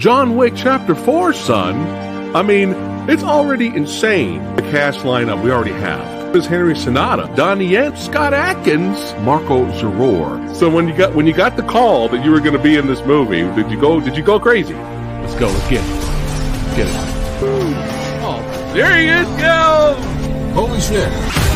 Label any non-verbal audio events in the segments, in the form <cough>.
John Wick Chapter 4, son. I mean, it's already insane. The cast lineup we already have is Henry Sonata, Donnie Yen, Scott Adkins, Marko Zaror. So when you got when you got the call that you were going to be in this movie, did you go? Did you go crazy? Let's go. Let's get it. Get it. Oh, there he is. Go. Holy shit.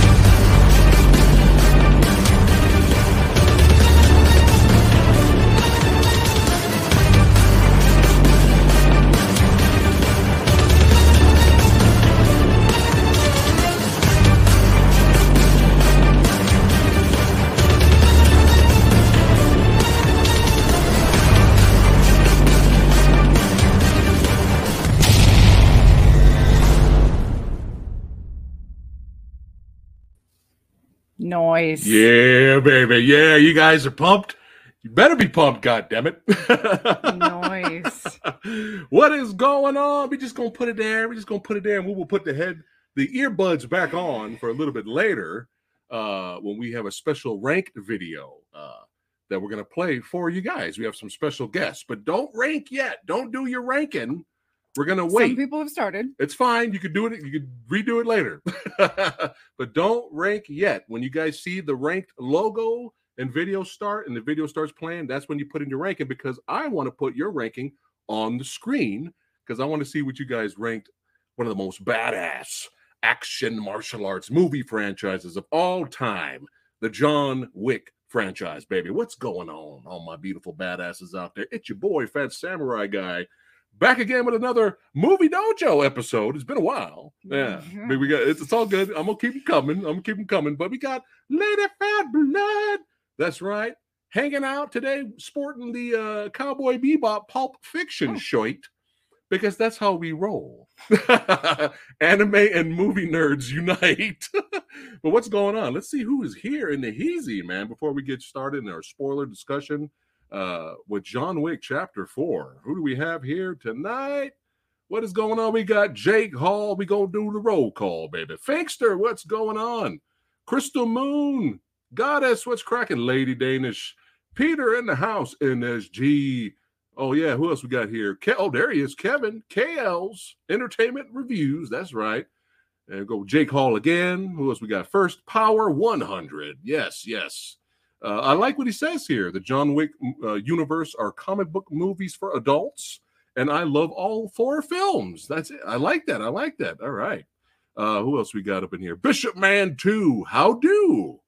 Noise. Yeah, baby. Yeah, you guys are pumped. You better be pumped, God damn it! Noise. <laughs> what is going on? We're just gonna put it there. We're just gonna put it there, and we will put the head, the earbuds back on for a little bit later, uh, when we have a special ranked video uh, that we're gonna play for you guys. We have some special guests, but don't rank yet. Don't do your ranking. We're gonna wait. Some people have started. It's fine. You could do it. You could redo it later, <laughs> but don't rank yet. When you guys see the ranked logo and video start, and the video starts playing, that's when you put in your ranking because I want to put your ranking on the screen because I want to see what you guys ranked. One of the most badass action martial arts movie franchises of all time, the John Wick franchise, baby. What's going on, all my beautiful badasses out there? It's your boy, Phat Samurai Guy back again with another movie dojo episode. It's been a while. Yeah, Mhm. but we got it's, it's all good. I'm gonna keep them coming. I'm gonna keep them coming. But we got Lady Phatblood. That's right, hanging out today, sporting the uh, Cowboy Bebop Pulp Fiction Oh. shirt because that's how we roll. <laughs> Anime and movie nerds unite. <laughs> but what's going on? Let's see who is here in the heezy, man. Before we get started in our spoiler discussion uh, with John Wick Chapter 4. Who do we have here tonight? What is going on? We got Jake Hall. We gonna do the roll call, baby. Finkster, what's going on? Crystal Moon, Goddess, what's cracking? Lady Danish, Peter in the house, NSG. Oh yeah, who else we got here? Ke- oh, there he is, Kevin KL's Entertainment Reviews. That's right. And go Jake Hall again. Who else we got? First Power 100. Yes, yes. Uh, I like what he says here. The John Wick uh, universe are comic book movies for adults, and I love all four films. That's it. I like that. I like that. All right. Uh, who else we got up in here? Bishop Man 2. How do?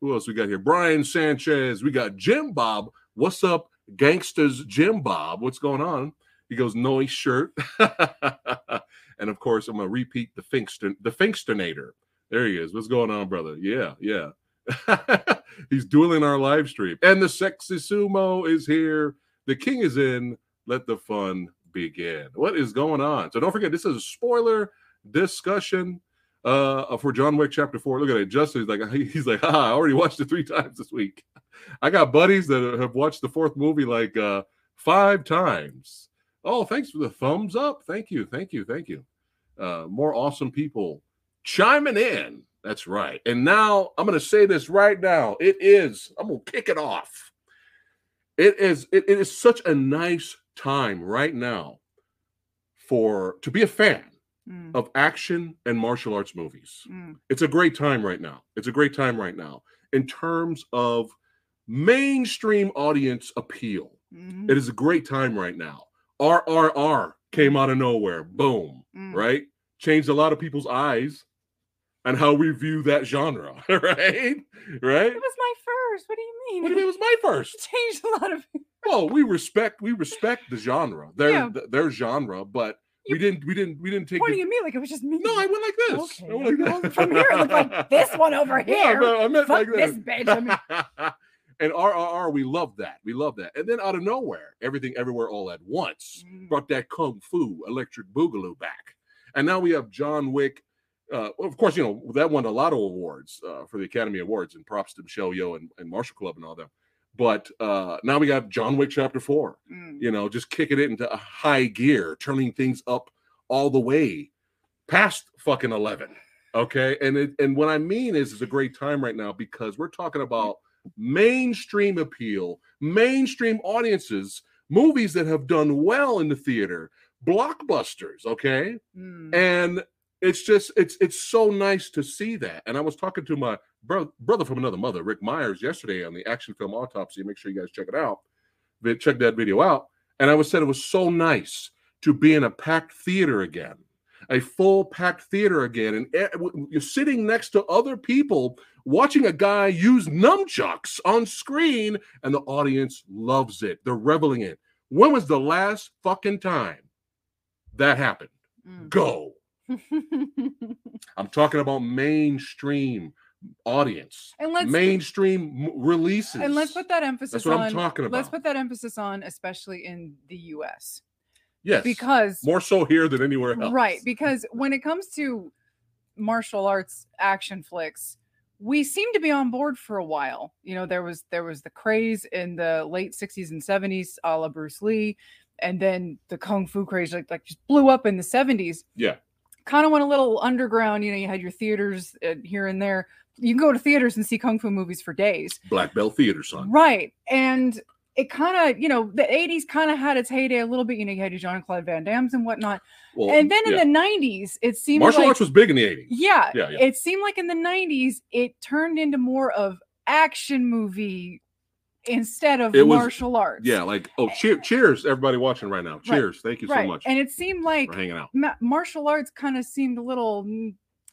Who else we got here? Brian Sanchez. We got Jim Bob. What's up, gangsters? Jim Bob. What's going on? He goes, noise shirt. <laughs> and of course, I'm gonna repeat the Finkster, the Finksternator. There he is. What's going on, brother? Yeah, yeah. <laughs> He's dueling our live stream. And the sexy sumo is here. The king is in. Let the fun begin. What is going on? So don't forget, this is a spoiler discussion uh for John Wick chapter four. Look at it. Justin's like <laughs> he's like, ah, I already watched it three <laughs> times this week. I got buddies that have watched the fourth movie like uh five times. Oh, thanks for the thumbs up. Thank you, thank you, thank you. Uh more awesome people chiming in. That's right. And now I'm going to say this right now. It is, I'm going to kick it off. It is, it, it is such a nice time right now for to be a fan Mm, of action and martial arts movies. mm. It's a great time right now. It's a great time right now in terms of mainstream audience appeal. Mhm. It is a great time right now. RRR came out of nowhere. Boom Mm. right? Changed a lot of people's eyes on how we view that genre, <laughs> right? Right? It was my first. What do you mean? What do you mean it was my <laughs> It first? changed a lot of. <laughs> Well, we respect we respect the genre, their Yeah. th- their genre, but we didn't we didn't we didn't take Pointing the, at me like it was just me. no, I went like this. Okay. I went like from here, it looked like this one over here. no, I meant Fuck like this that. bitch. I mean, and RRR, we love that. We love that. And then out of nowhere, everything everywhere all at once Mm. brought that kung fu electric boogaloo back. And now we have John Wick. Uh, of course, you know that won a lot of awards uh, for the Academy Awards, and props to Michelle Yeoh and, and Marshall Club and all them. But uh, now we got John Wick Chapter Four. mm. You know, just kicking it into a high gear, turning things up all the way past fucking eleven. Okay, and it, and what I mean is, it's a great time right now because we're talking about mainstream appeal, mainstream audiences movies that have done well in the theater, blockbusters, okay? Mm. and it's just it's it's so nice to see that. And i was talking to my bro- brother from another mother rick myers yesterday on the action film autopsy. Make sure you guys check it out check that video out. And i was said it was so nice to be in a packed theater again a full packed theater again. And e- w- you're sitting next to other people watching a guy use nunchucks on screen and the audience loves it. They're reveling in it. When was the last fucking time that happened? Mm. go <laughs> I'm talking about mainstream audience, and let's mainstream releases. and let's put that emphasis That's what on I'm talking about let's put that emphasis on especially in the US yes, because more so here than anywhere else. right because when it comes to martial arts action flicks we seem to be on board for a while you know there was there was the craze in the late 60s and 70s a la bruce lee and then the kung fu craze like, like just blew up in the 70s Yeah. Kind of went a little underground you know you had your theaters uh, here and there you can go to theaters and see kung fu movies for days Black Belt Theater, son. Right. And it kind of, you know, the 80s kind of had its heyday a little bit. You know, you had your Jean-Claude Van Damme's and whatnot. Well, and then in yeah. the 90s, it seemed martial like, arts was big in the 80s. yeah, Yeah, yeah. it seemed like in the 90s, it turned into more of action movie instead of It was- martial arts. Yeah, like oh, cheer, cheers, everybody watching right now. Cheers, thank you right. so much And it seemed like hanging out. ma- martial arts kind of seemed a little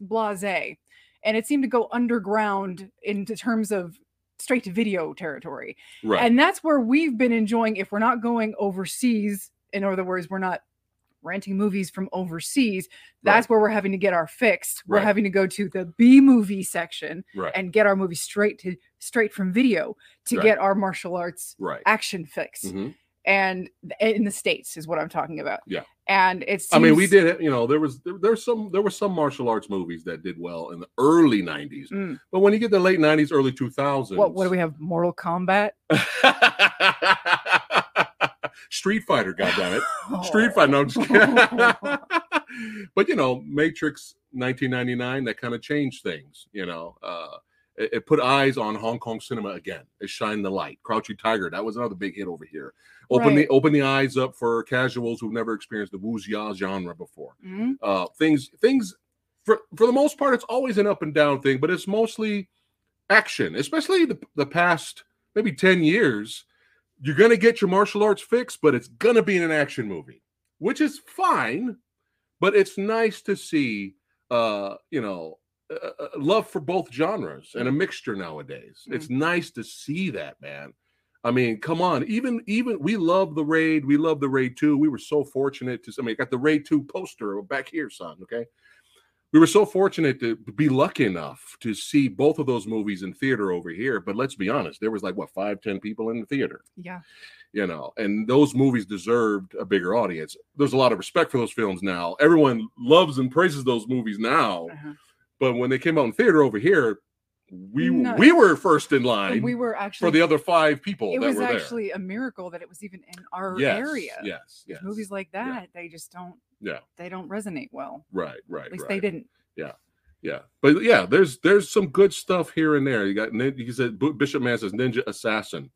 blasé and it seemed to go underground in terms of straight to video territory Right, and that's where we've been enjoying if we're not going overseas in other words we're not renting movies from overseas that's where we're having to get our fix we're Right. having to go to the b movie section right, and get our movie straight to straight from video to Right. get our martial arts right. action fix Mhm. and in the states is what i'm talking about Yeah. and it's I mean, we did it. You know, there was there, there's some there were some martial arts movies that did well in the early '90s, Mm. but when you get the late '90s, early 2000s, what what do we have mortal kombat <laughs> Street Fighter, goddamn it. <laughs> Street Fighter. No, I'm just kidding. <laughs> but you know, Matrix 1999 that kind of changed things. You know, uh, it, it put eyes on Hong Kong cinema again. It shined the light. Crouching Tiger that was another big hit over here. Open the open the eyes up for casuals who've never experienced the wuxia genre before. Mhm. Uh, things things for for the most part, it's always an up and down thing, but it's mostly action, especially the the past maybe 10 years. You're gonna get your martial arts fix, but it's gonna be in an action movie, which is fine. But it's nice to see, uh, you know, uh, uh, love for both genres and a mixture nowadays. It's nice to see that, man. I mean, come on. Even even we love the raid. We love the raid two. We were so fortunate to. I mean, got the raid two poster back here, son. Okay, we were so fortunate to be lucky enough to see both of those movies in theater over here. But let's be honest, there was like what five, ten people in the theater yeah you know, and those movies deserved a bigger audience. There's a lot of respect for those films now. Everyone loves and praises those movies now, uh-huh. but when they came out in theater over here, we No. we were first in line we were actually for the other five people it was actually a miracle that it was even in our. Yes, area yes, yes. movies like Yeah. that they just don't Yeah. they don't resonate well Right, right, at least right. they didn't Yeah, Yeah. but yeah, there's there's some good stuff here and there. You got you said Bishop Man says Ninja Assassin,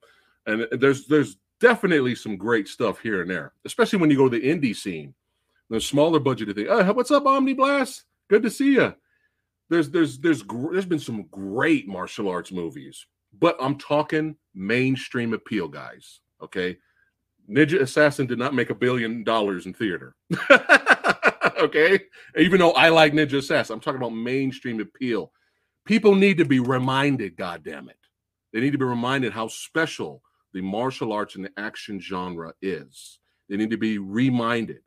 and there's there's definitely some great stuff here and there, especially when you go to the indie scene, the smaller budgeted thing. Oh, uh, what's up, Omni Blast? Good to see you. There's there's there's there's been some great martial arts movies, but I'm talking mainstream appeal, guys. Okay, Ninja Assassin did not make a billion dollars in theater. <laughs> okay, even though I like Ninja Assassin, I'm talking about mainstream appeal. People need to be reminded, God damn it. They need to be reminded how special the martial arts and the action genre is. They need to be reminded.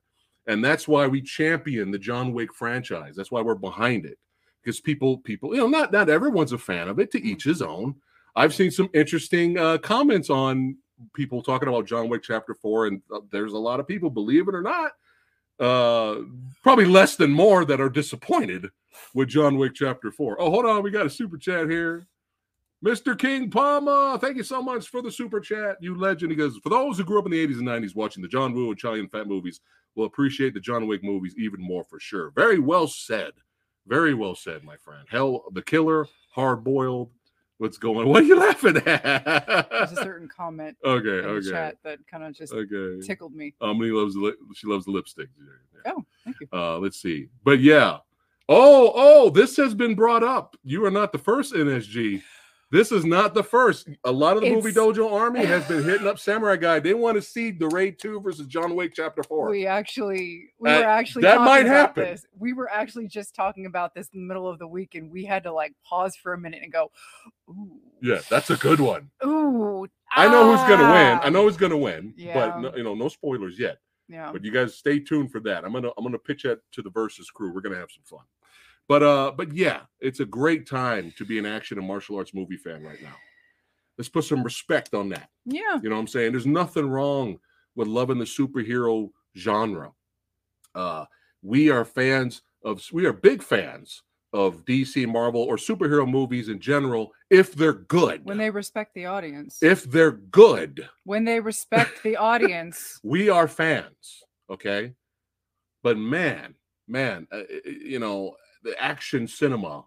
And that's why we champion the John Wick franchise. That's why we're behind it. Because people, people, you know, not not everyone's a fan of it, to each his own. I've seen some interesting uh, comments on people talking about John Wick Chapter Four, and there's a lot of people, believe it or not, uh, probably less than more that are disappointed with John Wick Chapter Four. Oh, hold on, we got a super chat here. Mr. King Palma, thank you so much for the super chat, you legend. He goes, for those who grew up in the 80s and 90s watching the John Woo and Chow Yun-fat movies, will appreciate the John Wick movies even more for sure. Very well said. Very well said, my friend. Hell, the killer, hard boiled, What's going? <laughs> What are you laughing at? There's a certain comment <laughs> okay, in the okay, chat that kind of just okay. tickled me. Um, he loves the she loves the lipstick. Yeah. Oh, thank you. Uh, let's see. But yeah. Oh, oh, this has been brought up. You are not the first NSG. This is not the first. A lot of the movie dojo army has been hitting up Samurai Guy. They want to see the Raid 2 versus John Wick chapter 4. We actually we Uh, were actually that might happen. This. We were actually just talking about this in the middle of the week, and we had to like pause for a minute and go, "Ooh, yeah, that's a good one. ooh." I know who's gonna win. I ah." know who's gonna win, but Yeah. no, you know, no spoilers yet. Yeah. But you guys stay tuned for that. I'm gonna I'm gonna pitch that to the versus crew. We're gonna have some fun. But uh, but yeah, it's a great time to be an action and martial arts movie fan right now. Let's put some respect on that. Yeah. You know what I'm saying? There's nothing wrong with loving the superhero genre. Uh, we are fans of we are big fans of DC, Marvel, or superhero movies in general if they're good. When they respect the audience. if they're good, when they respect the audience. <laughs> we are fans. Okay, but man, man, uh, uh, you know the action cinema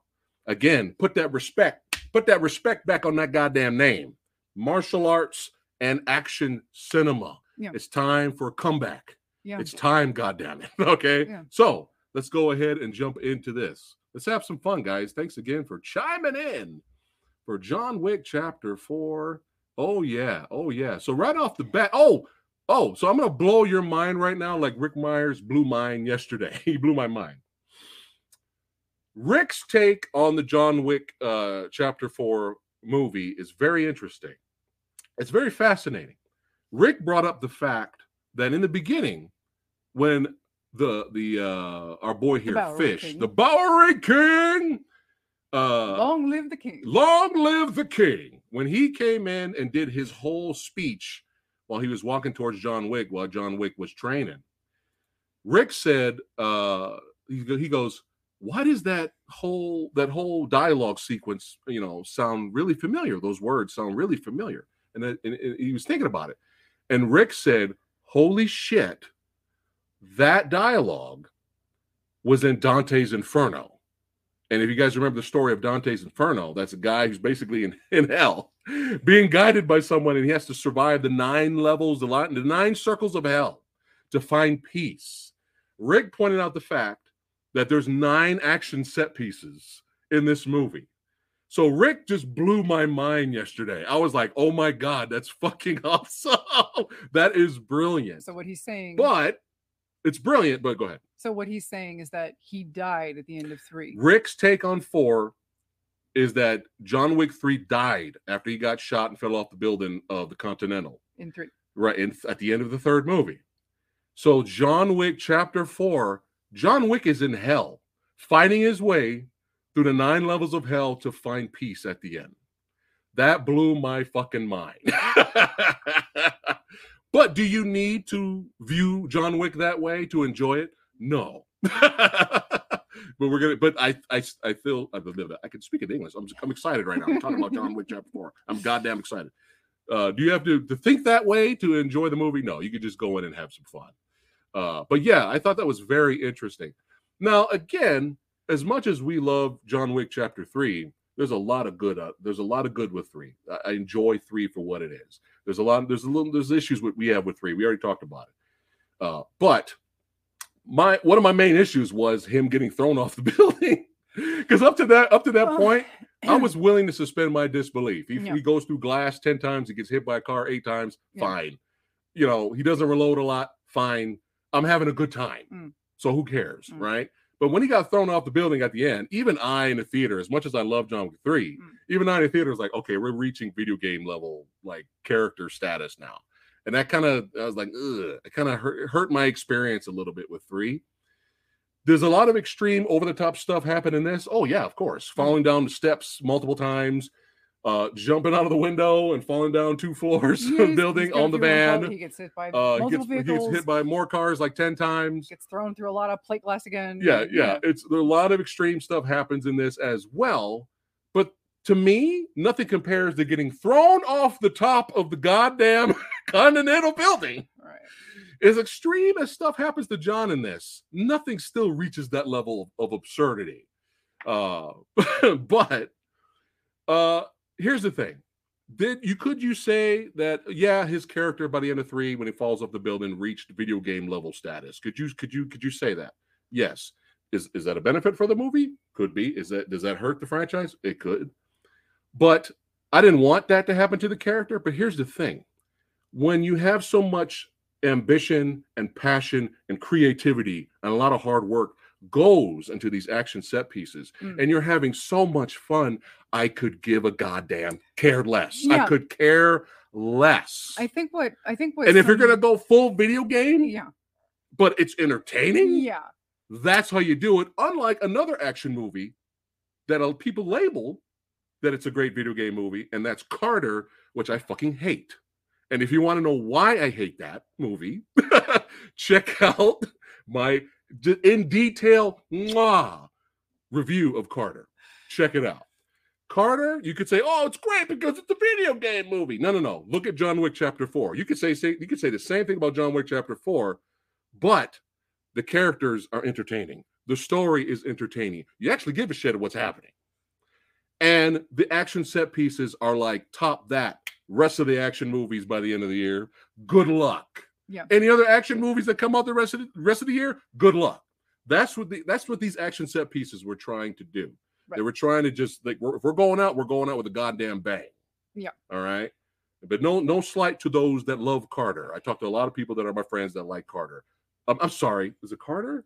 again. Put that respect, put that respect back on that goddamn name. Martial arts and action cinema. Yeah. It's time for a comeback. Yeah. It's time, goddamn it. <laughs> Okay. Yeah. So let's go ahead and jump into this. Let's have some fun, guys. Thanks again for chiming in for John Wick chapter four. Oh, yeah. Oh, yeah. So right off the bat, oh, oh, so I'm gonna blow your mind right now, like Rick Myers blew mine yesterday. <laughs> he blew my mind. Rick's take on the John Wick uh chapter four movie is very interesting. It's very fascinating. Rick brought up the fact that in the beginning, when the the uh our boy here Bowery fish, King. the Bowery King, uh Long live the king. long live the king. When he came in and did his whole speech while he was walking towards John Wick while John Wick was training, Rick said, uh he, he goes, why does that whole that whole dialogue sequence, you know, sound really familiar? Those words sound really familiar. And, that, and, and he was thinking about it. And Rick said, Holy shit, that dialogue was in Dante's Inferno. And if you guys remember the story of Dante's Inferno, that's a guy who's basically in, <laughs> in hell, being guided by someone, and he has to survive the nine levels, the, the nine circles of hell to find peace. Rick pointed out the fact that there's nine action set pieces in this movie. So Rick just blew my mind yesterday. I was like, "Oh my god, that's fucking <laughs> awesome! that is brilliant." So what he's saying But it's brilliant. But go ahead. so what he's saying is that he died at the end of three. Rick's take on four is that John Wick three died after he got shot and fell off the building of the Continental. In three. Right in, at the end of the third movie. So John Wick chapter four, John Wick is in hell, fighting his way through the nine levels of hell to find peace at the end. That blew my fucking mind. <laughs> but do you need to view John Wick that way to enjoy it? No. <laughs> but we're gonna. But I, I, I feel I, I can speak in English. I'm, I'm excited right now. I'm talking about John Wick <laughs> chapter four. I'm goddamn excited. Uh, do you have to, to think that way to enjoy the movie? No, you could just go in and have some fun. Uh, but yeah, I thought that was very interesting. Now, again, as much as we love John Wick Chapter Three, there's a lot of good. Uh, there's a lot of good with three. I, I enjoy three for what it is. There's a lot. There's a little. There's issues with we have with three. We already talked about it. Uh, but my one of my main issues was him getting thrown off the <laughs> building. Because up to that up to that Well, point, I <clears throat> was willing to suspend my disbelief. If Yeah. he goes through glass 10 times, he gets hit by a car eight times, Yeah. fine. You know, he doesn't reload a lot, fine. I'm having a good time. Mm. So who cares, Mm. right? But when he got thrown off the building at the end, even I in the theater, as much as I love John Wick 3, Mm. even I in the theater was like, okay, we're reaching video game level like character status now. And that kind of, I was like, ugh, it kind of hurt, hurt my experience a little bit with three. There's a lot of extreme over the top stuff happen in this. Oh, yeah, of course. Falling down the steps multiple times, uh, jumping out of the window and falling down two floors of the building he's got a on the van. He gets hit by Uh, multiple gets, he gets hit by more cars like 10 times. gets thrown through a lot of plate glass again. Yeah, and- yeah. It's there a lot of extreme stuff happens in this as well. But to me, nothing compares to getting thrown off the top of the goddamn <laughs> Continental building. Right. As extreme as stuff happens to John in this, nothing still reaches that level of, of absurdity. Uh, <laughs> but uh, here's the thing. Did you could you say that yeah, his character by the end of three, when he falls off the building, reached video game level status? Could you could you could you say that? Yes. Is is that a benefit for the movie? Could be. Is that does that hurt the franchise? It could. But I didn't want that to happen to the character. But here's the thing: when you have so much ambition and passion and creativity and a lot of hard work goes into these action set pieces Mm. and you're having so much fun i could give a goddamn care less. I could care less. I think what I think what and if you're gonna go full video game yeah. but it's entertaining yeah. that's how you do it. Unlike another action movie that people label that it's a great video game movie and that's carter which i fucking hate. And if you want to know why i hate that movie <laughs> check out my in detail mwah, review of carter check it out carter you could say oh it's great because it's a video game movie no no no look at john wick chapter 4 you could say, say you could say the same thing about john wick chapter 4 but the characters are entertaining. The story is entertaining. You actually give a shit of what's happening. And the action set pieces are like top that. Rest of the action movies by the end of the year, good luck. Yeah. Any other action movies that come out the rest of the rest of the year, good luck. That's what the that's what these action set pieces were trying to do. They were trying to just like we're, if we're going out, we're going out with a goddamn bang. Yeah. All right. But no, no slight to those that love Carter. I talked to a lot of people that are my friends that like Carter. Um, I'm sorry, is it Carter?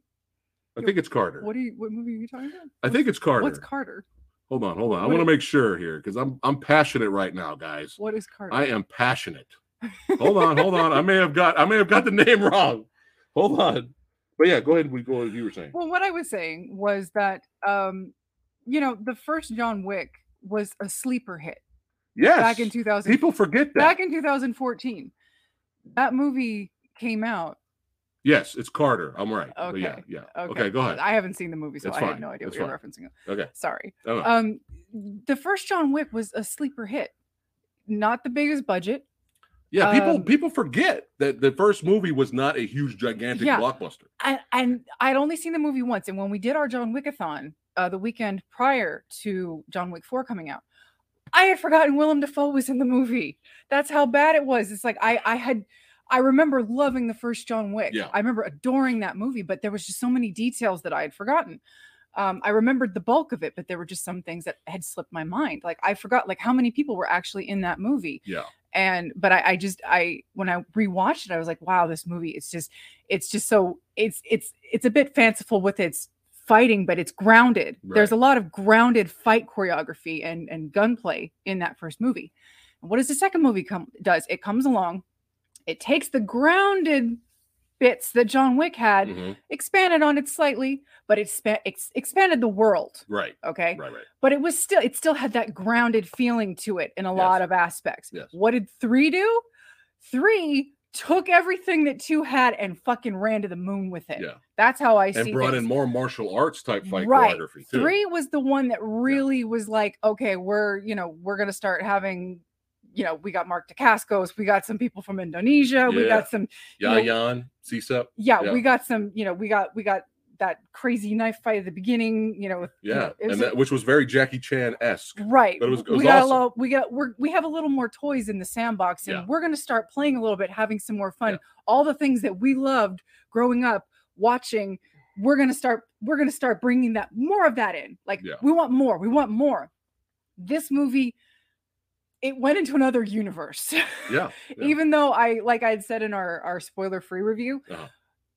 I Yeah, think it's Carter. what are you what movie are you talking about I think it's Carter. what's carter hold on, hold on. I want to make sure here because I'm I'm passionate right now, guys. what is carter I am passionate. Hold on, hold on. I may have got I may have got the name wrong. Hold on. But yeah, go ahead. We go as you were saying. Well, what I was saying was that, um, you know, the first John Wick was a sleeper hit Yes. back in 2000. people forget that. back in 2014. That movie came out. yes, it's Carter. I'm right. But yeah, Okay, yeah. Okay, Okay, go ahead. I haven't seen the movie, so I fine, have no idea what you're referencing. Okay. Sorry. Um, the first John Wick was a sleeper hit, not the biggest budget. Yeah, people um, people forget that the first movie was not a huge, gigantic Yeah. blockbuster. and, and I'd only seen the movie once. And when we did our John Wickathon uh, the weekend prior to John Wick 4 coming out, I had forgotten Willem Dafoe was in the movie. That's how bad it was. It's like I I had I remember loving the first John Wick. Yeah. I remember adoring that movie, but there was just so many details that I had forgotten. Um, I remembered the bulk of it, but there were just some things that had slipped my mind. Like I forgot like how many people were actually in that movie Yeah. And but I, I just I when I rewatched it, I was like, wow, this movie it's just it's just so it's it's it's a bit fanciful with its fighting, but it's grounded. There's a lot of grounded fight choreography and and gunplay in that first movie. And what does the second movie come does? It comes along, it takes the grounded bits that John Wick had, Mhm. expanded on it slightly, but it spa- ex- expanded the world. Right. Okay Right. Right. but it was still it still had that grounded feeling to it in a Yes. lot of aspects. Yes. What did 3 do? 3 took everything that 2 had and fucking ran to the moon with it. Yeah. That's how I see. And see brought in more martial arts type fight Right. choreography too. 3 was the one that really was like, okay, we're, you know, we're going to start having you know, we got Mark Dacascos, we got some people from Indonesia, we got some you know, Yayan, Cecep. yeah, Yeah. we got some, you know, we got we got that crazy knife fight at the beginning, you know, with, you Yeah. know, was and that, which was very Jackie Chan esque. Right. But it was- it was we got awesome. a little, we got we're we have a little more toys in the sandbox and Yeah. we're gonna start playing a little bit, having some more fun. Yeah. All the things that we loved growing up, watching, we're gonna start, we're gonna start bringing that more of that in. Like Yeah. we want more, we want more. This movie, it went into another universe. Yeah. <laughs> yeah. Even though I like I had said in our our spoiler free review, Uh-huh.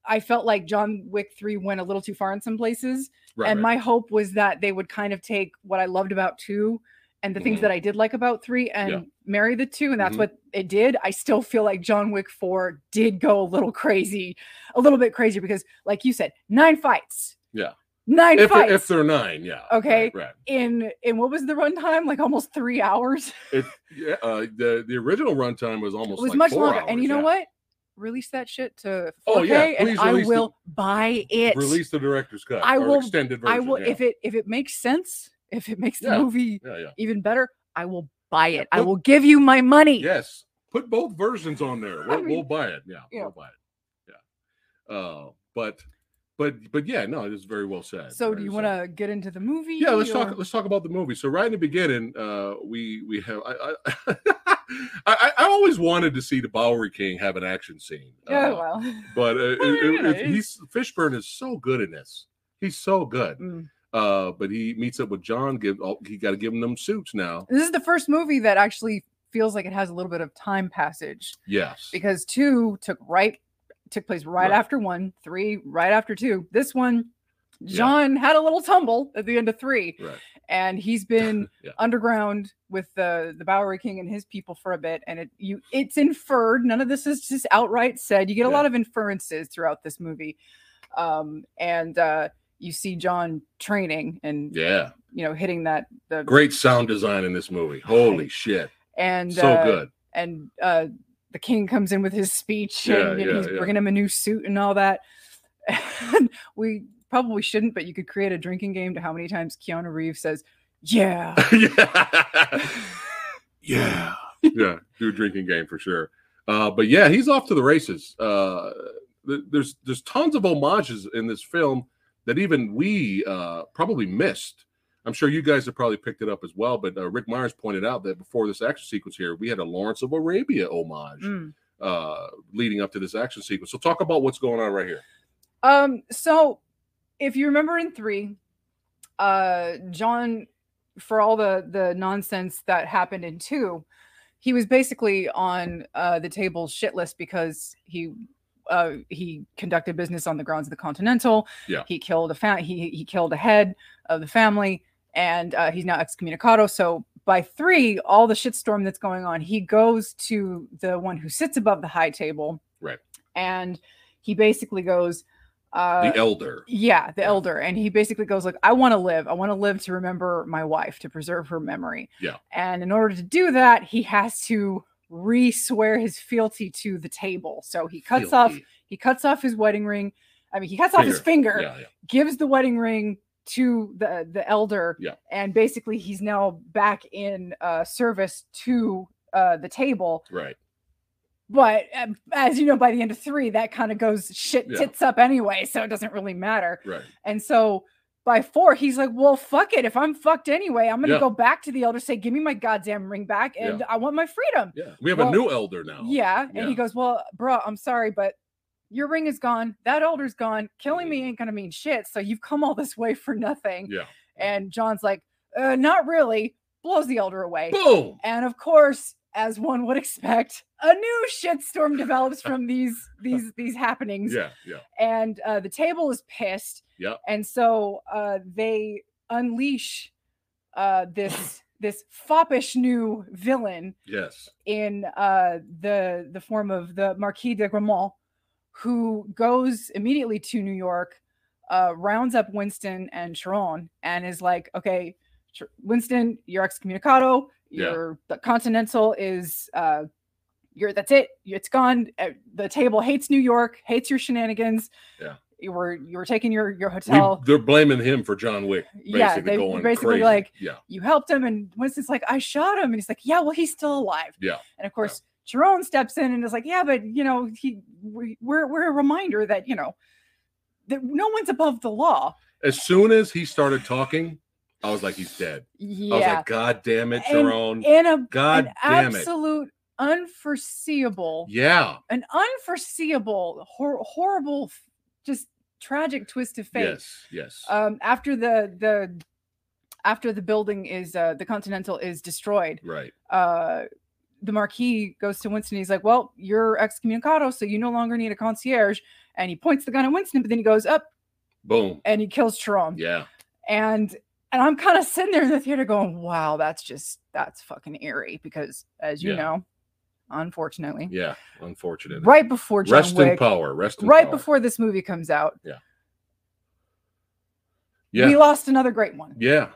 I felt like John Wick 3 went a little too far in some places right, and right. my hope was that they would kind of take what I loved about two and the things Mhm. that I did like about three and Yeah. marry the two, and that's Mhm. what it did. I still feel like John Wick 4 did go a little crazy, a little bit crazy because, like you said, nine fights. Yeah. Nine if, fights if they're nine, yeah. Okay. Right. right. in in what was the runtime? Like almost three hours. <laughs> It, yeah, uh, the the original runtime was almost It was like much longer. and you know yeah. what? Release that shit to 4K Oh, yeah, and please I release the- will buy it. Release the director's cut. I will- extended version. I will yeah. if it if it makes sense, if it makes the movie even better, I will buy it. I put- will give you my money. Yes. Put both versions on there. We'll, I mean, we'll buy it. Yeah. yeah. We'll buy it. Yeah. Uh, but but but yeah, no, it is very well said. So, do you want to get into the movie? Yeah, let's or- talk. Let's talk about the movie. So right in the beginning, uh, we we have. I I, <laughs> I I always wanted to see the Bowery King have an action scene. Yeah, uh, well. but uh, <laughs> it- it- it- he's Fishburne is so good in this. He's so good. Mm. Uh, but he meets up with John. Give oh, he got to give him them suits now. This is the first movie that actually feels like it has a little bit of time passage Yes. because two took right took place right, Right. after one, three right after two. This one, Yeah. John had a little tumble at the end of three, Right. and he's <laughs> been Yeah. underground with the the Bowery King and his people for a bit. And it you it's inferred. None of this is just outright said. You get a Yeah. lot of inferences throughout this movie, um, and uh, you see John training and Yeah. you know hitting that the Great sound design in this movie. Holy <laughs> shit. and So uh, good. and uh the king comes in with his speech Yeah, and, and yeah, he's yeah. bringing him a new suit and all that <laughs> and we probably shouldn't but you could create a drinking game to how many times keanu reeves says yeah <laughs> yeah. <laughs> yeah. Yeah. Do a drinking game for sure. Uh, but yeah, he's off to the races. Uh, th- there's there's tons of homages in this film that even we uh, probably missed. I'm sure you guys have probably picked it up as well. But uh, Rick Myers pointed out that before this action sequence here, we had a Lawrence of Arabia homage Mm. uh, leading up to this action sequence. So talk about what's going on right here. um so if you remember in three uh john for all the the nonsense that happened in two he was basically on uh the table shit list because he uh he conducted business on the grounds of the continental Yeah. he killed a fa- he he killed a head of the family and uh, he's now excommunicado so by three all the shitstorm that's going on he goes to the one who sits above the high table Right. and he basically goes uh The elder. yeah, the Yeah. elder. And he basically goes like, I want to live. I want to live to remember my wife, to preserve her memory. Yeah. And in order to do that, he has to re-swear his fealty to the table. So he cuts off he cuts off his wedding ring. I mean, he cuts off his finger, Yeah, yeah. gives the wedding ring to the the elder, Yeah. and basically he's now back in uh service to uh the table. Right. But um, as you know, by the end of three, that kind of goes shit Yeah. tits up anyway, so it doesn't really matter. Right. And so by four, he's like, Well, fuck it. If I'm fucked anyway, I'm gonna Yeah. go back to the elder, say, Give me my goddamn ring back, Yeah. and I want my freedom. Yeah. We have Well, a new elder now. Yeah. And Yeah. he goes, Well, bro, I'm sorry, but your ring is gone. That elder's gone. Killing me ain't gonna mean shit. So you've come all this way for nothing. Yeah. And John's like, uh, not really. Blows the elder away. Boom. And of course, as one would expect, a new shitstorm develops from these <laughs> these these happenings Yeah. Yeah. and uh, the table is pissed. Yeah. And so uh, they unleash uh, this <clears throat> this foppish new villain Yes. in uh, the the form of the Marquis de Gramont, who goes immediately to New York, uh, rounds up Winston and Charon, and is like, "Okay, Winston, you're excommunicado. Yeah. Your the Continental is." Uh, you're that's it. It's gone. Uh, The table hates New York, hates your shenanigans. Yeah. You were you were taking your your We- hotel. they're blaming him for John Wick. Basically yeah, they going basically crazy. like yeah, you helped him, and Winston's like, I shot him, and he's like, Yeah, well, he's still alive. Yeah. And of course, Jerome steps in and is like, Yeah, but you know, he we, we're we're a reminder that you know that no one's above the law. as soon as he started talking, I was like, he's dead. Yeah. I was like, God damn it, Charon. in a God an damn it. absolute unforeseeable Yeah. an unforeseeable hor- horrible just tragic twist of fate Yes. Yes. um after the the after the building is uh the continental is destroyed right. uh the marquis goes to winston he's like well you're excommunicado so you no longer need a concierge and he points the gun at winston but then he goes up Boom. and he kills Charon. Yeah. and and i'm kind of sitting there in the theater going wow that's just that's fucking eerie because as you Yeah. know unfortunately Yeah. Unfortunate. right before john Rest in power. Rest in right power. before this movie comes out Yeah. we lost another great one Yeah.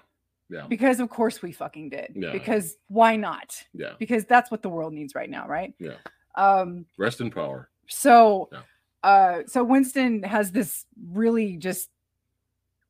Yeah. because of course we fucking did Yeah. because why not Yeah. because that's what the world needs right now right Yeah. um Rest in power. so Yeah. uh so winston has this really just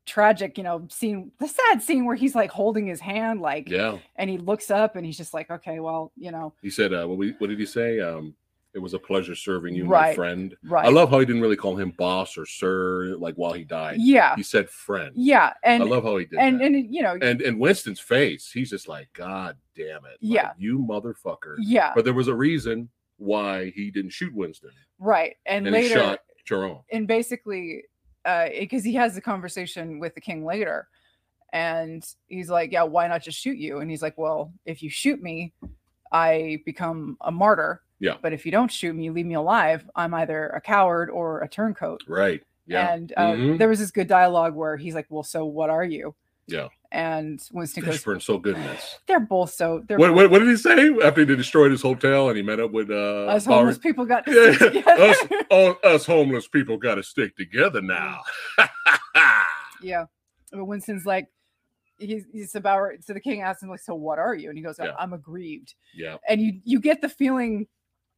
tragic you know scene the sad scene where he's like holding his hand like Yeah. and he looks up and he's just like okay well you know He said, uh, what, we, what did he say? Um, It was a pleasure serving you, my friend. right. I love how he didn't really call him boss or sir, like while he died. yeah, He said friend. yeah, and I love how he did and that. and you know, and and Winston's face, he's just like, God damn it. like, Yeah. you motherfucker. yeah, But there was a reason why he didn't shoot Winston. right. And, And, later, shot Charon. and basically uh, because he has the conversation with the king later and he's like yeah why not just shoot you and he's like well if you shoot me i become a martyr Yeah. but if you don't shoot me leave me alive i'm either a coward or a turncoat Right. Yeah. and uh, Mhm. there was this good dialogue where he's like well so what are you Yeah. and winston goes Fishburne's so good in this. they're both so they're What, what, what did he say after he destroyed his hotel and he met up with uh us homeless people got Yeah, <laughs> us, all, us homeless people got to stick together now. <laughs> Yeah. But Winston's like, he's, he's about, so the king asks him, like, so what are you? And he goes, Yeah. I'm aggrieved. yeah, And you, you get the feeling,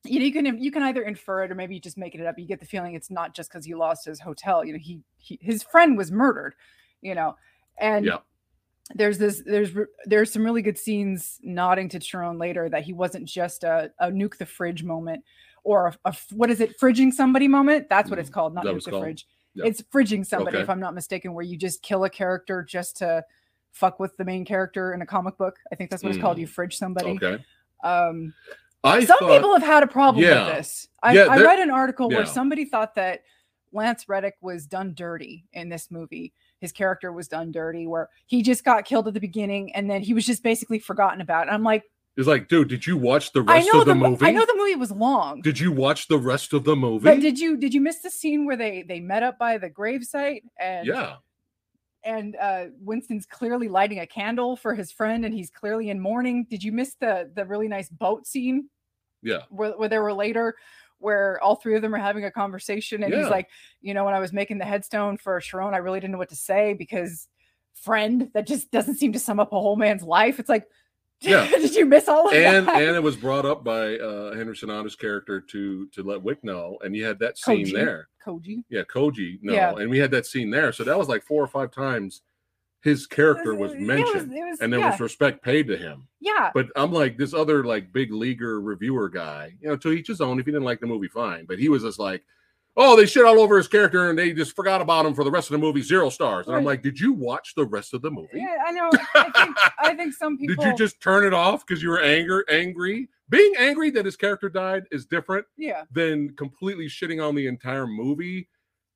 you know, you can, you can either infer it or maybe you just make it up. You get the feeling it's not just because he lost his hotel. You know, he, he, his friend was murdered, you know, and Yeah. there's this, there's, there's some really good scenes nodding to Charon later that he wasn't just a, a nuke the fridge moment or a what is it, fridging somebody moment? That's what it's Mm, called, not that nuke the called? fridge. Yeah. It's fridging somebody, Okay. if I'm not mistaken, where you just kill a character just to fuck with the main character in a comic book. I think that's what it's called. You fridge somebody. Mm. okay. Um, I some thought, people have had a problem Yeah. with this. I, Yeah, I read an article where somebody thought that Lance Reddick was done dirty in this movie. His character was done dirty, where he just got killed at the beginning and then he was just basically forgotten about. And I'm like, it's like, dude, did you watch the rest of the, mo- movie? I know the movie was long. Did you watch the rest of the movie? but did you did you miss the scene where they they met up by the gravesite and yeah, and uh Winston's clearly lighting a candle for his friend and he's clearly in mourning. Did you miss the the really nice boat scene yeah, where, where they were later where all three of them are having a conversation and Yeah. he's like, you know, when I was making the headstone for Charon, I really didn't know what to say because friend that just doesn't seem to sum up a whole man's life. It's like Yeah. <laughs> did you miss all of and that? and it was brought up by uh Henry Sonata's character to to let Wick know, and you had that scene Koji. there. Koji. Yeah, Koji, no, Yeah. and we had that scene there. So that was like four or five times his character was It mentioned, it was- and there yeah, was respect paid to him. yeah. But I'm like this other like big leaguer reviewer guy, you know, to each his own. If he didn't like the movie, fine. But he was just like, oh, they shit all over his character and they just forgot about him for the rest of the movie, zero stars. And I'm like, did you watch the rest of the movie? Yeah, I know. I think I think some people <laughs> Did you just turn it off because you were anger angry? Being angry that his character died is different yeah, than completely shitting on the entire movie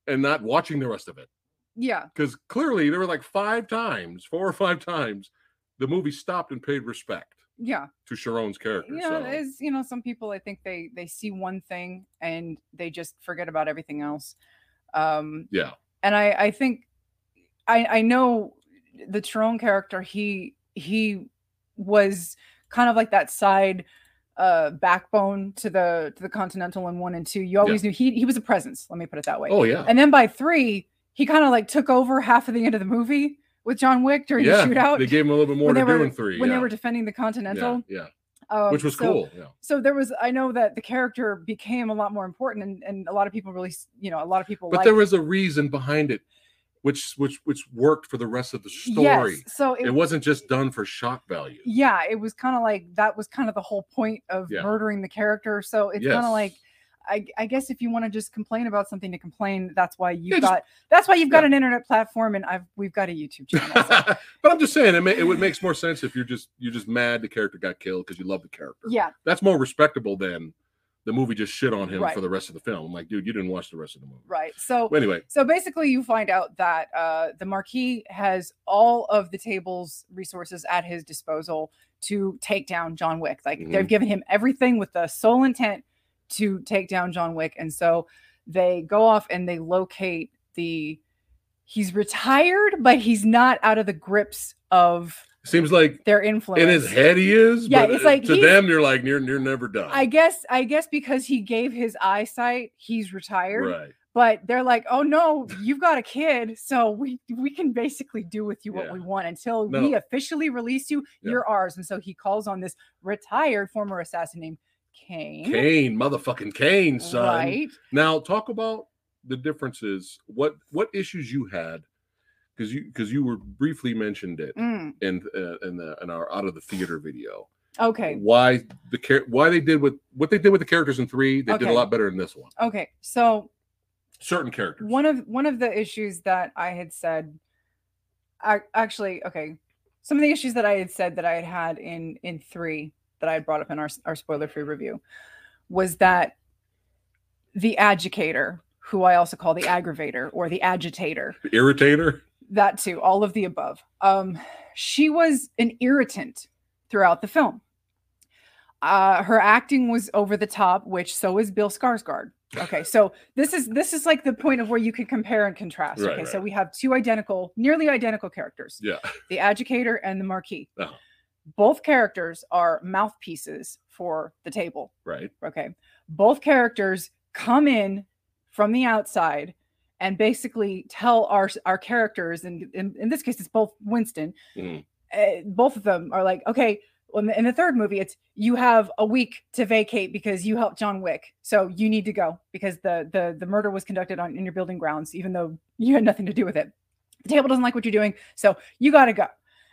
and not watching the rest of it. yeah. Because clearly there were like five times, four or five times, the movie stopped and paid respect Yeah. to Charon's character. Yeah, so, is you know some people i think they they see one thing and they just forget about everything else. Um yeah, and i i think i i know the Tyrone character he he was kind of like that side uh backbone to the to the continental in one and two. You always knew he he was a presence let me put it that way. Oh yeah, and then by three he kind of like took over half of the end of the movie with john wick during yeah. the shootout They gave him a little bit more when to they do were in three. when yeah. they were defending the continental yeah, um, which was so- cool. Yeah, so there was i know that the character became a lot more important and, and a lot of people really you know a lot of people but there was a reason behind it, which which which worked for the rest of the story. yes so it, It wasn't just done for shock value. yeah it was kind of like that was kind of the whole point of Yeah. murdering the character so it's kind of like I, I guess if you want to just complain about something to complain, that's why you've Yeah, just- got that's why you've got yeah. an internet platform, and I've we've got a YouTube channel. so- <laughs> but I'm just saying, it, ma- it would makes more sense if you're just you're just mad the character got killed because you love the character. yeah, That's more respectable than the movie just shit on him Right. for the rest of the film. I'm like, dude, you didn't watch the rest of the movie. right. So anyway, so basically you find out that uh, the marquis has all of the table's resources at his disposal to take down john wick like they've Mhm. given him everything with the sole intent to take down john wick and so they go off and they locate the he's retired but he's not out of the grips of seems like their influence in his head he is. Yeah, it's like to them, you're like, you're you're never done. i guess i guess because he gave his eyesight he's retired right. but they're like, "Oh no, you've got a kid, so we we can basically do with you what Yeah. we want until No. we officially release you. Yeah. You're ours." And so he calls on this retired former assassin named Caine. Caine, motherfucking Caine, son. Right? Now talk about the differences. What what issues you had? Because you because you were briefly mentioned it Mm, in uh, in the in our out of the theater video. Okay. why the why they did with what they did with the characters in three. They did a lot better in this one. Okay. So Certain characters. one of one of the issues that I had said, I actually okay, some of the issues that I had said that I had had in in three that I had brought up in our our spoiler free review was that the agitator, who I also call the aggravator or the agitator, Irritator. that too, all of the above. Um, she was an irritant throughout the film. Uh, her acting was over the top, which so is Bill Skarsgård. Okay, so this is this is like the point of where you can compare and contrast. Right, okay, so we have two identical, nearly identical characters, Yeah. the agitator and the marquis. Uh-huh. Both characters are mouthpieces for the table. Right. Okay. Both characters come in from the outside and basically tell our our characters, and in, in this case, it's both Winston. Mhm. uh, both of them are like, okay. In the, in the third movie, it's you have a week to vacate because you helped John Wick, so you need to go because the the the murder was conducted on in your building grounds, even though you had nothing to do with it. The table doesn't like what you're doing, so you got to go.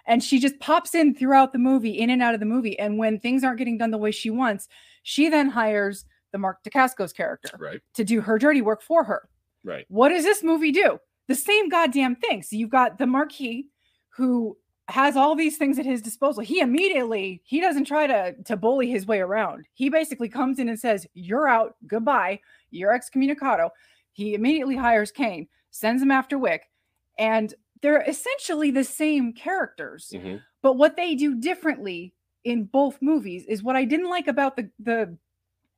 And she just pops in throughout the movie, in and out of the movie. And when things aren't getting done the way she wants, she then hires the Mark Dacascos' character Right. to do her dirty work for her. Right. What does this movie do? The same goddamn thing. So you've got the Marquis who has all these things at his disposal. He immediately he doesn't try to to bully his way around. He basically comes in and says, "You're out. Goodbye. You're excommunicado." He immediately hires Caine, sends him after Wick, and they're essentially the same characters. Mhm. But what they do differently in both movies is what I didn't like about the the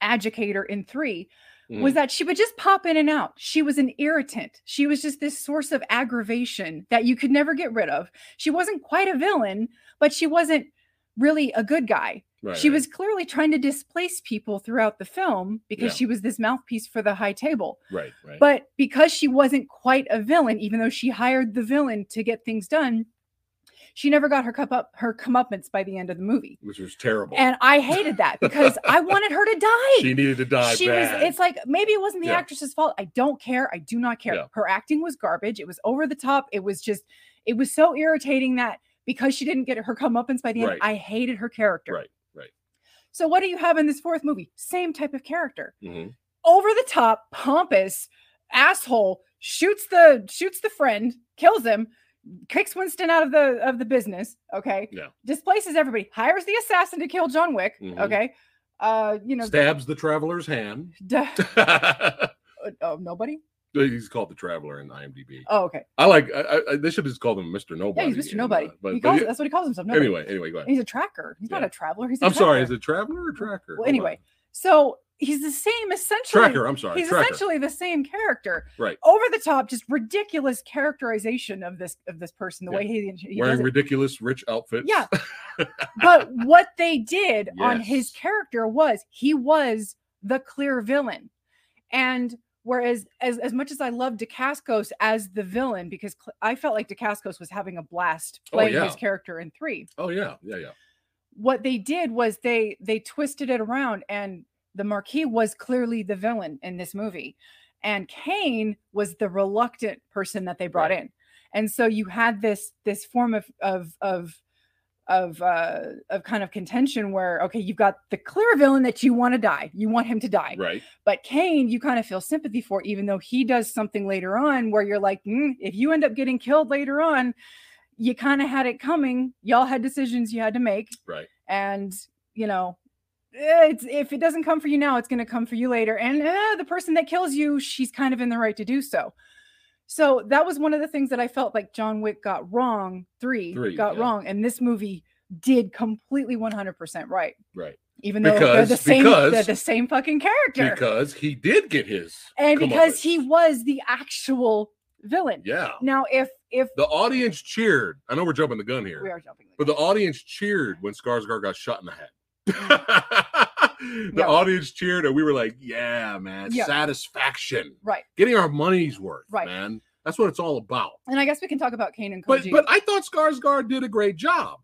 agitator in 3 was Mhm. that she would just pop in and out. She was an irritant. She was just this source of aggravation that you could never get rid of. She wasn't quite a villain, but she wasn't really a good guy. Right, she right. was clearly trying to displace people throughout the film because Yeah. she was this mouthpiece for the high table. right. Right. But because she wasn't quite a villain, even though she hired the villain to get things done, she never got her cup up her comeuppance by the end of the movie. Which was terrible. And I hated that because I <laughs> wanted her to die she needed to die she bad. was it's like maybe it wasn't the Yeah. actress's fault i don't care i do not care Yeah. her acting was garbage it was over the top it was just it was so irritating that because she didn't get her comeuppance by the end Right. i hated her character Right, right. So what do you have in this fourth movie same type of character Mhm. over the top pompous asshole shoots the shoots the friend kills him kicks winston out of the of the business okay Yeah. displaces everybody hires the assassin to kill john wick Mhm. okay uh you know Stabs the traveler's hand. duh, <laughs> oh nobody He's called the traveler in IMDb. oh okay I like. I, I, they should just call him Mr. Nobody. Yeah, he's Mr. and, Nobody. uh, but, he but calls, yeah- that's what he calls himself. Nobody. anyway, anyway, go ahead. he's a tracker. He's not a traveler. He's a I'm sorry. Is a traveler or tracker? Well, anyway, so he's the same essentially. tracker. I'm sorry. He's tracker. essentially the same character. Right. Over the top, just ridiculous characterization of this of this person. The Yeah. way he, he Wearing ridiculous rich outfits. Yeah. <laughs> But what they did on his character was he was the clear villain, and whereas as as much as I love Dacascos as the villain because Cl- I felt like Dacascos was having a blast Oh, playing yeah. his character in three. oh yeah. Yeah. Yeah. what they did was they they twisted it around and the marquis was clearly the villain in this movie and Caine was the reluctant person that they brought Right. in and so you had this this form of of of of uh of kind of contention where okay you've got the clear villain that you want to die you want him to die Right. but Caine, you kind of feel sympathy for, even though he does something later on where you're like, "Mm, if you end up getting killed later on, you kind of had it coming. Y'all had decisions you had to make, Right. and you know, it's if it doesn't come for you now, it's going to come for you later. And eh, the person that kills you, she's kind of in the right to do so. So that was one of the things that I felt like John Wick got wrong. Three, Three, got yeah. wrong, and this movie did completely 100% right. Right. Even though they're the Because- same, they're the same fucking character Because he did get his. and because he was the actual villain. Yeah. Now, if if The audience cheered. I know we're jumping the gun here. we are jumping, the But the audience cheered when Skarsgård got shot in the head. Mm. <laughs> the Yeah. audience cheered, and we were like, "Yeah, man, Yeah. satisfaction, right, getting our money's worth, Right. man. That's what it's all about." and I guess we can talk about Caine and But Koji. but I thought Skarsgård did a great job.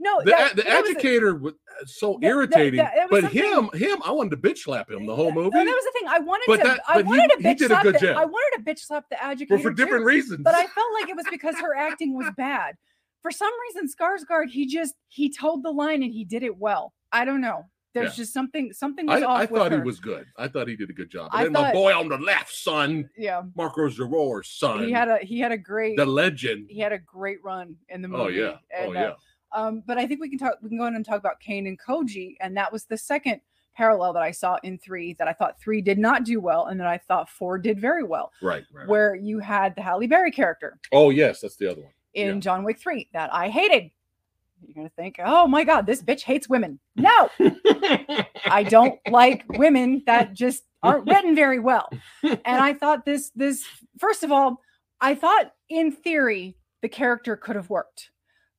no, The that- the that was a- educator was uh, so that- irritating. but him him, I wanted to bitch slap him the whole movie. that was the thing. I wanted But to. I but he- wanted to bitch slap the. I wanted to bitch slap the <laughs> but educator for different too, reasons. But I felt like it was because her acting was bad. For some reason, Skarsgård, he just he told the line and he did it well. I don't know. There's Yeah. just something something was I, off I thought he was good. I thought he did a good job. But I then my boy on the left, son, yeah. Marko Zaror's son, He had a he had a great the legend. he had a great run in the movie. Oh yeah, oh and, uh, yeah. Um, but I think we can talk. We can go in and talk about Caine and Koji, and that was the second parallel that I saw in three that I thought three did not do well, and that I thought four did very well. Right, right. Where you had the Halle Berry character Oh yes, that's the other one. in Yeah. John Wick three that I hated. You're gonna think, oh my god, this bitch hates women. No, I don't <laughs> like women that just aren't written very well. And I thought this this first of all, I thought in theory the character could have worked,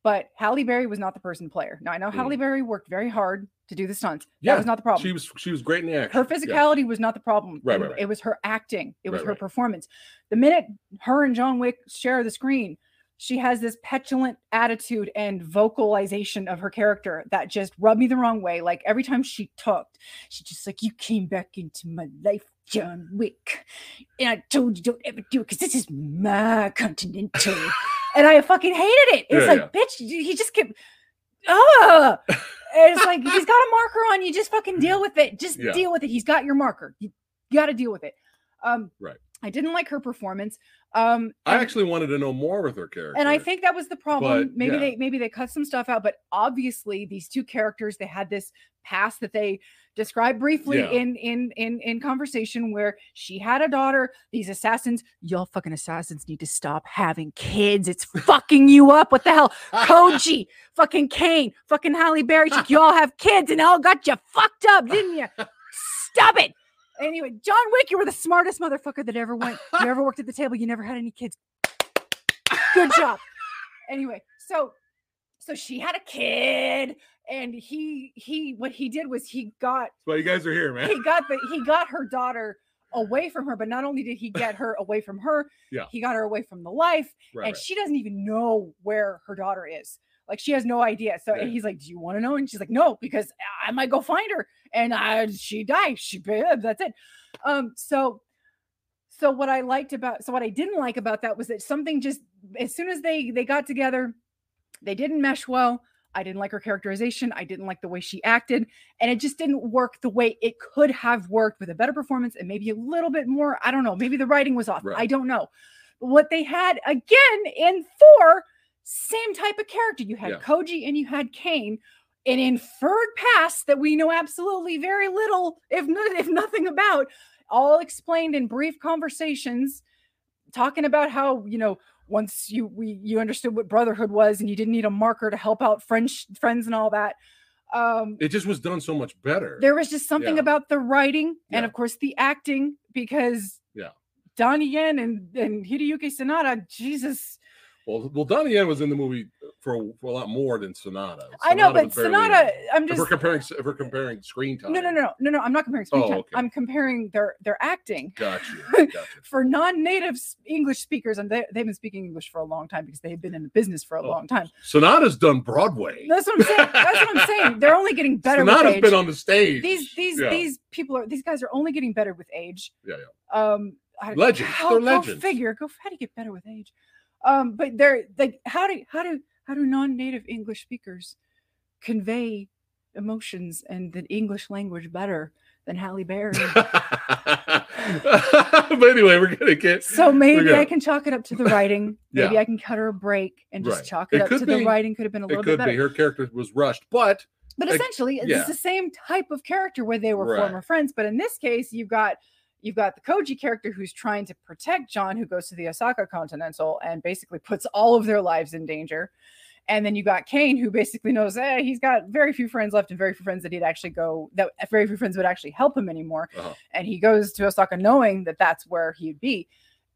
but Halle Berry was not the person player. Now I know Halle Berry worked very hard to do the stunts. That Mm. Yeah, was not the problem. she was she was great in the action. her Yeah. physicality was not the problem. Right, it, right, right. it was her acting. It was Right, her right. performance. The minute her and John Wick share the screen, she has this petulant attitude and vocalization of her character that just rubbed me the wrong way. Like every time she talked, she just like, "You came back into my life, John Wick, and I told you don't ever do it because this is my continental." <laughs> and I fucking hated it. It's Yeah, like, bitch, he just kept. oh it's like he's got a marker on you. Just fucking deal with it. Just Yeah. deal with it. He's got your marker. You got to deal with it. Um, Right. I didn't like her performance. Um, I and- actually wanted to know more with her character. and I think that was the problem. But, maybe yeah. they maybe they cut some stuff out, but obviously these two characters they had this past that they described briefly Yeah. in in in in conversation where she had a daughter. These assassins, y'all fucking assassins need to stop having kids. It's <laughs> fucking you up. What the hell? <laughs> Koji, fucking Caine, fucking Halle Berry, y'all have kids and all got you fucked up, didn't you? <laughs> Stop it. Anyway, John Wick, you were the smartest motherfucker that ever went. <laughs> You ever worked at the table? You never had any kids. Good job. Anyway, so so she had a kid, and he he what he did was he got That's why you guys are here, man. he got the he got her daughter away from her, but not only did he get her away from her, <laughs> Yeah. he got her away from the life, Right, and right. she doesn't even know where her daughter is. Like she has no idea. So Yeah. he's like, "Do you want to know?" And she's like, "No, because I might go find her." And uh, she died. She that's it. Um. So, so what I liked about so what I didn't like about that was that something just as soon as they they got together, they didn't mesh well. I didn't like her characterization. I didn't like the way she acted, and it just didn't work the way it could have worked with a better performance and maybe a little bit more. I don't know. Maybe the writing was off. I don't know. What they had again in four, same type of character. You had Yeah. Koji and you had Caine, an inferred past that we know absolutely very little, if no, if nothing about, all explained in brief conversations, talking about how you know once you we you understood what brotherhood was and you didn't need a marker to help out French friends and all that. Um, It just was done so much better. there was just something Yeah. about the writing and Yeah. of course the acting because Yeah. Donnie Yen and, and Hideyuki Sanada, Jesus. Well, well, Donnie Yen was in the movie for, a- for a lot more than Sanada. I know, Sanada but Sanada. I'm If just we're comparing, if we're comparing screen time. no, no, no, no, no. I'm not comparing screen Oh, time. okay. I'm comparing their their acting Got you. Got you. for non-native English speakers, and they, they've been speaking English for a long time because they've been in the business for a Oh, long time. Sanada's done Broadway. That's what I'm saying. That's what I'm saying. <laughs> They're only getting better with Sanada's been on the stage. these these Yeah. these people are these guys are only getting better with age. Yeah, yeah. Um, I- Legends. How, They're go legends. figure. Go. How do you get better with age? Um, but they're like, how do how do how do non-native English speakers convey emotions and the English language better than Halle Berry? <laughs> but anyway, we're gonna get so maybe I gonna- can chalk it up to the writing. <laughs> Maybe Yeah. I can cut her a break and just Right. chalk it, It up to the writing. Could have been a it little bit could better. be her character was rushed, but But essentially, it's yeah. the same type of character where they were Right. former friends. But in this case, you've got you've got the Koji character who's trying to protect John, who goes to the Osaka Continental and basically puts all of their lives in danger. And then you got Caine, who basically knows, eh, he's got very few friends left and very few friends that he'd actually go, that very few friends would actually help him anymore. Uh-huh. And he goes to Osaka knowing that that's where he'd be.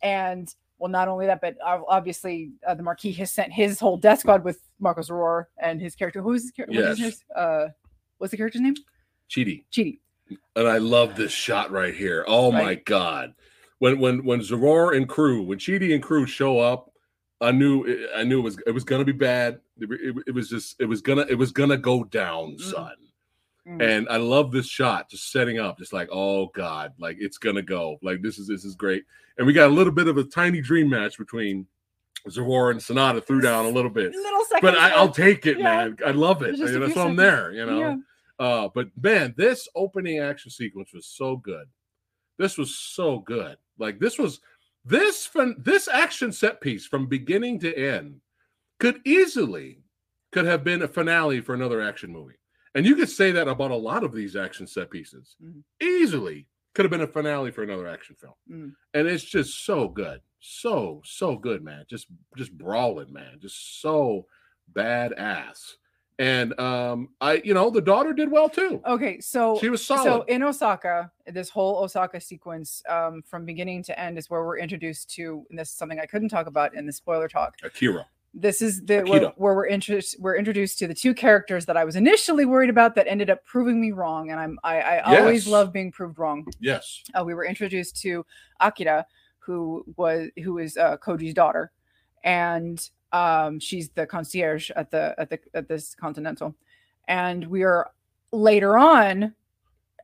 And well, not only that, but obviously uh, the Marquis has sent his whole death squad with Marko Zaror and his character. Who's his character? What's his Yes. name? Uh, what's the character's name? Chidi. Chidi. And I love this shot right here. Oh my god. When when when Zaror and crew, when Chidi and crew show up, I knew I knew it was it was gonna be bad. It, it- it was just it was gonna it was gonna go down, Mm. son. Mm. And I love this shot, just setting up, just like, oh God, like it's gonna go. Like this is this is great. And we got a little bit of a tiny dream match between Zaror and Sanada threw down a little bit. Little. But I, I'll take it, Yeah. man. I love it. That's why I'm there, you know. Yeah. Uh, but man, this opening action sequence was so good. This was so good. Like this was this fin- this action set piece from beginning to end could easily could have been a finale for another action movie. And you could say that about a lot of these action set pieces. Mhm. Easily could have been a finale for another action film. Mm. And it's just so good. So, so good, man. Just just brawling, man. Just so badass. And um, I, you know, the daughter did well too. Okay, so She was solid. so in Osaka, this whole Osaka sequence, um, from beginning to end, is where we're introduced to. And this is something I couldn't talk about in the spoiler talk. Akira. This is the where, where we're introduced. We're introduced to the two characters that I was initially worried about that ended up proving me wrong, and I'm I, I always love being proved wrong. Yes. uh, we were introduced to Akira, who was who is uh, Koji's daughter, and um, she's the concierge at the at the at this Continental, and we are later on,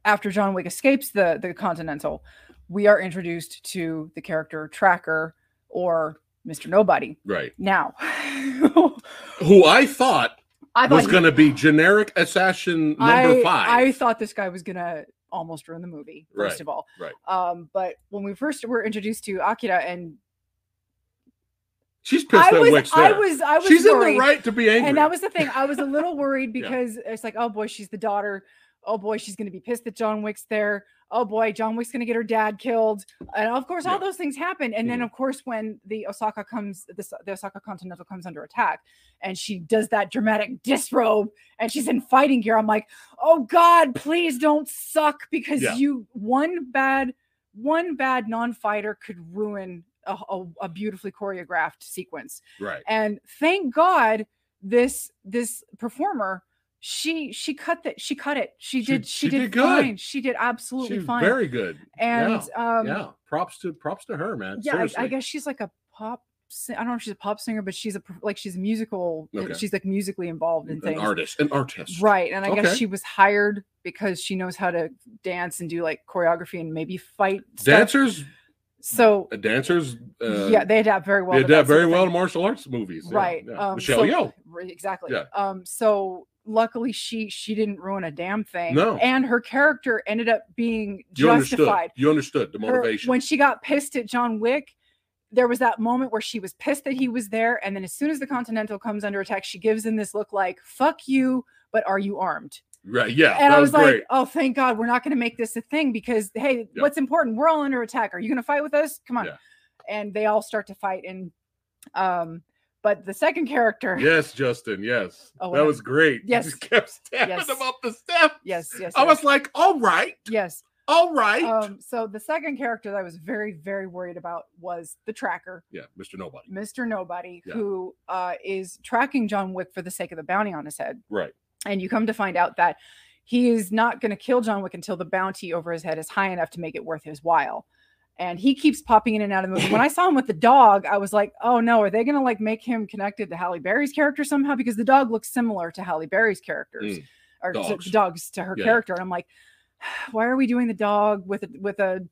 after John Wick escapes the the Continental, we are introduced to the character Tracker or Mister Nobody. Right. Now, <laughs> Who I thought I was going to be generic assassin number I, five. I thought this guy was gonna almost ruin the movie, first Right, of all. right. Um, but when we first were introduced to Akira and She's pissed I at was, Wick's I was, I was She's worried. in the right to be angry. and that was the thing. I was a little worried <laughs> Yeah. because it's like, oh boy, she's the daughter. Oh boy, she's gonna be pissed that John Wick's there. Oh boy, John Wick's gonna get her dad killed. And of course, all those things happen. And then, Mhm. of course, when the Osaka comes, the, the Osaka Continental comes under attack, and she does that dramatic disrobe, and she's in fighting gear. I'm like, oh God, please don't suck because Yeah. you one bad, one bad non-fighter could ruin a, a, a beautifully choreographed sequence right. and thank god this this performer she she cut that she cut it she, She- did she, she did, did good. fine she did absolutely fine very good. and yeah. um yeah. Props to props to her, man. yeah I, I guess she's like a pop i don't know if she's a pop singer but she's a like she's a musical uh, Okay. she's like musically involved in an things artist, an artist. right and i Okay. guess she was hired because she knows how to dance and do like choreography and maybe fight stuff. So dancers. Uh, yeah they adapt very well they adapt very well to martial arts movies. right yeah. um Michelle so- Yeoh. Exactly Yeah. um so luckily she she didn't ruin a damn thing No. and her character ended up being You understood. justified You understood the Her- motivation. when she got pissed at john wick there was that moment where she was pissed that he was there and then as soon as the continental comes under attack she gives him this look like fuck you but are you armed right. Yeah. and i was, great. like oh thank god we're not going to make this a thing because hey Yeah. what's important we're all under attack are you going to fight with us come on Yeah. and they all start to fight and um but the second character <laughs> Yes, Justin. Yes. Oh, that wow. was great. Yes. just kept stabbing Yes. him up the step. yes yes I yes. was like, all right, yes all right. Um, so the second character that I was very, very worried about was the tracker, yeah, Mr. Nobody. Mr. Nobody, Yeah. who uh, is tracking John Wick for the sake of the bounty on his head. Right. And you come to find out that he is not going to kill John Wick until the bounty over his head is high enough to make it worth his while. And he keeps popping in and out of the movie. When I saw him with the dog, I was like, "Oh no, are they going to like make him connected to Halle Berry's character somehow?" Because the dog looks similar to Halle Berry's characters, Mm, or to- dogs. dogs to her Yeah. character. And I'm like, why are we doing the dog with a, with a,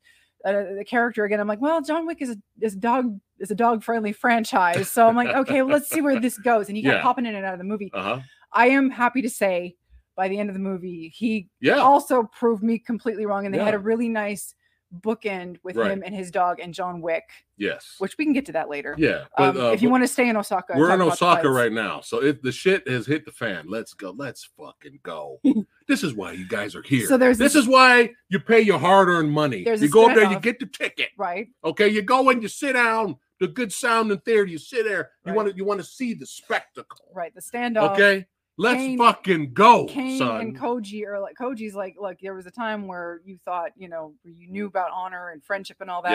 character again? I'm like, well, John Wick is a is a dog is a dog friendly franchise, so I'm like, okay, well, let's see where this goes. And he kept Yeah. popping in and out of the movie. Uh huh. I am happy to say, by the end of the movie, he Yeah. also proved me completely wrong, and they had a really nice bookend with Right. him and his dog and John Wick, yes. which we can get to that later. yeah. But Um, uh, if you want to stay in Osaka, we're in Osaka right now, so if the shit has hit the fan, let's go. Let's fucking go. <laughs> this is why you guys are here. So there's this is why you pay your hard-earned money. You go up there, you get the ticket. right? Okay, you go and you sit down. The good sound and theater. You sit there. You Right. want to. You want to see the spectacle. Right. The standoff. Okay, let's Caine- fucking go, Caine son. and Koji are like Koji's like look there was a time where you thought you know you knew about honor and friendship and all that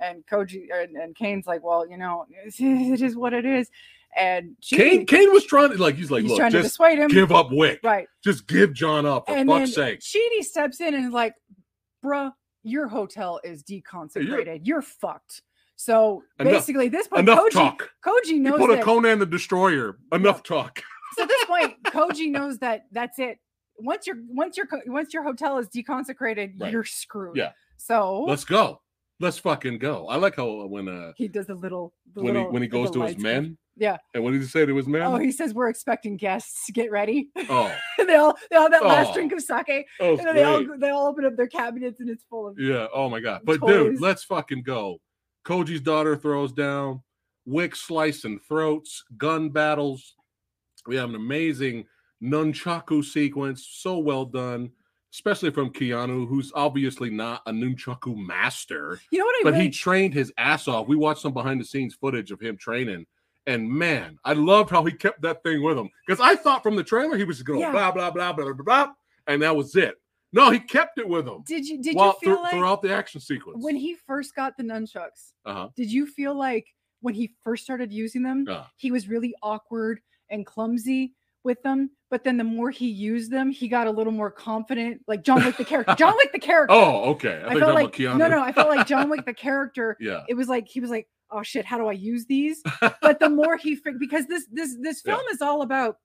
yeah, and Koji and, and Caine's like well you know <laughs> it is what it is and she, Caine. Caine was trying to like. He's like, he's look, trying to just dissuade him give up Wick. right Just give John up for and fuck's sake. Chidi steps in and is like bruh your hotel is deconsecrated you're fucked so Enough- basically this point Enough Koji talk. Koji You knows put a that Conan the Destroyer. Enough talk. <laughs> so at this point Koji knows that that's it once your once your once your hotel is deconsecrated Right. you're screwed Yeah. so Let's go. Let's fucking go. I like how when uh he does a little the when he when he goes to his men Yeah. And what did he say to his men? Oh, he says we're expecting guests. Get ready. oh, and <laughs> they all they all have that last Oh. drink of sake, was and then they all they all open up their cabinets, and it's full of Yeah. Oh my god. But Toys. dude, let's fucking go. Koji's daughter throws down. Wick slicing throats. Gun battles. We have an amazing nunchaku sequence. So well done, especially from Keanu, who's obviously not a nunchaku master, You know what I mean? but really he trained his ass off. We watched some behind the scenes footage of him training. And man, I loved how he kept that thing with him because I thought from the trailer he was going Yeah. blah blah blah blah blah blah, and that was it. No, he kept it with him did you did while you feel thr- like throughout the action sequence. when he first got the nunchucks? uh-huh. Did you feel like when he first started using them, Uh. he was really awkward and clumsy with them? But then the more he used them, he got a little more confident, like John Wick the character. John Wick the <laughs> character. Oh, okay. I, I felt like Keanu. no, no. I felt like John Wick <laughs> the character. yeah. It was like he was like, oh shit, how do I use these? <laughs> But the more he because this this this Yeah. film is all about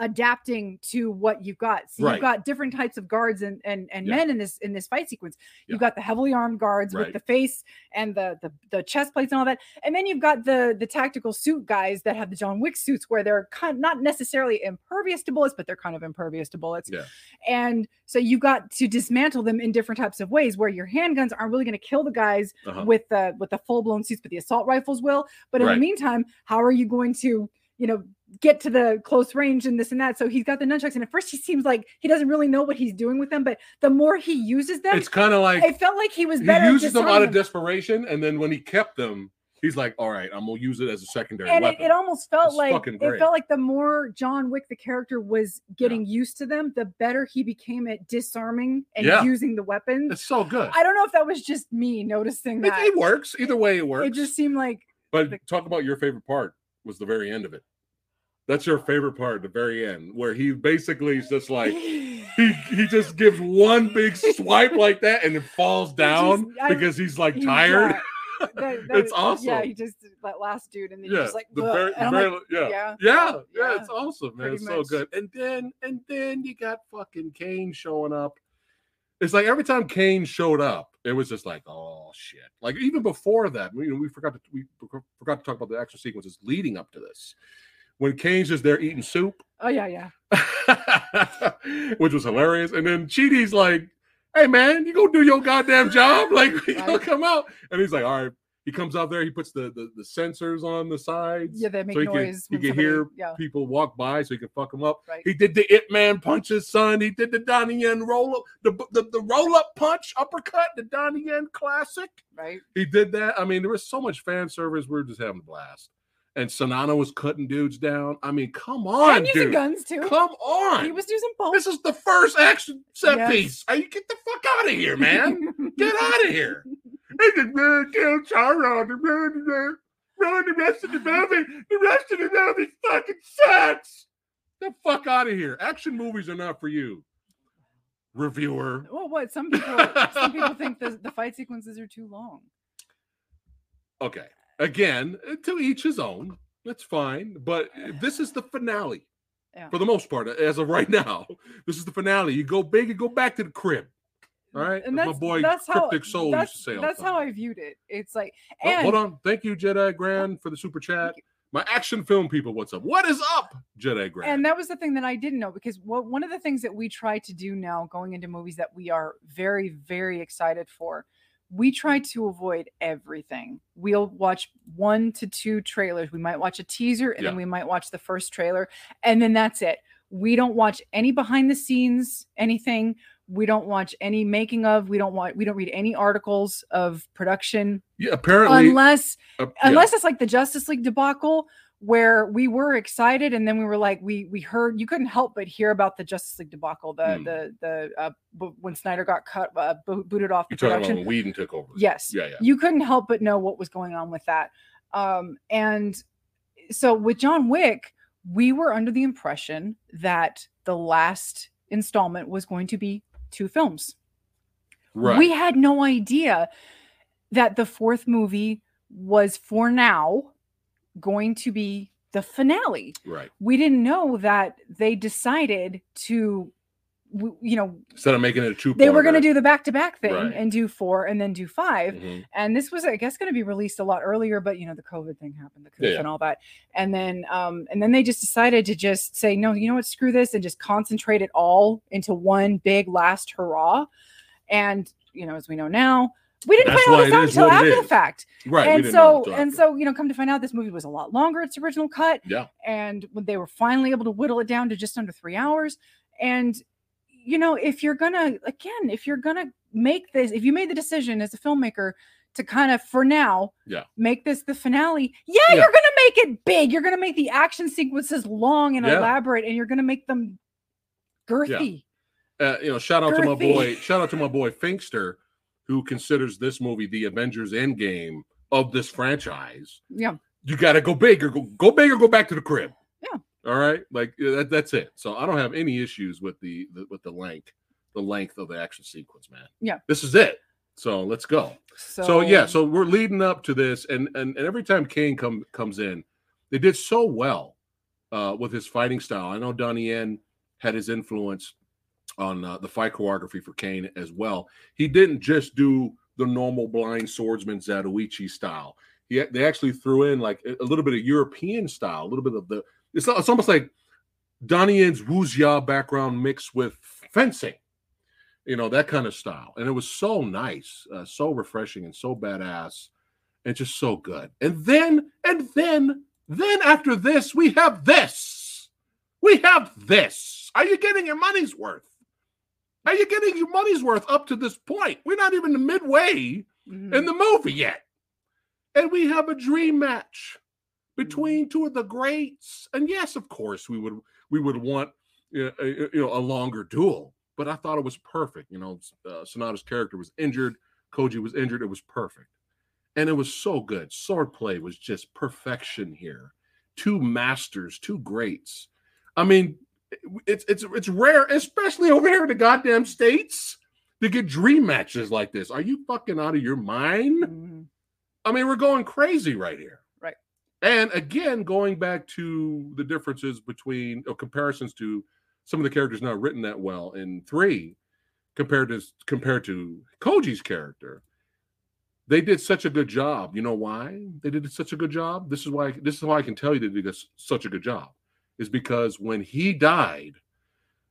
adapting to what you've got. So Right. you've got different types of guards and and and Yeah. men in this in this fight sequence. You've Yeah. got the heavily armed guards Right. with the face and the, the the chest plates and all that, and then you've got the the tactical suit guys that have the John Wick suits where they're kind not necessarily impervious to bullets, but they're kind of impervious to bullets. Yeah. And so you've got to dismantle them in different types of ways where your handguns aren't really going to kill the guys Uh-huh. with the with the full blown suits, but the assault rifles will. But in Right. the meantime, how are you going to, you know, get to the close range and this and that? So he's got the nunchucks, and at first he seems like he doesn't really know what he's doing with them. But the more he uses them, It's kind of like it felt like he was he better. at uses them out of desperation, and then when he kept them, he's like, "All right, I'm gonna use it as a secondary and it, weapon." it almost felt It's like it felt like the more John Wick the character was getting used to them, the better he became at disarming and Yeah. using the weapons. it's so good. I don't know if that was just me noticing It, that. it works either way. It works. It just seemed like But the- talk about your favorite part was the very end of it. That's your favorite part, the very end, where he basically is just like <laughs> he he just gives one big swipe like that and it falls down just- I- because he's like tired. yeah, <laughs> that- that It's was- Yeah, he just that last dude, and then Yeah, he's just like, the very, very like, yeah. yeah, yeah, oh, yeah, yeah, it's awesome, man. pretty It's so much. good. And then and then you got fucking Caine showing up. It's like every time Caine showed up, it was just like, oh shit. Like even before that, we, we forgot to we forgot to talk about the extra sequences leading up to this. When Caine's just there eating soup, oh yeah, yeah. <laughs> which was hilarious. And then Chidi's like, "Hey man, you go do your goddamn job. Like, <laughs> you Right. come out." And he's like, "All right." He comes out there. He puts the the, the sensors on the sides. Yeah, they make so he can, noise. he can somebody- hear yeah, people walk by, so he can fuck them up. right. He did the Ip Man punch his son. He did the Donnie Yen roll up, the the, the roll up punch uppercut, the Donnie Yen classic. right. He did that. I mean, there was so much fan service. We were just having a blast. And Sanada was cutting dudes down. I mean, come on, and using dude. guns too. Come on. He was using both. This is the first action set Yes. piece. Are you get the fuck out of here, man? <laughs> get out of here. They just man kill Charon. The man, man, man, the rest of the movie, the rest of the movie fucking sucks. Get the fuck out of here. Action movies are not for you, reviewer. well, what some people some people <laughs> think the, the fight sequences are too long. Okay, again, eh, to each his own. That's fine, but this is the finale. Yeah. For the most part, as of right now, this is the finale. You go big and go back to the crib. All right, and that's my boy that's how Cryptic Soul used that's, to say. that's how. I viewed it. It's like and hold on. Thank you, Jedi Grand, for the super chat. My action film people, what's up? What is up, Jedi Grand? and that was the thing that I didn't know because what, one of the things that we try to do now going into movies that we are very very excited for we try to avoid everything. We'll watch one to two trailers. We might watch a teaser and then we might watch the first trailer and then that's it. We don't watch any behind the scenes anything. We don't watch any making of. We don't want we don't read any articles of production. Yeah, apparently, unless uh, yeah. unless it's like the Justice League debacle where we were excited and then we were like we we heard you couldn't help but hear about the Justice League debacle the Hmm. the the uh, bo- when Snyder got cut uh, bo- booted off the you're production Whedon took over. yes Yeah, yeah. you couldn't help but know what was going on with that um and so with John Wick we were under the impression that the last installment was going to be two films Right. we had no idea that the fourth movie was for now going to be the finale. right. We didn't know that they decided to you know, Instead of making it a two, they were going to do the back to back thing Right. and do four and then do 5 Mhm. and this was i guess going to be released a lot earlier but you know the covid thing happened the COVID yeah. and all that and then um and then they just decided to just say no you know what screw this and just concentrate it all into one big last hurrah and you know as we know now we didn't That's find all this out until after the fact right. and so and so you know come to find out this movie was a lot longer its original cut Yeah. and when they were finally able to whittle it down to just under three hours and you know if you're gonna again if you're gonna make this if you made the decision as a filmmaker to kind of for now Yeah. make this the finale yeah, Yeah. you're gonna make it big you're gonna make the action sequences long and Yeah. elaborate and you're gonna make them girthy uh, you know, shout out to my boy, shout out to my boy Finkster, who considers this movie the Avengers Endgame of this franchise. yeah You got to go big or go go big or go back to the crib. Yeah. All right, like that, that's it. So I don't have any issues with the, the with the length, the length of the action sequence, man. Yeah. this is it. So let's go. so, So, yeah, so we're leading up to this, and and, and every time Caine come comes in, they did so well uh, with his fighting style. I know Donnie Yen had his influence on uh, the fight choreography for Caine as well. He didn't just do the normal blind swordsman Zatoichi style. He they actually threw in like a, little bit of European style, a little bit of the. It's it's almost like Donnie Yen's wuxia background mixed with fencing you know that kind of style and it was so nice uh, so refreshing and so badass and just so good and then and then then after this we have this we have this are you getting your money's worth are you getting your money's worth up to this point. We're not even midway mhm. in the movie yet. And we have a dream match between two of the greats. And yes of course we would we would want uh, a, you know a longer duel but i thought it was perfect. You know uh, Sanada's character was injured. Koji was injured. It was perfect. And it was so good. Swordplay was just perfection here. Two masters two greats. I mean it's it's it's rare especially over here in the goddamn states to get dream matches like this are you fucking out of your mind Mhm. I mean, we're going crazy right here. Right. And again, going back to the differences between or comparisons to some of the characters not written that well in three compared to compared to Koji's character. They did such a good job. You know why they did such a good job? This is why this is how I can tell you they did such a good job. Is because when he died,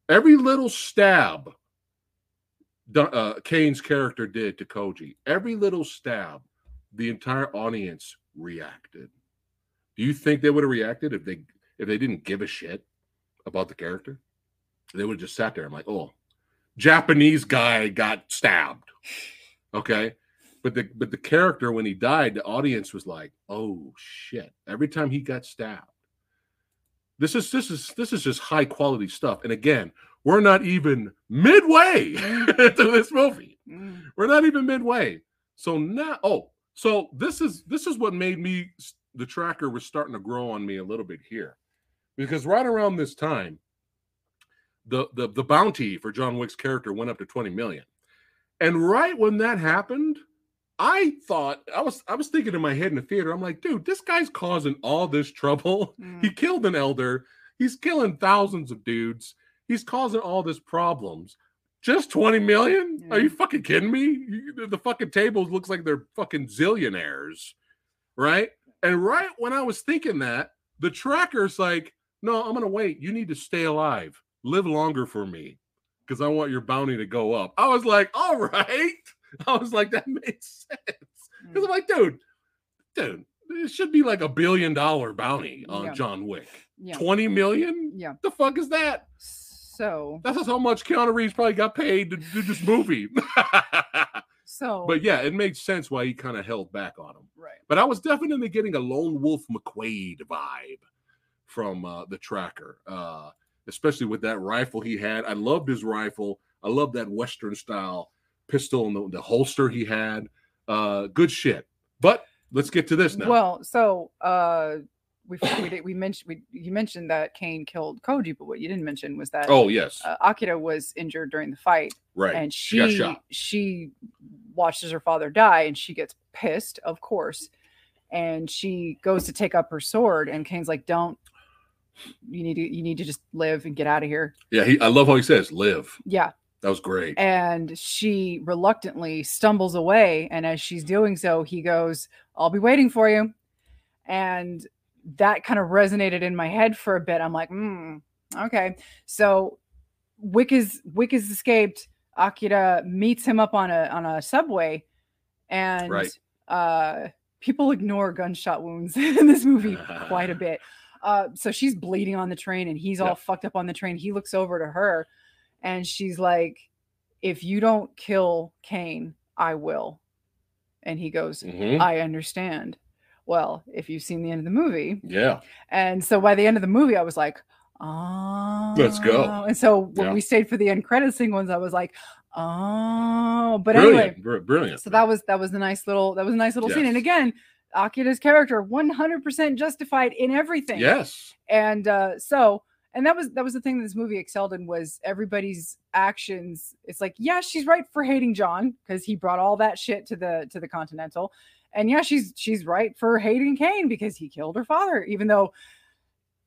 every little stab uh, Caine's character did to Koji, every little stab, the entire audience reacted. Do you think they would have reacted if they if they didn't give a shit about the character? They would have just sat there and like, oh, Japanese guy got stabbed. Okay. But the but the character when he died, the audience was like, oh shit. Every time he got stabbed. This is this is this is just high quality stuff. And again, we're not even midway <laughs> to this movie. Mhm. We're not even midway. So now, oh, so this is this is what made me the tracker was starting to grow on me a little bit here, because right around this time, the the the bounty for John Wick's character went up to twenty million, and right when that happened, I thought I was I was thinking in my head in the theater, I'm like, dude, this guy's causing all this trouble. <laughs> Mm. He killed an elder. He's killing thousands of dudes. He's causing all this problems. Just 20 million? Are you fucking kidding me? You- The fucking tables looks like they're fucking zillionaires, right? And right when I was thinking that, the tracker's like, no, I'm gonna wait. You need to stay alive, live longer for me, because I want your bounty to go up. I was like, all right. <laughs> I was like, that makes sense. Because I'm like, dude, dude, it should be like a billion dollar bounty on Yeah. John Wick. yeah 20 million? yeah The fuck is that? so That's how much Keanu Reeves probably got paid to do this movie. <laughs> so but yeah, it made sense why he kind of held back on him. right But I was definitely getting a Lone Wolf McQuaid vibe from uh, the tracker, uh, especially with that rifle he had. I loved his rifle. I love that Western style pistol and the, the holster he had. Uh, good shit. But let's get to this now. Well, so uh, we we, did, we mentioned we you mentioned that Caine killed Koji, but what you didn't mention was that oh yes, uh, Akira was injured during the fight, right. and She she she watches her father die, and she gets pissed, of course, and she goes to take up her sword, and Caine's like, "Don't." you need to you need to just live and get out of here. Yeah, he, I love how he says live. Yeah. That was great. And she reluctantly stumbles away. And as she's doing so, he goes, I'll be waiting for you. And that kind of resonated in my head for a bit. I'm like, hmm, okay. So Wick is Wick is escaped. Akira meets him up on a on a subway, and Right. uh, people ignore gunshot wounds <laughs> in this movie quite a <laughs> bit. Uh, so she's bleeding on the train, and he's all fucked up on the train. He looks over to her, and she's like, "If you don't kill Caine, I will." And he goes, Mhm. "I understand." Well, if you've seen the end of the movie, Yeah. and so by the end of the movie, I was like, "Oh, Let's go. And so when Yeah. we stayed for the end credit sequence, I was like, "Oh!" But brilliant. anyway, br- brilliant. so that was that was a nice little that was a nice little scene. And again, Akira's character 100% justified in everything. yes. And uh, so and that was that was the thing that this movie excelled in was everybody's actions. It's like, yeah, she's right for hating John because he brought all that shit to the to the Continental. And yeah, she's she's right for hating Caine because he killed her father, even though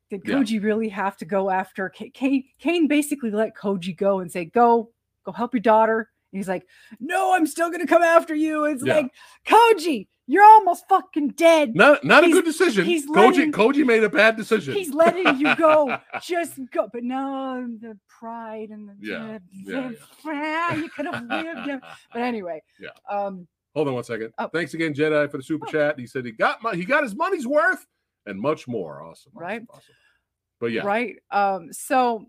did Yeah. Koji really have to go after Ka- Caine? Caine basically let Koji go and say, "Go, go help your daughter." And he's like, "No, I'm still gonna come after you." It's Yeah. like, Koji, you're almost fucking dead. Not not a good decision. he's Koji letting- Koji made a bad decision. He's letting you go. <laughs> Just go. But no, the pride and the Yeah, the- yeah, you could have <laughs> lived. But anyway, Yeah. Um, Hold on one second. Oh. Thanks again, Jedi, for the super Oh. chat. He said he got my, he got his money's worth and much more. Awesome. awesome, Right. Awesome. But yeah. right. Um, so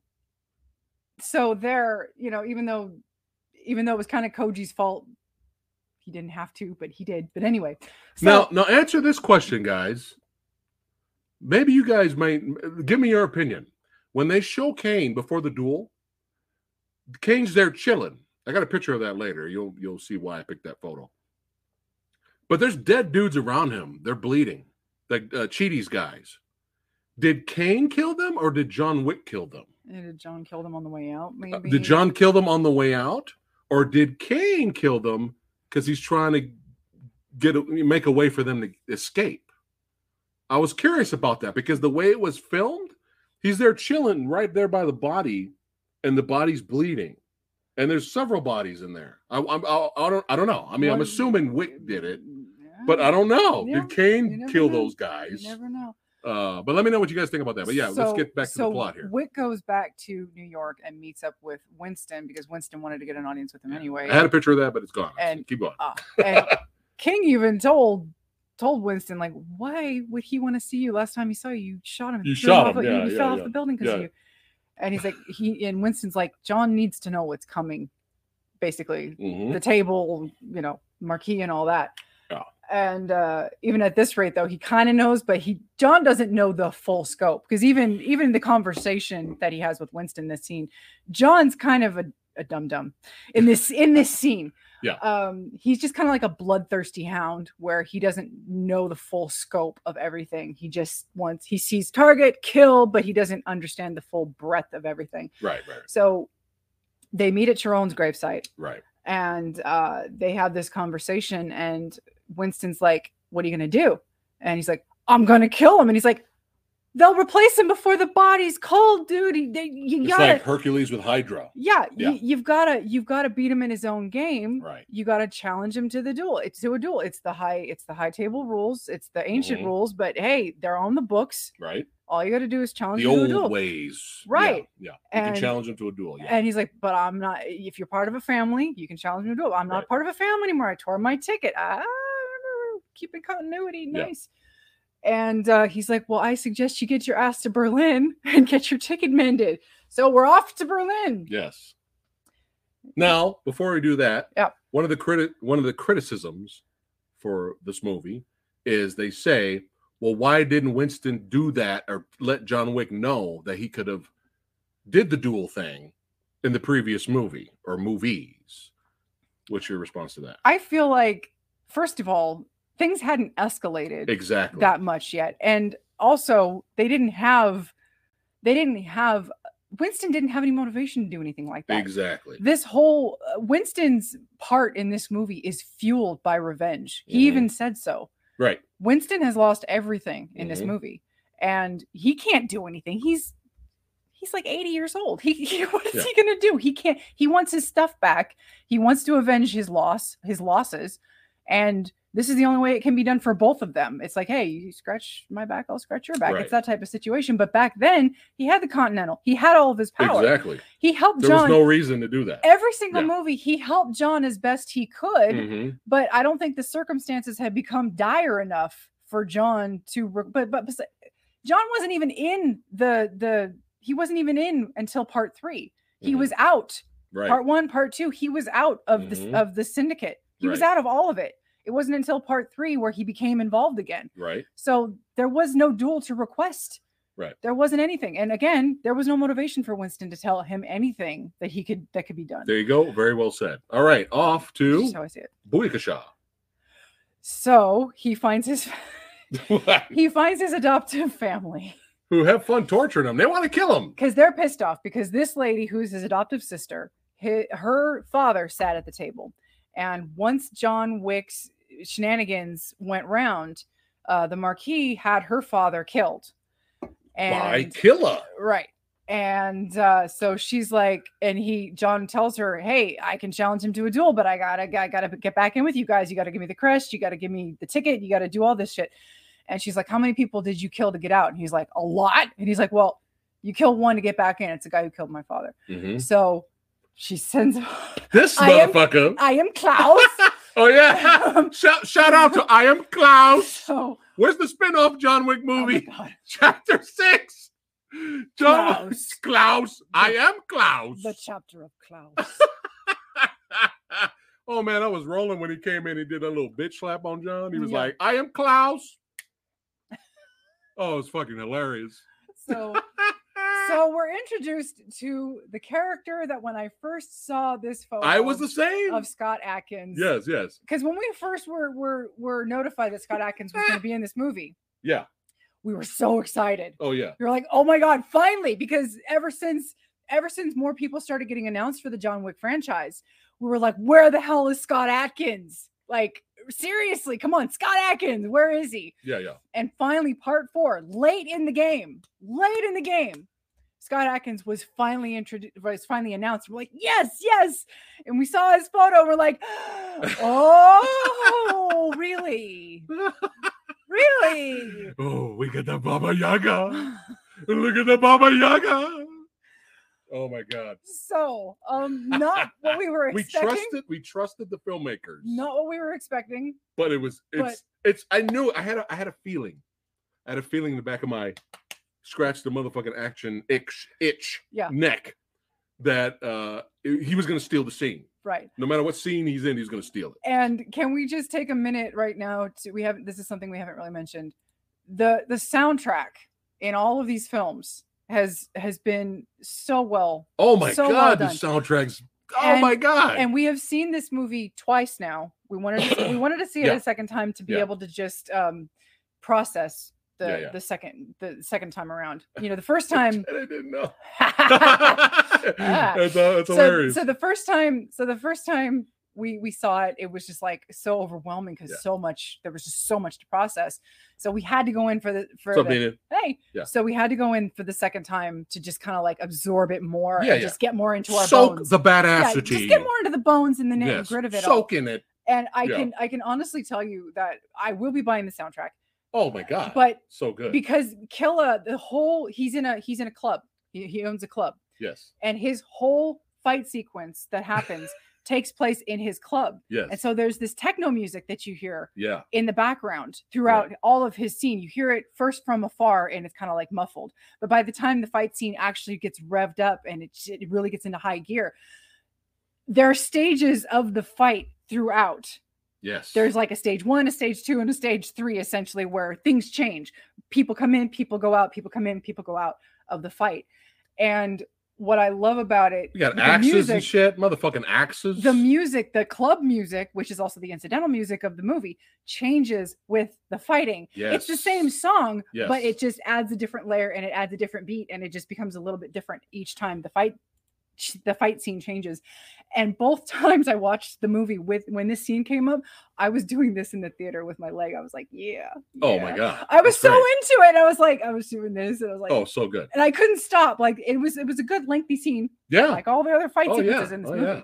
so there, you know, even though even though it was kind of Koji's fault, he didn't have to, but he did. But anyway, so now, now answer this question, guys. Maybe you guys might give me your opinion. When they show Caine before the duel, Caine's there chilling. I got a picture of that later. You'll you'll see why I picked that photo. But there's dead dudes around him. They're bleeding. Like uh, Chidi's guys. Did Caine kill them or did John Wick kill them? And did John kill them on the way out? Uh, Maybe Did John kill them on the way out, or did Caine kill them because he's trying to get a, make a way for them to escape? I was curious about that because the way it was filmed, he's there chilling right there by the body, and the body's bleeding, and there's several bodies in there. I, I, I don't I don't know. I mean, I'm assuming Wick did it, but I don't know. Yeah, did Caine kill know. those You guys? never know. Uh, but let me know what you guys think about that. But yeah, let's get back to the plot here. Wick goes back to New York and meets up with Winston because Winston wanted to get an audience with him anyway. I had a picture of that, but it's gone. And- Keep going. Uh, <laughs> and King even told told Winston like, why would he want to see you? Last time he saw you, you shot him. You shot him, You, yeah, you yeah, fell off the building because yeah. you. And he's like, he and Winston's like, John needs to know what's coming. Basically, Mhm. the table, you know, Marquis and all that. And uh, even at this rate, though, he kind of knows, but he John doesn't know the full scope because even even the conversation that he has with Winston in this scene, John's kind of a, a dum dum in this in this scene. Yeah. Um, he's just kind of like a bloodthirsty hound where he doesn't know the full scope of everything. He just wants he sees target, kill, but he doesn't understand the full breadth of everything. Right, right, So they meet at Charon's gravesite right. and uh, they have this conversation and winston's like what are you going to do and he's like i'm going to kill him and he's like they'll replace him before the body's cold dude he, they, you It's gotta like Hercules with Hydra. yeah, Yeah. You, you've got to you've got to beat him in his own game Right. you got to challenge him to the duel it's to a duel it's the high it's the high table rules it's the ancient Mhm. rules but hey they're on the books Right. all you got to do is challenge The him to a old duel ways. Right. Yeah. You And- can challenge him to a duel. Yeah. And he's like, but I'm not. If you're part of a family, you can challenge me to a duel. I'm not Right. part of a family anymore. I tore my ticket. Ah, keeping continuity. Yeah. Nice. And uh, he's like, well, I suggest you get your ass to Berlin <laughs> and get your ticket mended. So we're off to Berlin. yes. Now, before we do that, Yeah. one of the criti- one of the criticisms for this movie is they say, well, why didn't Winston do that or let John Wick know that he could have did the duel thing in the previous movie or movies? What's your response to that? I feel like, first of all, things hadn't escalated Exactly. that much yet. And also, they didn't have, they didn't have, Winston didn't have any motivation to do anything like that. exactly. this whole uh, Winston's part in this movie is fueled by revenge. He Mhm. even said so. Right. Winston has lost everything in this Mhm. movie. and he can't do anything. He's he's like 80 years old. He, <laughs> he what is Yeah. he gonna do? He can't. He wants his stuff back. He wants to avenge his loss, his losses, and this is the only way it can be done for both of them. It's like, hey, you scratch my back, I'll scratch your back. Right. It's that type of situation. But back then, he had the Continental. He had all of his power. Exactly. He helped There John. There was no reason to do that. Every single Yeah. movie, he helped John as best he could Mhm. but I don't think the circumstances had become dire enough for John to. But but John wasn't even in the the. He wasn't even in until part three. He Mhm. was out. Right. Part one, part two. He was out of Mhm. the of the syndicate. He was out of all of it. It wasn't until part three where he became involved again. right. So there was no duel to request. Right. There wasn't anything. And again, there was no motivation for Winston to tell him anything that he could that could be done. There you go. Very well said. All right. Off to how I see it. So he finds his <laughs> he finds his adoptive family Who have fun torturing him. They want to kill him. because they're pissed off because this lady who's his adoptive sister hi her father sat at the table and once john wick's shenanigans went round uh, the marquis had her father killed. By Killa. right. And uh, so she's like and he john tells her hey i can challenge him to a duel but i gotta i gotta get back in with you guys. You gotta give me the crest. You gotta give me the ticket. You gotta do all this shit. And she's like how many people did you kill to get out? And he's like a lot. And he's like well you kill one to get back in. It's the guy who killed my father. Mhm. so she sends him. This I am- motherfucker. i am klaus <laughs> oh yeah. Um, shout, shout out to I am Klaus. so Where's the spin-off John Wick oh movie? God, <laughs> Chapter six. John Klaus. Klaus. I am Klaus. the chapter of klaus <laughs> oh man, I was rolling when he came in. He did a little bitch slap on John. He was Yeah. like, "I am Klaus." Oh, it's fucking hilarious. so so we're introduced to the character that when I first saw this photo I was the same. of Scott Adkins. Yes, yes, Because when we first were were were notified that Scott Adkins was going to be in this movie, yeah. we were so excited. Oh yeah. We were like, "Oh my god, finally!" Because ever since ever since more people started getting announced for the John Wick franchise, we were like, "Where the hell is Scott Adkins?" Like seriously, come on, Scott Adkins, where is he? Yeah, yeah. And finally, part four, late in the game, late in the game, Scott Adkins was finally introduced, was finally announced. We're like, yes, yes. And we saw his photo. We're like, <laughs> oh, really? Really? <laughs> oh, we got the Baba Yaga. Look at the Baba Yaga. Oh my God. so, um, not what we were <laughs> We expecting. trusted. We trusted the filmmakers. Not what we were expecting. but it was. It's. But- it's. I knew. I had. A, I had a feeling. I had a feeling in the back of my scratch the motherfucking action itch itch Yeah. neck that uh he was going to steal the scene. Right. No matter what scene he's in, he's going to steal it. And can we just take a minute right now to we haven't this is something we haven't really mentioned. The the soundtrack in all of these films has has been so well Oh my So well god, the soundtracks. Oh And- my god. and we have seen this movie twice now. We wanted to, we wanted to see it Yeah. a second time to be Yeah. able to just um, process the Yeah, yeah. the second the second time around. <laughs> You know, the first time. I didn't know. <laughs> Ah. that's, uh, that's so, hilarious. so the first time, so the first time we we saw it, it was just like so overwhelming because Yeah. so much there was just so much to process. So we had to go in for the for up, the, hey. Yeah. So we had to go in for the second time to just kind of like absorb it more Yeah, and just get more into our Soak bones. the badassity. just get more into the bones and the nitty yes. grit of it all. Soak in it. And I can I can honestly tell you that I will be buying the soundtrack, Oh my god. but so good. because Killa, the whole he's in a he's in a club. He, he owns a club, yes. and his whole fight sequence that happens <laughs> takes place in his club. Yes. And so there's this techno music that you hear yeah. in the background throughout all of his scene. You hear it first from afar and it's kind of like muffled. But by the time the fight scene actually gets revved up and it, it really gets into high gear, there are stages of the fight throughout. Yes. There's like a stage one, a stage two, and a stage three, essentially, where things change. People come in, people go out, people come in, people go out of the fight. And what I love about it, we got axes music- and shit. Motherfucking axes. the music, the club music, which is also the incidental music of the movie, changes with the fighting. It's the same Yes. song, but it just adds a different layer and it adds a different beat and it just becomes a little bit different each time the fight the fight scene changes. And both <laughs> times I watched the movie with when this scene came up, I was doing this in the theater with my leg. I was like, yeah. Oh my god. I was That's so great. into it. I was like, I was doing this, and I was like, Oh, so good. and I couldn't stop. Like it was, it was a good lengthy scene, Yeah. like all the other fight Oh, sequences yeah. in this Oh, movie. yeah.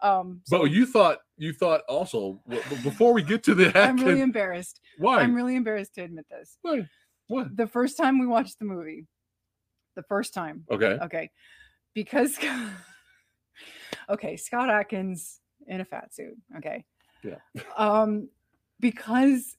Um, so But you thought you thought also before we get to the I'm really embarrassed. why? I'm really embarrassed to admit this. why? What? The first time we watched the movie, the first time, Okay. okay, because <laughs> okay, Scott Adkins in a fat suit, okay, Yeah. um, because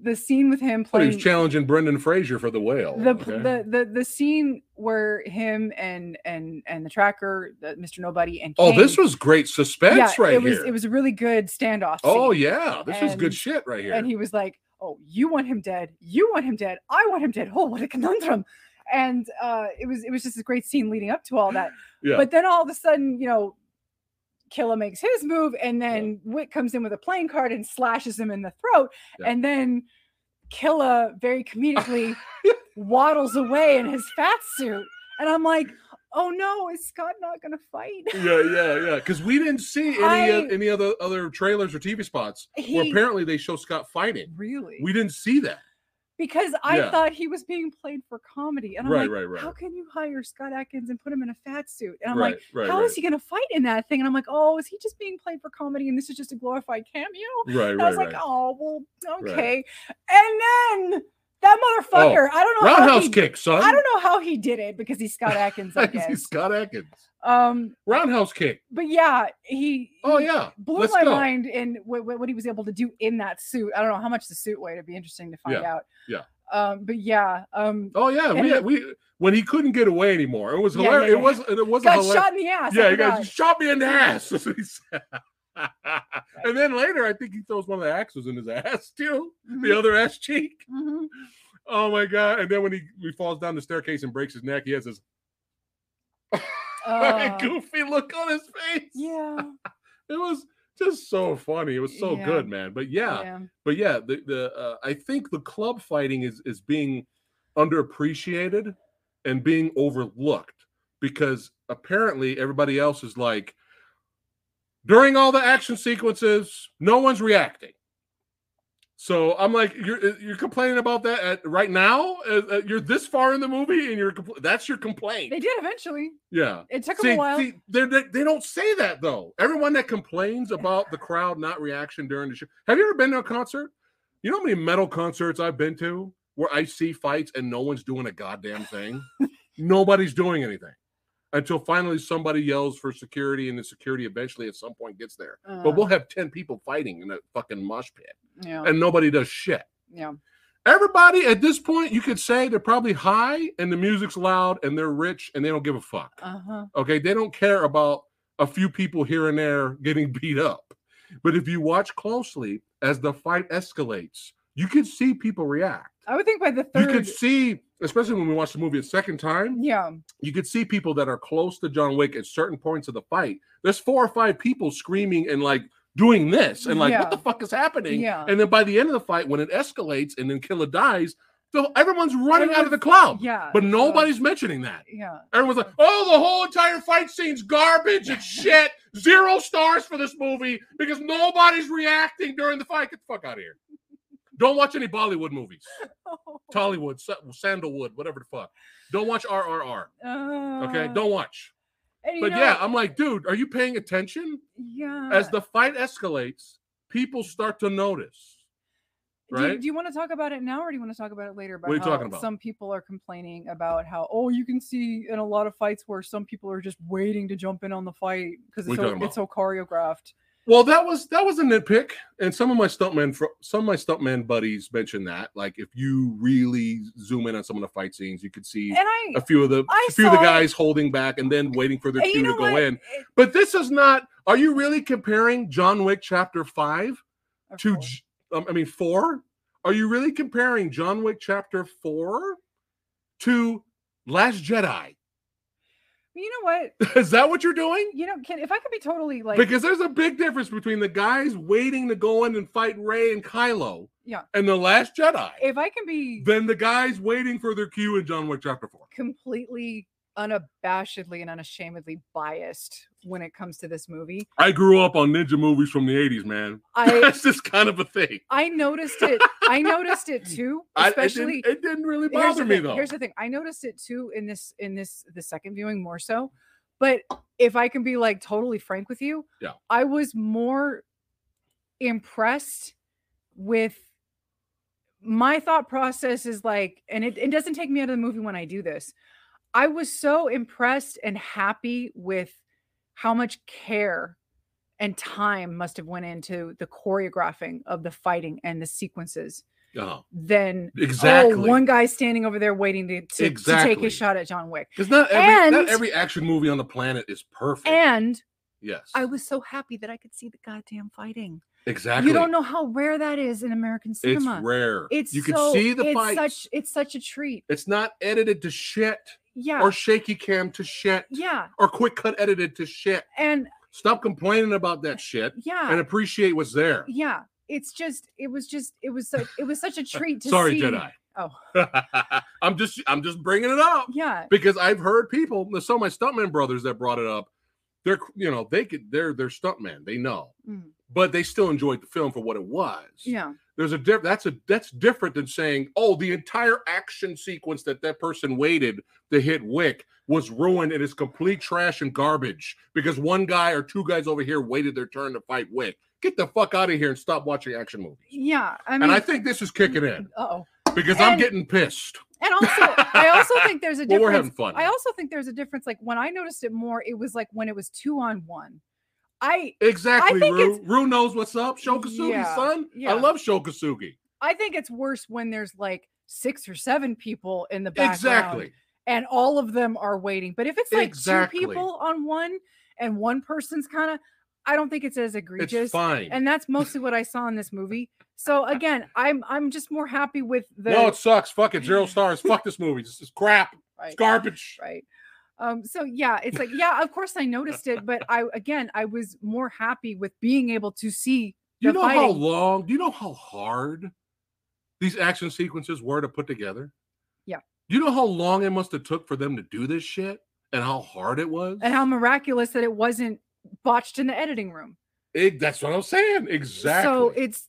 the scene with him But playing was challenging Brendan Fraser for the whale. the, okay? the the the scene where him and and and the tracker, the, Mr. Nobody, and oh, this was great suspense yeah, right it was here. it was a really good standoff. oh yeah, this was good shit right here. and he was like, "Oh, you want him dead? You want him dead? I want him dead. Oh, what a conundrum!" And uh, it was it was just a great scene leading up to all that. <gasps> Yeah. But then all of a sudden, you know, Killa makes his move, and then Wick comes in with a playing card and slashes him in the throat, Yeah. and then Killa very comedically <laughs> waddles away in his fat suit, and I'm like, "Oh no, is Scott not going to fight?" yeah, yeah, yeah. Because we didn't see <laughs> any I- uh, any other other trailers or TV spots where apparently they show Scott fighting. Really? We didn't see that. Because I Yeah. thought he was being played for comedy, and I'm Right, like, right, right. how can you hire Scott Adkins and put him in a fat suit? And I'm like, how is he going to fight in that thing? And I'm like, oh, is he just being played for comedy, and this is just a glorified cameo? Right, And I was like, oh, well, okay. And then that motherfucker, I don't know how Roundhouse he, kick, son. I don't know how he did it because he's Scott <laughs> Adkins, I He's. Scott Adkins. Um, Roundhouse kick. but yeah, he, Oh yeah. blew Let's my go. mind in what, what he was able to do in that suit. I don't know how much the suit weighed. It'd be interesting to find Yeah, out. yeah. Um, but yeah, um, Oh yeah. We, it- we when he couldn't get away anymore. It was Yeah, yeah, hilarious. yeah. It was it was got hilarious. shot in the ass. Yeah, he got shot me in the ass. <laughs> That's what he said. and then later, I think he throws one of the axes in his ass <laughs> too, Mhm, the other ass cheek. mhm. Oh my god! And then when he, he falls down the staircase and breaks his neck, he has this <laughs> Uh, goofy look on his face. yeah, <laughs> It was just so funny. It was so Yeah. good, man. But yeah, yeah. but yeah, the the uh, I think the club fighting is is being underappreciated and being overlooked because apparently everybody else is like during all the action sequences, no one's reacting. So I'm like, you're you're complaining about that at, right now. Uh, uh, you're this far in the movie, and you're compl- that's your complaint. They did eventually. yeah. It took See, them a while. see, they they don't say that though. Everyone that complains about the crowd not reaction during the show. Have you ever been to a concert? You know how many metal concerts I've been to where I see fights and no one's doing a goddamn thing. <laughs> Nobody's doing anything until finally somebody yells for security, and the security eventually at some point gets there. Uh, But we'll have ten people fighting in a fucking mosh pit, yeah, and nobody does shit. yeah. Everybody at this point, you could say they're probably high and the music's loud and they're rich and they don't give a fuck. Uh huh. Okay, they don't care about a few people here and there getting <laughs> beat up. But if you watch closely as the fight escalates, you could see people react. I would think by the third, You could see, especially when we watch the movie a second time, yeah, you could see people that are close to John Wick at certain points of the fight. There's four or five people screaming and like doing this and like, Yeah. what the fuck is happening? Yeah. And then by the end of the fight, when it escalates and then Killa dies, so everyone's running out of the club. yeah. But so- nobody's mentioning that. yeah. Everyone's like, oh, the whole entire fight scene's garbage and <laughs> shit. Zero stars for this movie because nobody's reacting during the fight. Get the fuck out of here. Don't watch any Bollywood movies. <laughs> Tollywood, Sandalwood, whatever the fuck. Don't watch RRR. Okay, Uh, don't watch. But yeah, I'm like, dude, are you paying attention? yeah. As the fight escalates, people start to notice. Do you, right? do you want to talk about it now, or do you want to talk about it later? About What are you how talking about? Some people are complaining about how oh, you can see in a lot of fights where some people are just waiting to jump in on the fight because it's, so, it's so choreographed. Well, that was that was a nitpick, and some of my stuntmen, fr- some of my stuntman buddies mentioned that. Like, if you really zoom in on some of the fight scenes, you could see I, a few of the I a few of the saw it. guys holding back and then waiting for their cue to go what? in. But this is not. Are you really comparing John Wick Chapter Five of to? Um, I mean, four. Are you really comparing John Wick Chapter Four to Last Jedi? You know what? <laughs> Is that what you're doing? You know, can if I could be totally like because there's a big difference between the guys waiting to go in and fight Rey and Kylo, Yeah. and the Last Jedi, if I can be then the guys waiting for their cue in John Wick Chapter Four. completely unabashedly and unashamedly biased when it comes to this movie. I grew up on ninja movies from the 80s, man. <laughs> I That's just kind of a thing. I noticed it. I noticed it too, <laughs> I, it, especially. didn't, it didn't really bother the me thing, though. Here's the thing. I noticed it too in this in this the second viewing more so. But if I can be like totally frank with you, Yeah. I was more impressed with my thought process is like, and it, it doesn't take me out of the movie when I do this. I was so impressed and happy with how much care and time must have went into the choreographing of the fighting and the sequences Uh-huh. than Exactly. oh one guy standing over there waiting to, to, to take Exactly. his shot at John Wick. Because not every not every action movie on the planet is perfect. And yes, I was so happy that I could see the goddamn fighting. exactly. You don't know how rare that is in American cinema. It's rare. It's you can see the it's fights. such it's such a treat. It's not edited to shit Yeah. or shaky cam to shit yeah. or quick cut edited to shit. And Stop complaining about that shit yeah. and appreciate what's there. yeah. It's just it was just it was so it was such a treat to Sorry, see. Jedi. Oh. <laughs> I'm just I'm just bringing it up Yeah. because I've heard people. Some of my stuntman brothers that brought it up. They're you know they could they're they're stuntman. They know, Mm. But they still enjoyed the film for what it was. Yeah. There's a diff- that's a that's different than saying, oh, the entire action sequence that that person waited to hit Wick was ruined and is complete trash and garbage because one guy or two guys over here waited their turn to fight Wick. Get the fuck out of here and stop watching action movies. Yeah. I mean and I think this is kicking in oh. because I'm getting pissed. And also I also <laughs> think there's a Well, difference. we're having fun. I also think there's a difference. Like when I noticed it more, it was like when it was two on one. I Exactly, think Rue. Rue knows what's up. Shokasugi, Yeah, son. yeah. I love Shokasugi. I think it's worse when there's like six or seven people in the background Exactly. and all of them are waiting. But if it's like Exactly. two people on one and one person's kind of, I don't think it's as egregious. It's fine. And that's mostly what I saw in this movie. So again, I'm I'm just more happy with the no, it sucks. Fuck it. Zero <laughs> stars. Fuck this movie. This is crap. It's garbage. right. Um, so yeah, it's like yeah, of course I noticed it, but I again I was more happy with being able to see Do you know how long? Do you know how hard these action sequences were to put together? Yeah. Do you know how long it must have took for them to do this shit and how hard it was? and how miraculous that it wasn't botched in the editing room. It- that's what I'm saying. Exactly. So it's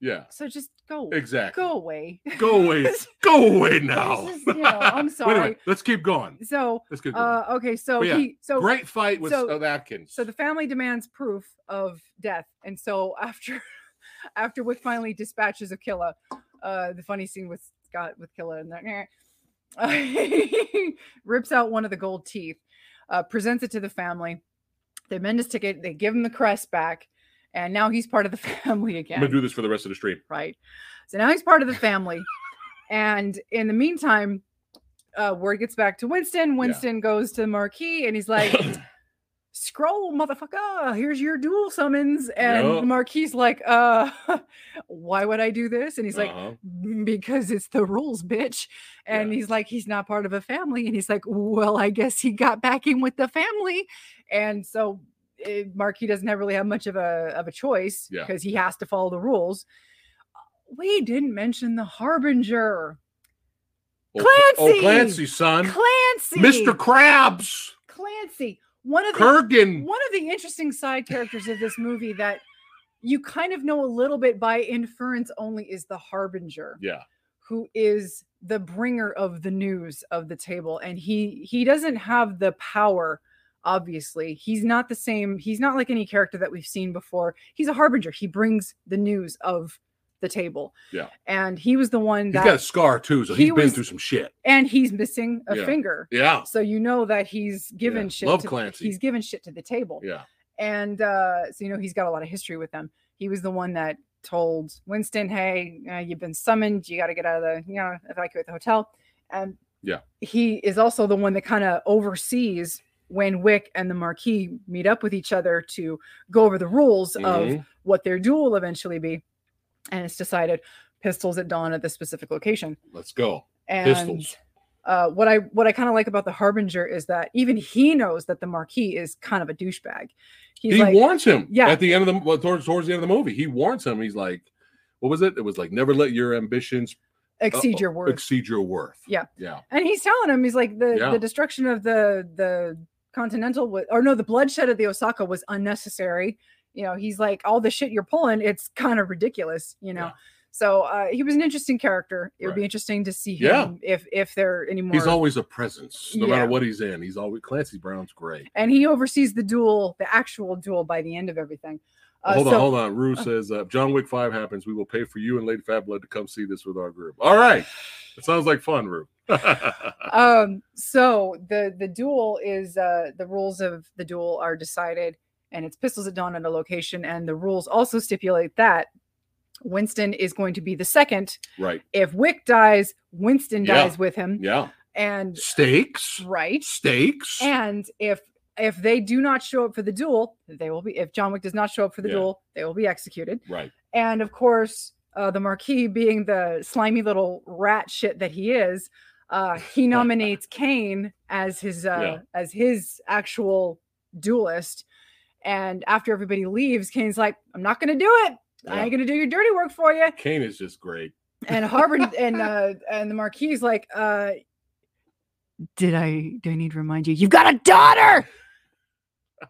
yeah. so just go Exactly. go away. <laughs> Go away. Go away now. Is, you know, I'm <laughs> Wait sorry. minute. Let's keep going. So Let's keep going. uh okay, so yeah, he so Great fight with so- Adkins. so the family demands proof of death. And so after <laughs> after Wick finally dispatches of Killa, uh the funny scene with Scott with Killa and there uh, he rips out one of the gold teeth, uh, presents it to the family. They mend his ticket, they give him the crest back, and now he's part of the <laughs> family again. I'm gonna do this for the rest of the stream. right? So now he's part of the family. and in the meantime, uh, word gets back to Winston. Winston goes to Marquis and he's like, <coughs> Scroll, motherfucker, here's your duel summons. And Yup. Marquis like, uh, <laughs> why would I do this? And he's like, Uh-huh. "Mm, because it's the rules, bitch. And Yeah. he's like, he's not part of a family. And he's like, well, I guess he got back in with the family. And so eh, Marquis doesn't have really have much of a of a choice Yeah. because he has to follow the rules. We didn't mention the harbinger, Oh, oh, Clancy! Clancy, son. Clancy. Mr. Krabs. Clancy. One of the Kurgan. one of the interesting side characters of this movie that you kind of know a little bit by inference only is the harbinger Yeah. who is the bringer of the news of the table and he he doesn't have the power obviously he's not the same he's not like any character that we've seen before he's a harbinger he brings the news of the table Yeah. and he was the one He's that got a scar too, so he he's been was- through some shit. and he's missing a Yeah. finger Yeah. so you know that he's given Yeah. shit Love to, Clancy. he's given shit to the table Yeah. and uh, so you know he's got a lot of history with them. He was the one that told Winston, "Hey, uh, you've been summoned. You got to get out of the, you know, evacuate the hotel." And Yeah. he is also the one that kind of oversees when Wick and the Marquis meet up with each other to go over the rules of Mhm. what their duel will eventually be. And it's decided pistols at dawn at this specific location. Let's go. And Pistols. uh, what I what I kind of like about the Harbinger is that even he knows that the Marquis is kind of a douchebag. He's he like, warns him. Yeah. At the end of the well, towards towards the end of the movie, he warns him. He's like, "What was it? It was like never let your ambitions exceed uh, your worth. Exceed your worth. Yeah. Yeah. and he's telling him, he's like, the Yeah. the destruction of the the Continental, wa- or no, the bloodshed of the Osaka was unnecessary. You know, he's like, all the shit you're pulling, it's kind of ridiculous. You know. Yeah. So uh, he was an interesting character. It would be interesting to see Yeah. him if if there are any more. He's always a presence, no Yeah. matter what he's in. He's always Clancy Brown's great. and he oversees the duel, the actual duel by the end of everything. Uh, hold so- on, hold on. Rue says, uh, if John Wick 5 happens, we will pay for you and Lady Phatblood to come see this with our group. All right. It sounds like fun, Rue. <laughs> um so the the duel is uh the rules of the duel are decided and it's pistols at dawn at a location and the rules also stipulate that winston is going to be the second right. if wick dies winston Yeah. dies with him Yeah. and Stakes. right Stakes. and if if they do not show up for the duel they will be if john wick does not show up for the Yeah. duel they will be executed right. and of course uh, the marquis being the slimy little rat shit that he is uh, he <laughs> nominates Caine as his uh, Yeah. as his actual duelist and after everybody leaves Caine's like i'm not gonna do it i ain't gonna do your dirty work for you Caine is just great. and Harvard <laughs> and uh and the Marquis is like, uh did I do I need to remind you? You've got a daughter.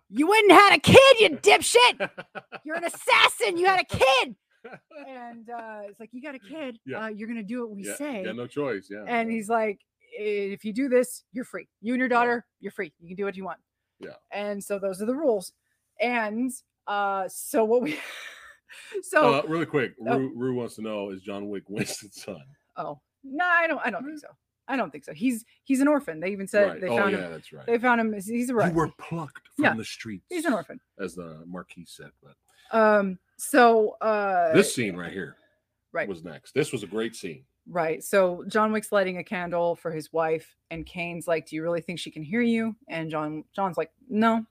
You wouldn't had a kid, you dipshit. <laughs> You're an assassin. You had a kid. And uh it's like, you got a kid. Yeah. Uh, you're gonna do what we yeah, say. yeah, no choice. Yeah. and he's like, if you do this, you're free. You and your daughter, you're free. You can do what you want. Yeah. And so those are the rules. And uh so what we <laughs> so uh, really quick, Oh. Rue, Rue wants to know is John Wick Winston's son? Oh no, I don't. I don't think so. I don't think so. He's he's an orphan. They even said right. they oh, found yeah, him. that's right. They found him. He's a You right. were plucked from Yeah, the streets. He's an orphan. As the Marquis said. But Um. So uh. this scene right here right. was next. This was a great scene. right. So John Wick's lighting a candle for his wife, and Caine's like, "Do you really think she can hear you?" And John John's like, "No."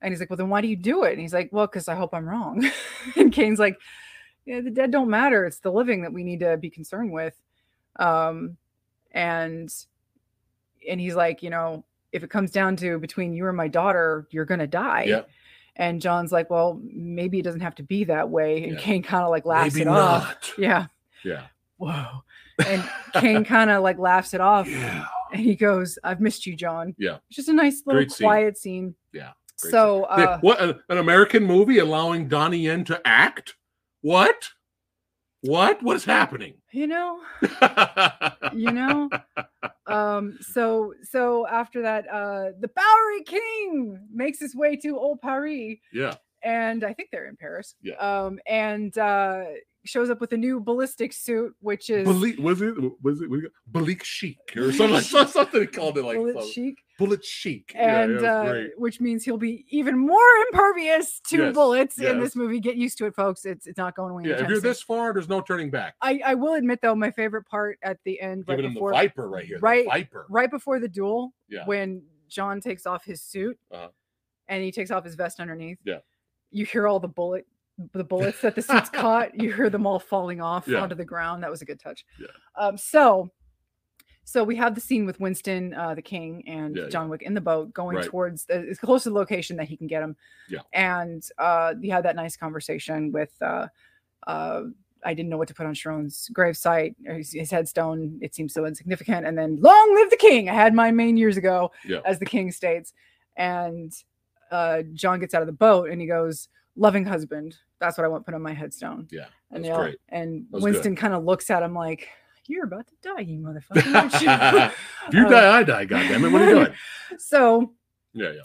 And he's like, "Well, then why do you do it?" And he's like, "Well, because I hope I'm wrong." <laughs> and Caine's like, "Yeah, the dead don't matter. It's the living that we need to be concerned with." Um, and and he's like, you know, if it comes down to between you and my daughter, you're gonna die. Yeah. And John's like, well, maybe it doesn't have to be that way. And Yeah. Caine kind of like laughs Maybe it off. Yeah. Yeah. Whoa. <laughs> And Caine kind of like laughs it off. Yeah. And he goes, I've missed you, John. Yeah. It's just a nice little Great quiet scene. Yeah, great So uh what an, an American movie allowing Donnie Yen to act? What? What? What is happening? you know, you know. <laughs> Um, so so after that, uh the Bowery King makes his way to Old Paris. yeah. And I think they're in Paris. Yeah. Um, and uh, shows up with a new ballistic suit, which is Bullet, was it was it Bullet Chic or something <laughs> like something called it like bullet chic, Bullet Chic. And was uh, which means he'll be even more impervious to Yes, bullets in this movie. Get used to it, folks. It's it's not going away. Yeah, if you're this far, there's no turning back. I, I will admit though, my favorite part at the end, right Giving him the before, Viper right here. the right- Viper. right before the duel, Yeah. when John takes off his suit Uh-huh. and he takes off his vest underneath. Yeah. You hear all the bullet the bullets that the suit's <laughs> caught, you hear them all falling off Yeah. onto the ground. That was a good touch. Yeah. Um so so we have the scene with Winston, uh, the king, and Yeah, John Wick in the boat going Right. towards the as close to the location that he can get him. Yeah. And uh, you had that nice conversation with uh, uh, I didn't know what to put on Charon's gravesite, or his, his headstone. It seems so insignificant. And then, long live the king! I had mine main years ago, Yeah. as the king states. And uh, John gets out of the boat and he goes, "Loving husband." That's what I want put on my headstone. Yeah. And That's all, great. and. Winston kind of looks at him like, "You're about to die, you <laughs> motherfucker." you?" if you Uh, die, I die. Goddamn it! What are you doing? <laughs> So, Yeah, yeah.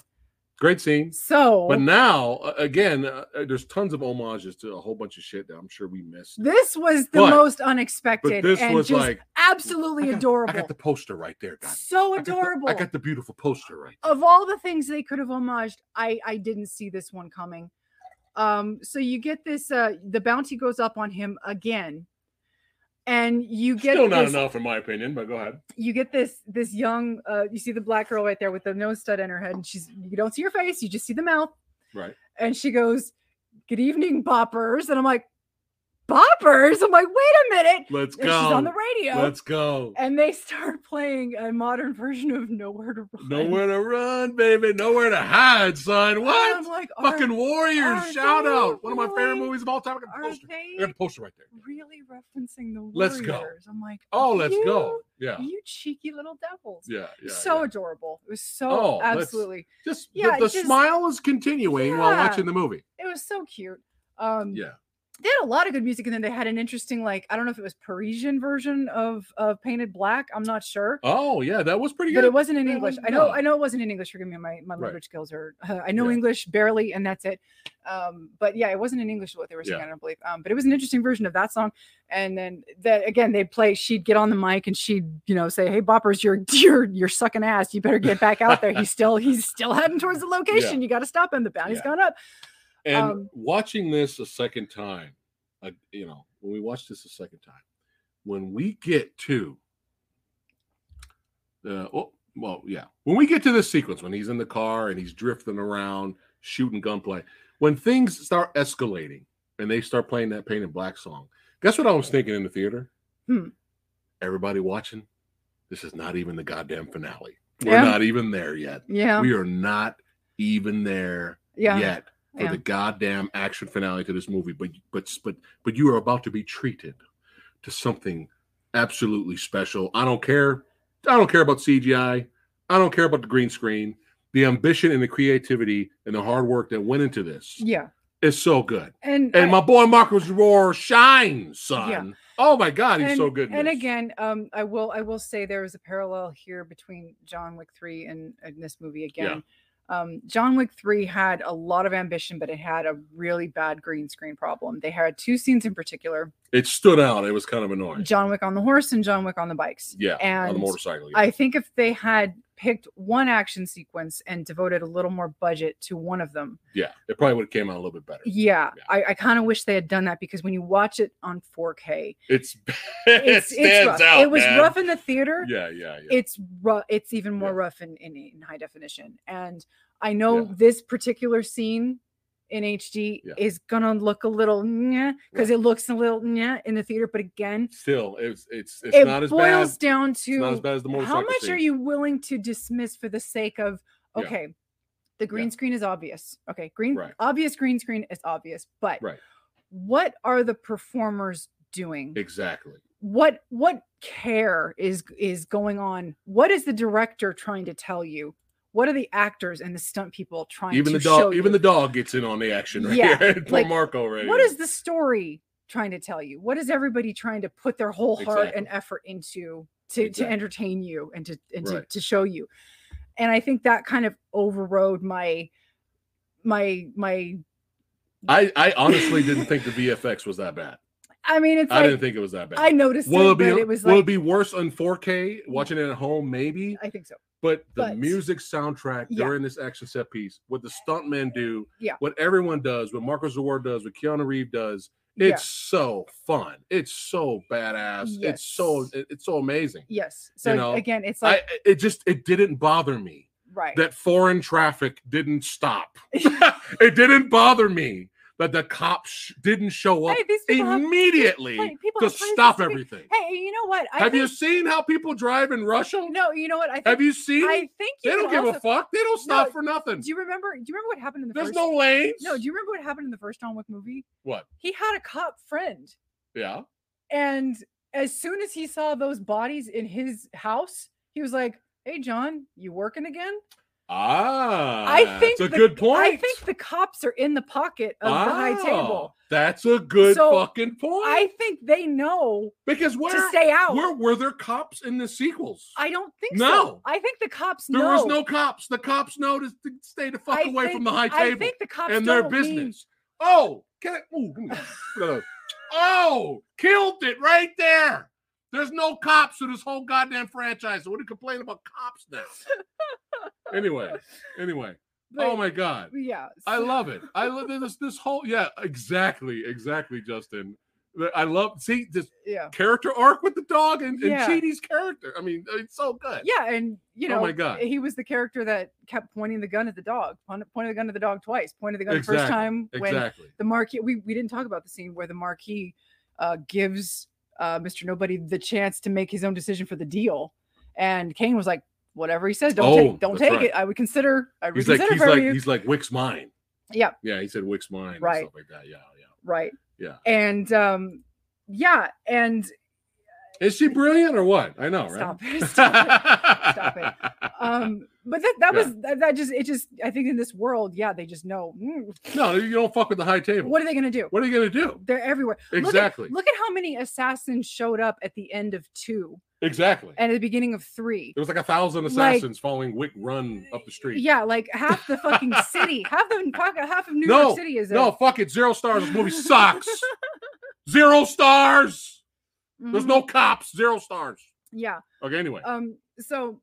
Great scene. so But now, again, uh, uh, there's tons of homages to a whole bunch of shit that I'm sure we missed. this was the But- most unexpected this and was just like- absolutely I got, adorable. I got the poster right there, guys. so I got the- adorable. I got the beautiful poster right. there. of all the things they could have homaged, I I didn't see this one coming. Um, so you get this, uh, the bounty goes up on him again, and you get Still not this, enough, in my opinion. But go ahead. you get this this young, uh, you see the black girl right there with the nose stud in her head, and she's you don't see her face, you just see the mouth, Right. and she goes, "Good evening, boppers," and I'm like, boppers. I'm like, wait a minute. Let's And she's on the radio. Let's go. and they start playing a modern version of Nowhere to Run. Nowhere to run, baby. Nowhere to hide, son. And What? I'm like, Fucking Warriors. Shout out. One of my favorite movies of all time. I got the are poster. I they got the poster right there. really referencing the Warriors? Let's go. I'm like, Oh, let's you, go. Yeah. You cheeky little devils. Yeah. Yeah. so yeah. adorable. It was so Oh, absolutely. Just yeah, the, the just- smile is continuing while watching the movie. It was so cute. Um, Yeah. They had a lot of good music, and then they had an interesting, like I don't know if it was Parisian version of of Paint It Black. I'm not sure, Oh, yeah. That was pretty good. but it wasn't in Yeah, English. I know, no. I know it wasn't in English. Forgive me, my my Right. language skills are. Uh, <laughs> I know Yeah. English barely, and that's it. Um, but yeah, it wasn't in English what they were singing. Yeah. I don't believe. Um, but it was an interesting version of that song. And then that again, they'd play. She'd get on the mic and she'd you know say, "Hey, boppers, you're <laughs> you're you're sucking ass. You better get back out there. He's <laughs> still he's still heading towards the location. You got to stop him. The bounty's Yeah. gone up." And Um, watching this a second time, I, you know, when we watch this a second time, when we get to the, oh, well, yeah, when we get to this sequence, when he's in the car and he's drifting around shooting gunplay, when things start escalating and they start playing that Paint It Black song, guess what I was thinking in the theater? Hmm. Everybody watching, this is not even the goddamn finale. We're Yeah. not even there yet. Yeah, We are not even there yeah, yet for yeah. the goddamn action finale to this movie, but but but but you are about to be treated to something absolutely special. I don't care. I don't care about CGI. I don't care about the green screen. The ambition and the creativity and the hard work that went into this yeah. is so good. And And I- my boy Marko Zaror shines, son. Yeah. Oh my God, he's and, so good. And this. again, um, I will I will say there is a parallel here between John Wick three and, and this movie again. Um, John Wick three had a lot of ambition, but it had a really bad green screen problem. They had two scenes in particular: it stood out. It was kind of annoying. John Wick on the horse and John Wick on the bikes. Yeah, on the and motorcycle. yeah. I think if they had picked one action sequence and devoted a little more budget to one of them, yeah, it probably would have came out a little bit better. yeah, Yeah. I, I kind of wish they had done that because when you watch it on 4K, It's <laughs> it it's, stands it's out. it was man. rough in the theater. Yeah, yeah, yeah. it's rough it's even more Yeah. rough in, in in high definition and i know Yeah. this particular scene in hd Yeah. is gonna look a little yeah because it looks a little yeah in the theater but again Still, it's it's it's it not as boils bad. down It's not as to bad as the how much scene. are you willing to dismiss for the sake of Yeah. okay the green Yeah. screen is obvious okay green Right. obvious green screen is obvious but Right. what are the performers doing Exactly. what what care is is going on what is the director trying to tell you what are the actors and the stunt people trying Even to the show dog, even you? the dog gets in on the action right Yeah, <laughs> here. Poor like, Marko right what here. is the story trying to tell you what is everybody trying to put their whole heart and effort into to, to entertain you and to and to, to show you and i think that kind of overrode my my my I I honestly didn't think the VFX was that bad. I mean it's I didn't think it was that bad. i noticed will it, it be it was will like it be worse on 4K watching it at home maybe? i think so But the But- music soundtrack Yeah. during this action set piece, what the stuntmen do, Yeah. what everyone does, what Marko Zaror does, what Keanu Reeves does, it's Yeah. so fun. It's so badass. It's so it's so amazing. yes so know, again it's like I it just it didn't bother me right that foreign traffic didn't stop. <laughs> <laughs> it didn't bother me that the cops didn't show up Hey, people have- immediately to stop to everything. Hey, you know what? I Have you seen how people drive in Russia? No, you know what? I think, Have you seen? I think you they don't give a fuck. They don't stop No, for nothing. Do you remember? Do you remember what happened in the There's first? no lanes. No, do you remember what happened in the first John Wick movie? what? He had a cop friend, Yeah. and as soon as he saw those bodies in his house, he was like, "Hey, John, you working again?" Ah, I think it's a the- good point. I think the cops are in the pocket of the high table. Ah, That's a good So, fucking point. I think they know because where to stay out. where were there cops in the sequels? I don't think No. so. I think the cops there know. was no cops. The cops know to, stay the fuck I away think, from the high table. I think the cops and their don't mean- business. Oh, can I, ooh, <laughs> oh, killed it right there. There's no cops to this whole goddamn franchise. So what are you complaining about cops now? <laughs> anyway, anyway. oh my god. Yeah, I love it. I love this this whole yeah, exactly, exactly, Justin. I love see this Yeah. character arc with the dog and, and Yeah. Chidi's character. I mean, it's so good. Yeah, and you know, Oh my God. he was the character that kept pointing the gun at the dog, pointed the gun at the dog twice, pointed the gun the first time when Exactly. the Marquis. We we didn't talk about the scene where the Marquis uh, gives uh, Mr. Nobody the chance to make his own decision for the deal, and Caine was like, "Whatever he says, don't Oh, take, don't take right. it. I would consider. I would He's like consider he's like you." he's like Wick's mine. Yeah. Yeah, he said Wick's mine Right. like that. Yeah, yeah. right. Yeah. And um, yeah, and Is she brilliant or what? I know, right? Stop it, <laughs> stop it, <laughs> um, but that that Yeah. was that, that just it just I think in this world, yeah, they just know mm, no, you don't fuck with the high table. what are they gonna do? What are you gonna do? They're everywhere. Look at- Exactly. Look at, how many assassins showed up at the end of two Exactly. and at the beginning of three. There was like a thousand Like- assassins following Wick run up the street. Yeah, like half the fucking <laughs> city, half the half of New No, York City is in. No, fuck it. Zero stars. This movie sucks. Zero stars. There's Mhm. no cops. Zero stars. yeah. Okay, anyway. Um. So,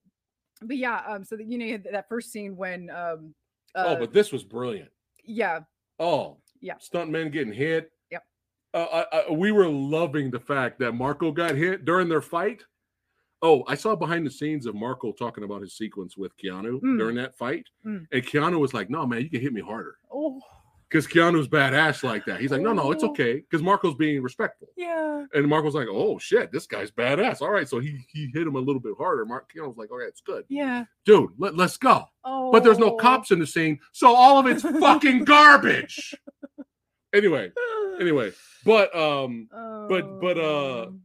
but yeah. Um. So that you know that first scene when um. oh, uh, but this was brilliant. yeah. Oh, Yeah. Stuntmen getting hit. Yep. Uh, I, I, we were loving the fact that Marko got hit during their fight. Oh, I saw behind the scenes of Marko talking about his sequence with Keanu Mm. during that fight. Mm. And Keanu was like, no, man, you can hit me harder. Oh. Because Keanu's badass like that. He's like, no, no, it's Oh. okay. Because Marko's being respectful. Yeah. And Marko's like, oh shit, this guy's badass. All right. So he he hit him a little bit harder. Mark Keanu's like, okay, it's good. Yeah. Dude, let, let's go. Oh. But there's no cops in the scene, so all of it's <laughs> fucking garbage. Anyway, <laughs> anyway, but um, but- but, uh, Um,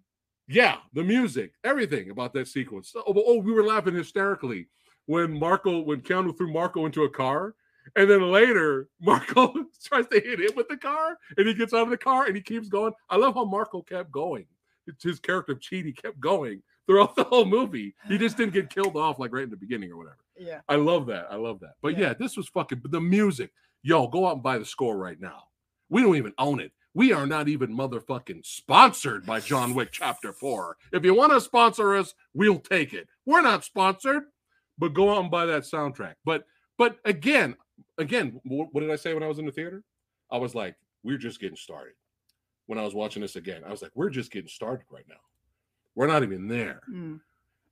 yeah, the music, everything about that sequence. Oh, oh, we were laughing hysterically when Marko, when Keanu threw Marko into a car, and then later Marko <laughs> tries to hit him with the car, and he gets out of the car and he keeps going. I love how Marko kept going. It's his character of Chidi kept going throughout <laughs> the whole movie. He just didn't get killed off like right in the beginning or whatever. yeah. I love that. I love that. But Yeah. yeah, this was fucking the music. Yo, go out and buy the score right now. We don't even own it. We are not even motherfucking sponsored by John Wick Chapter 4. If you want to sponsor us, we'll take it. We're not sponsored, but go out and buy that soundtrack. But but again, again, what did I say when I was in the theater? I was like, we're just getting started. When I was watching this again, I was like, we're just getting started right now. We're not even there. Mm.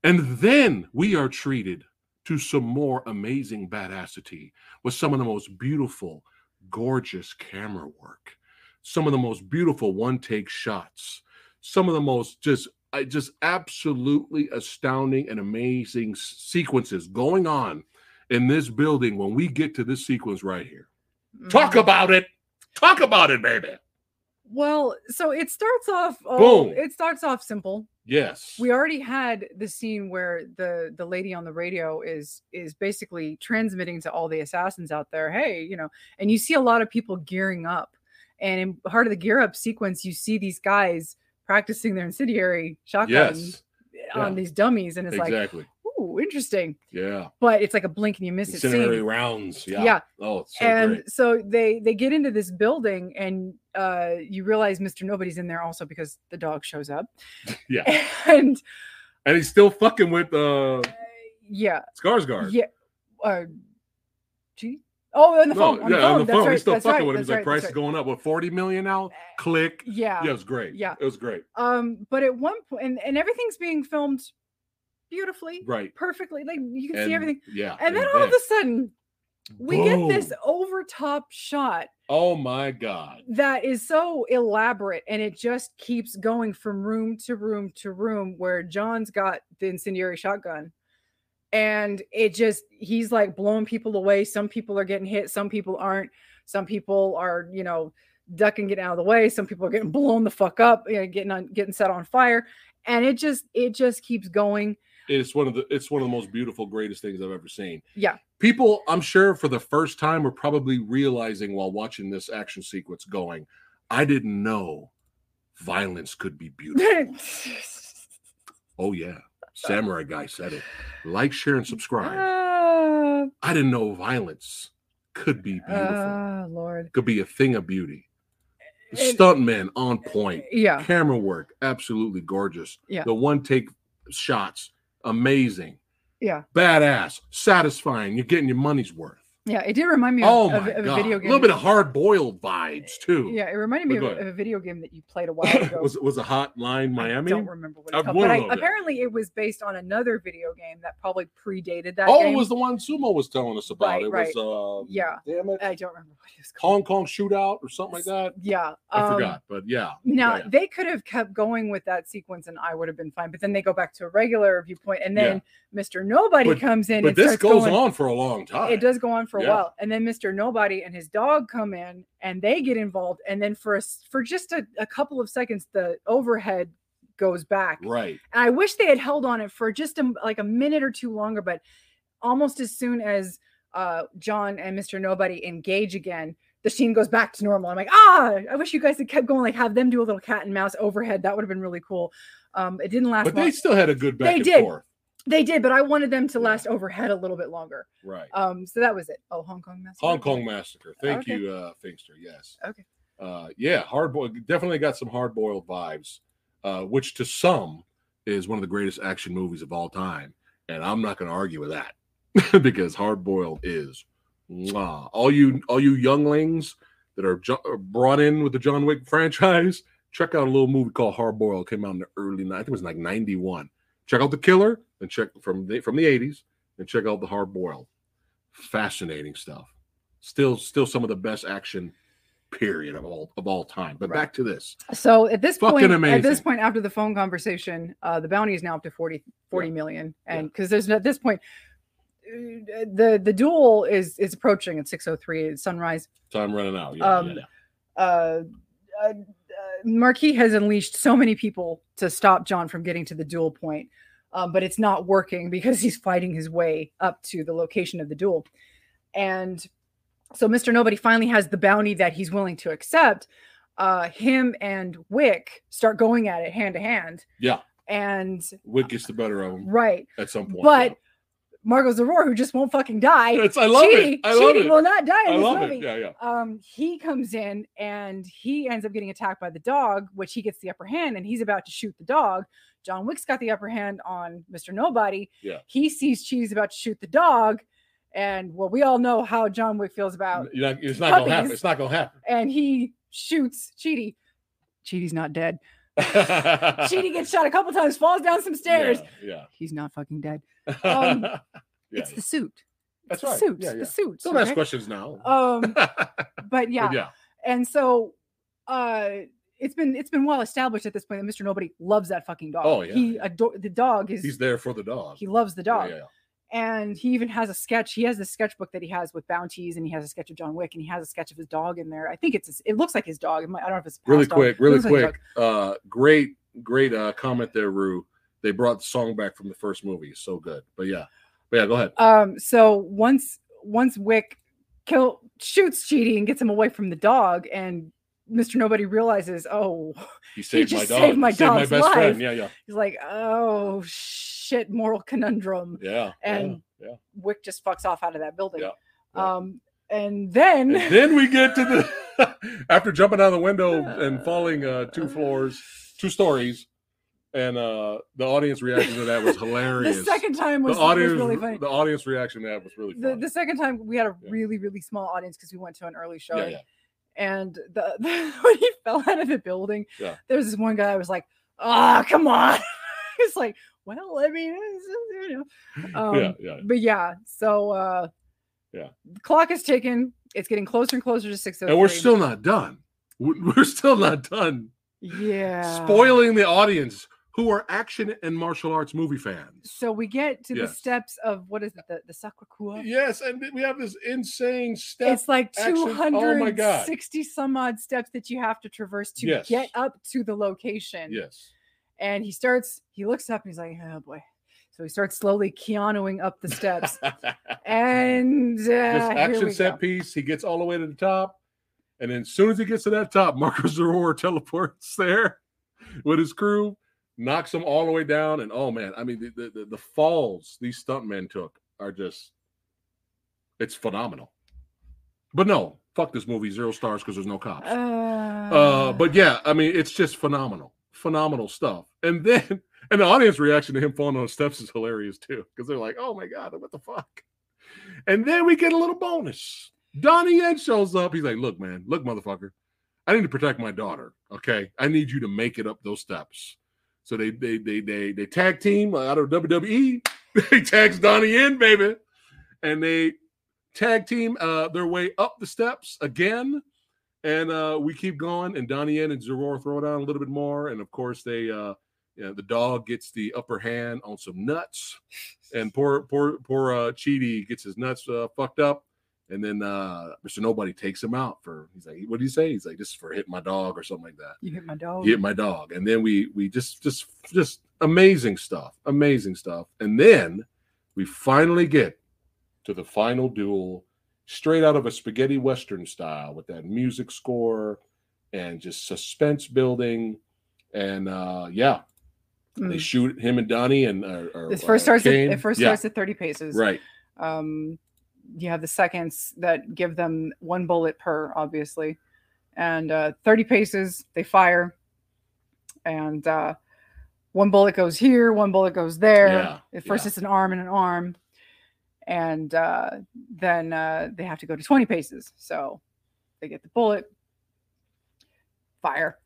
And then we are treated to some more amazing badassity with some of the most beautiful, gorgeous camera work, some of the most beautiful one take shots, some of the most just I just absolutely astounding and amazing sequences going on in this building when we get to this sequence right here. Talk Mhm. about it. Talk about it, baby. Well, so it starts off. Oh, Boom. it starts off simple. Yes. We already had the scene where the the lady on the radio is is basically transmitting to all the assassins out there, hey, you know, and you see a lot of people gearing up. And in part of the gear up sequence, you see these guys practicing their incendiary shotguns yes. on yeah. these dummies, and it's like, Exactly. Ooh, interesting. yeah. But it's like a blink and you miss it. Incendiary scene. rounds. Yeah. Yeah. Oh, it's so and great. so they they get into this building and uh you realize mr nobody's in there also because the dog shows up <laughs> Yeah. <laughs> and And he's still fucking with uh yeah Skarsgård. yeah uh gee oh on the No, phone on yeah, the phone, on the that's phone. right he's still that's fucking right, with him. He's that's like, right, price is going up. What, 40 million now? Click. yeah Yeah, it was great. Yeah. It was great. um but at one point and, and everything's being filmed beautifully Right. perfectly like you can And, see everything. Yeah. and then all of a sudden we get this over top shot Oh my God. that is so elaborate and it just keeps going from room to room to room where John's got the incendiary shotgun. And it just he's like blowing people away. Some people are getting hit some people aren't. Some people are you know ducking getting out of the way. Some people are getting blown the fuck up you know, getting on getting set on fire. And it just it just keeps going It's one of the it's one of the most beautiful, greatest things I've ever seen. yeah People, I'm sure for the first time were probably realizing while watching this action sequence going, I didn't know violence could be beautiful. <laughs> oh yeah. Samurai guy said it. Like, share, and subscribe. Ah, I didn't know violence could be beautiful. ah, lord could be a thing of beauty. Stuntman on point, yeah camera work absolutely gorgeous. Yeah. The one take shots amazing, yeah badass, satisfying. You're getting your money's worth. Yeah, it did remind me of, Oh of, of a video game. a little bit of hard boiled vibes too. Yeah, it reminded me of, of a video game that you played a while <laughs> ago. was was a Hotline Miami? I don't remember what it's called, but I, apparently it was based on another video game that probably predated that Oh, game. it was the one Sumo was telling us about. Right, it right. was uh, Yeah. damn it, I don't remember what it was called. Hong Kong shootout or something like that. Yeah, I um, forgot, but yeah. Now Yeah, yeah. they could have kept going with that sequence, and I would have been fine. But then they go back to a regular viewpoint, and then Mr. Nobody But- comes in. But and this goes going, on for a long time. It does go on for a Yeah. while, and then Mr. Nobody and his dog come in, and they get involved, and then for a, for just a, a couple of seconds, the overhead goes back. Right. And I wish they had held on it for just a, like a minute or two longer, but almost as soon as uh, John and Mr. Nobody engage again, the scene goes back to normal. I'm like, ah, I wish you guys had kept going, like have them do a little cat and mouse overhead. That would have been really cool. Um, it didn't last But long. they still had a good back They and did. forth. They did, but I wanted them to last overhead a little bit longer. Right. Um, so that was it. Oh, Hong Kong Massacre. Hong Kong Massacre. Thank Okay. you, uh, Finkster. Yes. Okay. Uh, yeah, hard boiled. Definitely got some hard boiled vibes, uh, which to some is one of the greatest action movies of all time, and I'm not going to argue with that <laughs> because hard boiled is. Mwah. All you, all you younglings that are, jo- brought in with the John Wick franchise, check out a little movie called Hard Boiled. Came out in the early. I think it was like '91. Check out the Killer and check from the from the '80s and check out the Hard Boiled. Fascinating stuff. Still, still some of the best action period of all of all time. But Right. back to this. So at this Fucking point, at this point, after the phone conversation, uh, the bounty is now up to 40, 40 Yeah. million, and because there's no, at this point, uh, the the duel is is approaching at six oh three at sunrise. Time running out. Yeah, Um, yeah, yeah. Uh, uh, Marquis has unleashed so many people to stop John from getting to the duel point, um, but it's not working <laughs> because he's fighting his way up to the location of the duel, and so Mr. Nobody finally has the bounty that he's willing to accept. Uh, him and Wick start going at it hand to hand, Yeah. and Wick gets the better of him right, at some point. but Marko Zaror, who just won't fucking die, it's, I love cheating, it. I love cheating it. will not die in I this love movie it. Yeah, yeah. um he comes in and he ends up getting attacked by the dog which he gets the upper hand and he's about to shoot the dog john wick's got the upper hand on mr nobody Yeah. he sees Chidi's about to shoot the dog and well we all know how john wick feels about not, it's not gonna happen. It's not gonna happen. and he shoots Chidi Chidi's not dead <laughs> Chidi gets shot a couple times falls down some stairs Yeah. he's not fucking dead yeah. Um, <laughs> yeah. it's the suit That's it's the right. suit Yeah, the yeah. suit Don't ask questions now. um <laughs> but yeah But yeah. and so uh it's been it's been well established at this point that Mr. Nobody loves that fucking dog. Oh, yeah, He yeah. adore the dog is He's there for the dog. he loves the dog. yeah, yeah. And he even has a sketch. He has the sketchbook that he has with bounties, and he has a sketch of John Wick, and he has a sketch of his dog in there. I think it's his, it looks like his dog. I don't know if it's really dog. quick, It really looks like quick. Uh, great, great uh, comment there, Rue. They brought the song back from the first movie. So good. But yeah, but yeah, go ahead. Um, so once once Wick kill shoots Chidi and gets him away from the dog, and Mr. Nobody realizes, oh, He saved my just dog. saved my Saved my dog's best life. friend. Yeah, yeah, he's like, oh shit, moral conundrum. yeah. And yeah, Wick just fucks off out of that building. Yeah, yeah. Um, and then. And then we get to the <laughs> after jumping out of the window and falling uh, two floors, two stories, and uh, the audience reaction to that was <laughs> hilarious. the second time the was, was really funny. the audience reaction to that was really The, funny. the second time we had a Yeah. really really small audience because we went to an early show. yeah, yeah. And the, <laughs> the when he fell out of the building, Yeah. there was this one guy. I was like, "Ah, come on!" <laughs> it's like, well, I mean, you know, um, yeah, yeah. but yeah. So uh, Yeah. the clock is ticking. It's getting closer and closer to six. oh And we're still not done. We're still not done. yeah Spoiling the audience who are action and martial arts movie fans. So we get to the steps of what is it? The the Sacré-Cœur. Yes, and we have this insane step. It's like action- two oh hundred my God. sixty some odd steps that you have to traverse to Yes. get up to the location. yes. And he starts. He looks up and he's like, "Oh boy." So he starts slowly Keanuing up the steps, <laughs> and uh, this action set go. piece. He gets all the way to the top, and then as soon as he gets to that top, <laughs> Marko Zaror teleports there with his crew, knocks them all the way down, and oh man, I mean the the, the, the falls these stuntmen took are just it's phenomenal. But no, fuck this movie, zero stars because there's no cops. Uh, Uh, but yeah, I mean, it's just phenomenal, phenomenal stuff. And then, <laughs> and the audience reaction to him falling on the steps is hilarious too, because they're like, "Oh my god, what the fuck?" and then we get a little bonus. Donnie Yen shows up. He's like, "Look, man, look, motherfucker, I need to protect my daughter. Okay, I need you to make it up those steps." So they they they they they tag team out of WWE. <laughs> They tags Donnie in, baby, and they tag team uh, their way up the steps again. And uh, we keep going, and Donnie Yen and Zaror throw down a little bit more, and of course they uh, you know, the dog gets the upper hand on some nuts, and poor poor poor uh, Chidi gets his nuts uh, fucked up, and then uh, Mr. Nobody takes him out for he's like, what do you say? He's like, just for hitting my dog or something like that. You hit my dog. Hit my dog, and then we we just just just amazing stuff, amazing stuff, and then we finally get to the final duel, straight out of a spaghetti western style with that music score and just suspense building, and uh yeah, they Mm. shoot him and Donnie and uh, This first uh, starts. At, it first Yeah, starts at 30 paces. right. um, you have the seconds that give them one bullet per, obviously, and uh, 30 paces they fire, and uh, one bullet goes here, one bullet goes there. Yeah, At first, yeah. it's an arm and an arm, and uh, then uh, they have to go to 20 paces. So they get the bullet, fire,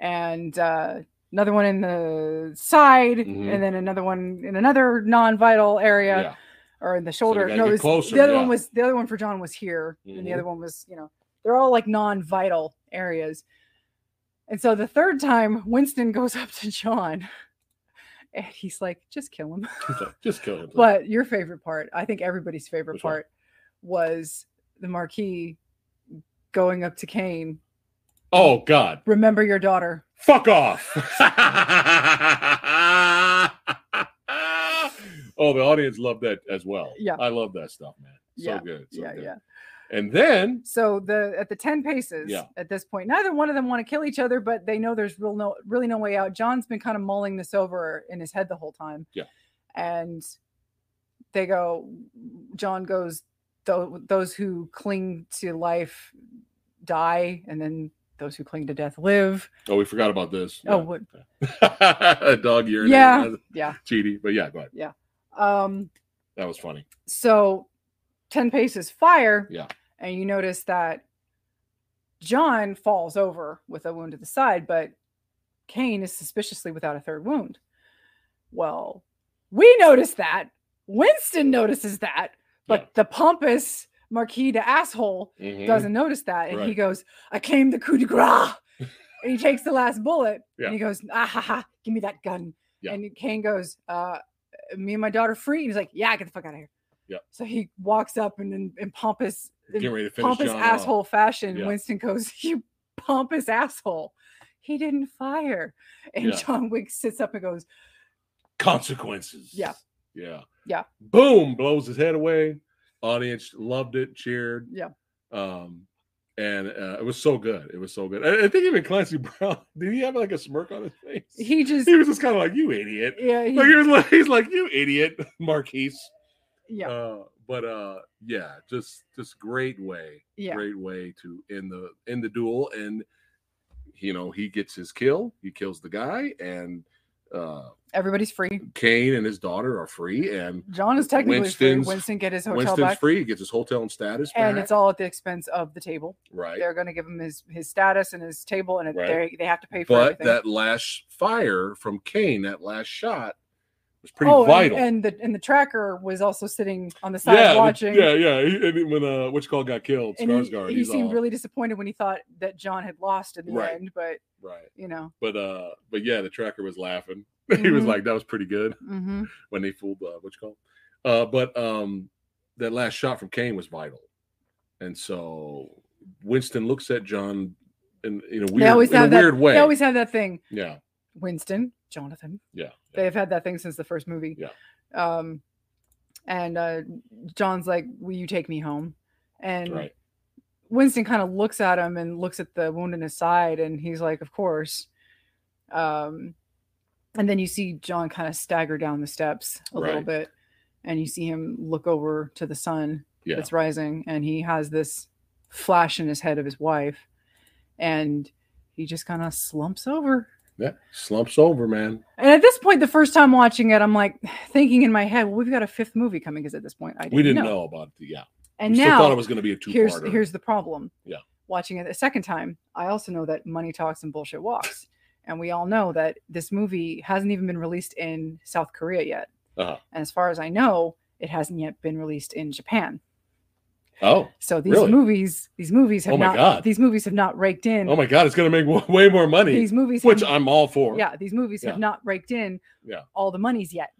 and uh, another one in the side, Mhm. and then another one in another non-vital area Yeah. Or in the shoulder. gotta no, it was- closer, the other yeah. one was the other one for John was here, and the Mhm. other one was you know they're all like non-vital areas. And so the third time, Winston goes <laughs> up to John, and he's like, "Just kill him." <laughs> Just kill him. but your favorite part, I think everybody's favorite Which one? part, was the Marquis going up to Caine. oh God, Remember your daughter. fuck off. <laughs> oh, the audience loved that as well. Yeah. I love that stuff, man. So Yeah, good. So yeah, good. yeah. And then So the at the 10 paces Yeah. at this point, neither one of them want to kill each other, but they know there's real no really no way out. John's been kind of mulling this over in his head the whole time. Yeah. And they go, John goes, those who cling to life die, and then those who cling to death live. oh, we forgot about this. Oh, what? a <laughs> dog year. Yeah. Yeah. Chidi. But yeah, go ahead. Um, That was funny. so 10 paces fire. Yeah. And you notice that John falls over with a wound to the side, but Caine is suspiciously without a third wound. Well, we notice that. Winston notices that, but Yeah. the pompous Marquis de asshole Mhm. doesn't notice that. And he goes, I came the coup de grace. <laughs> and he takes the last bullet Yeah. and he goes, ah ha ha, give me that gun. Yeah. And Caine goes, uh, me and my daughter free. And he's like, yeah, get the fuck out of here. Yeah. So he walks up and in, in pompous, in pompous John off. asshole fashion, Yeah. Winston goes, <laughs> you pompous asshole. He didn't fire. And Yeah. John Wick sits up and goes, consequences. Yeah. Yeah. Yeah. Boom, blows his head away. Audience loved it, cheered. Yeah. Um, and uh, it was so good. It was so good. I, I think even Clancy <laughs> Brown, did he have like a smirk on his face? he just, He was just kind of like, you idiot. yeah, he, Like he was like, he's like, you idiot, <laughs> Marquis. yeah, Uh, but uh, yeah, just just great way, yeah. great way to end the end the duel, and you know he gets his kill. He kills the guy, and uh, Everybody's free. Caine and his daughter are free, and John is technically Winston's- free. Winston get his hotel Winston's back. free. He gets his hotel and status back. and it's all at the expense of the table. right. They're going to give him his his status and his table, and Right. they they have to pay for But everything. that last fire from Caine, that last shot, was pretty oh, and- vital. And, the and the tracker was also sitting on the side yeah, watching. yeah, yeah. He, and when uh, which call got killed, And he, Skarsgård. he he's seemed all- really disappointed when he thought that John had lost in the Right. end, but right. you know, But uh, but yeah, the tracker was laughing. <laughs> he was Mhm. like, "That was pretty good." hmm <laughs> when they fooled uh, what you call. Uh, but um, that last shot from Caine was vital, and so Winston looks at John in, in a weird, they always in a have that. weird way. They always have that thing. yeah, Winston, Jonathan. yeah, They've had that thing since the first movie. Yeah. Um, and uh, John's like, "Will you take me home?" And right. Winston kind of looks at him and looks at the wound in his side, and he's like, "Of course." Um, and then you see John kind of stagger down the steps a little bit, and you see him look over to the sun Yeah, that's rising, and he has this flash in his head of his wife, and he just kind of slumps over Yeah, slumps over, man. And at this point, the first time watching it, I'm like <sighs> thinking in my head, well, we've got a fifth movie coming because at this point, I didn't We didn't know. know, about the yeah. And we still now thought it was going to be a two here's here's the problem. Yeah. Watching it a second time, I also know that money talks and bullshit walks. And we all know that this movie hasn't even been released in South Korea yet. Uh-huh. And as far as I know, it hasn't yet been released in Japan. Oh, So these Really? movies, these movies have Oh my not God. these movies have not raked in. oh my God, it's going to make w- way more money, these movies which have, I'm all for. yeah, these movies have not raked in Yeah. all the monies yet.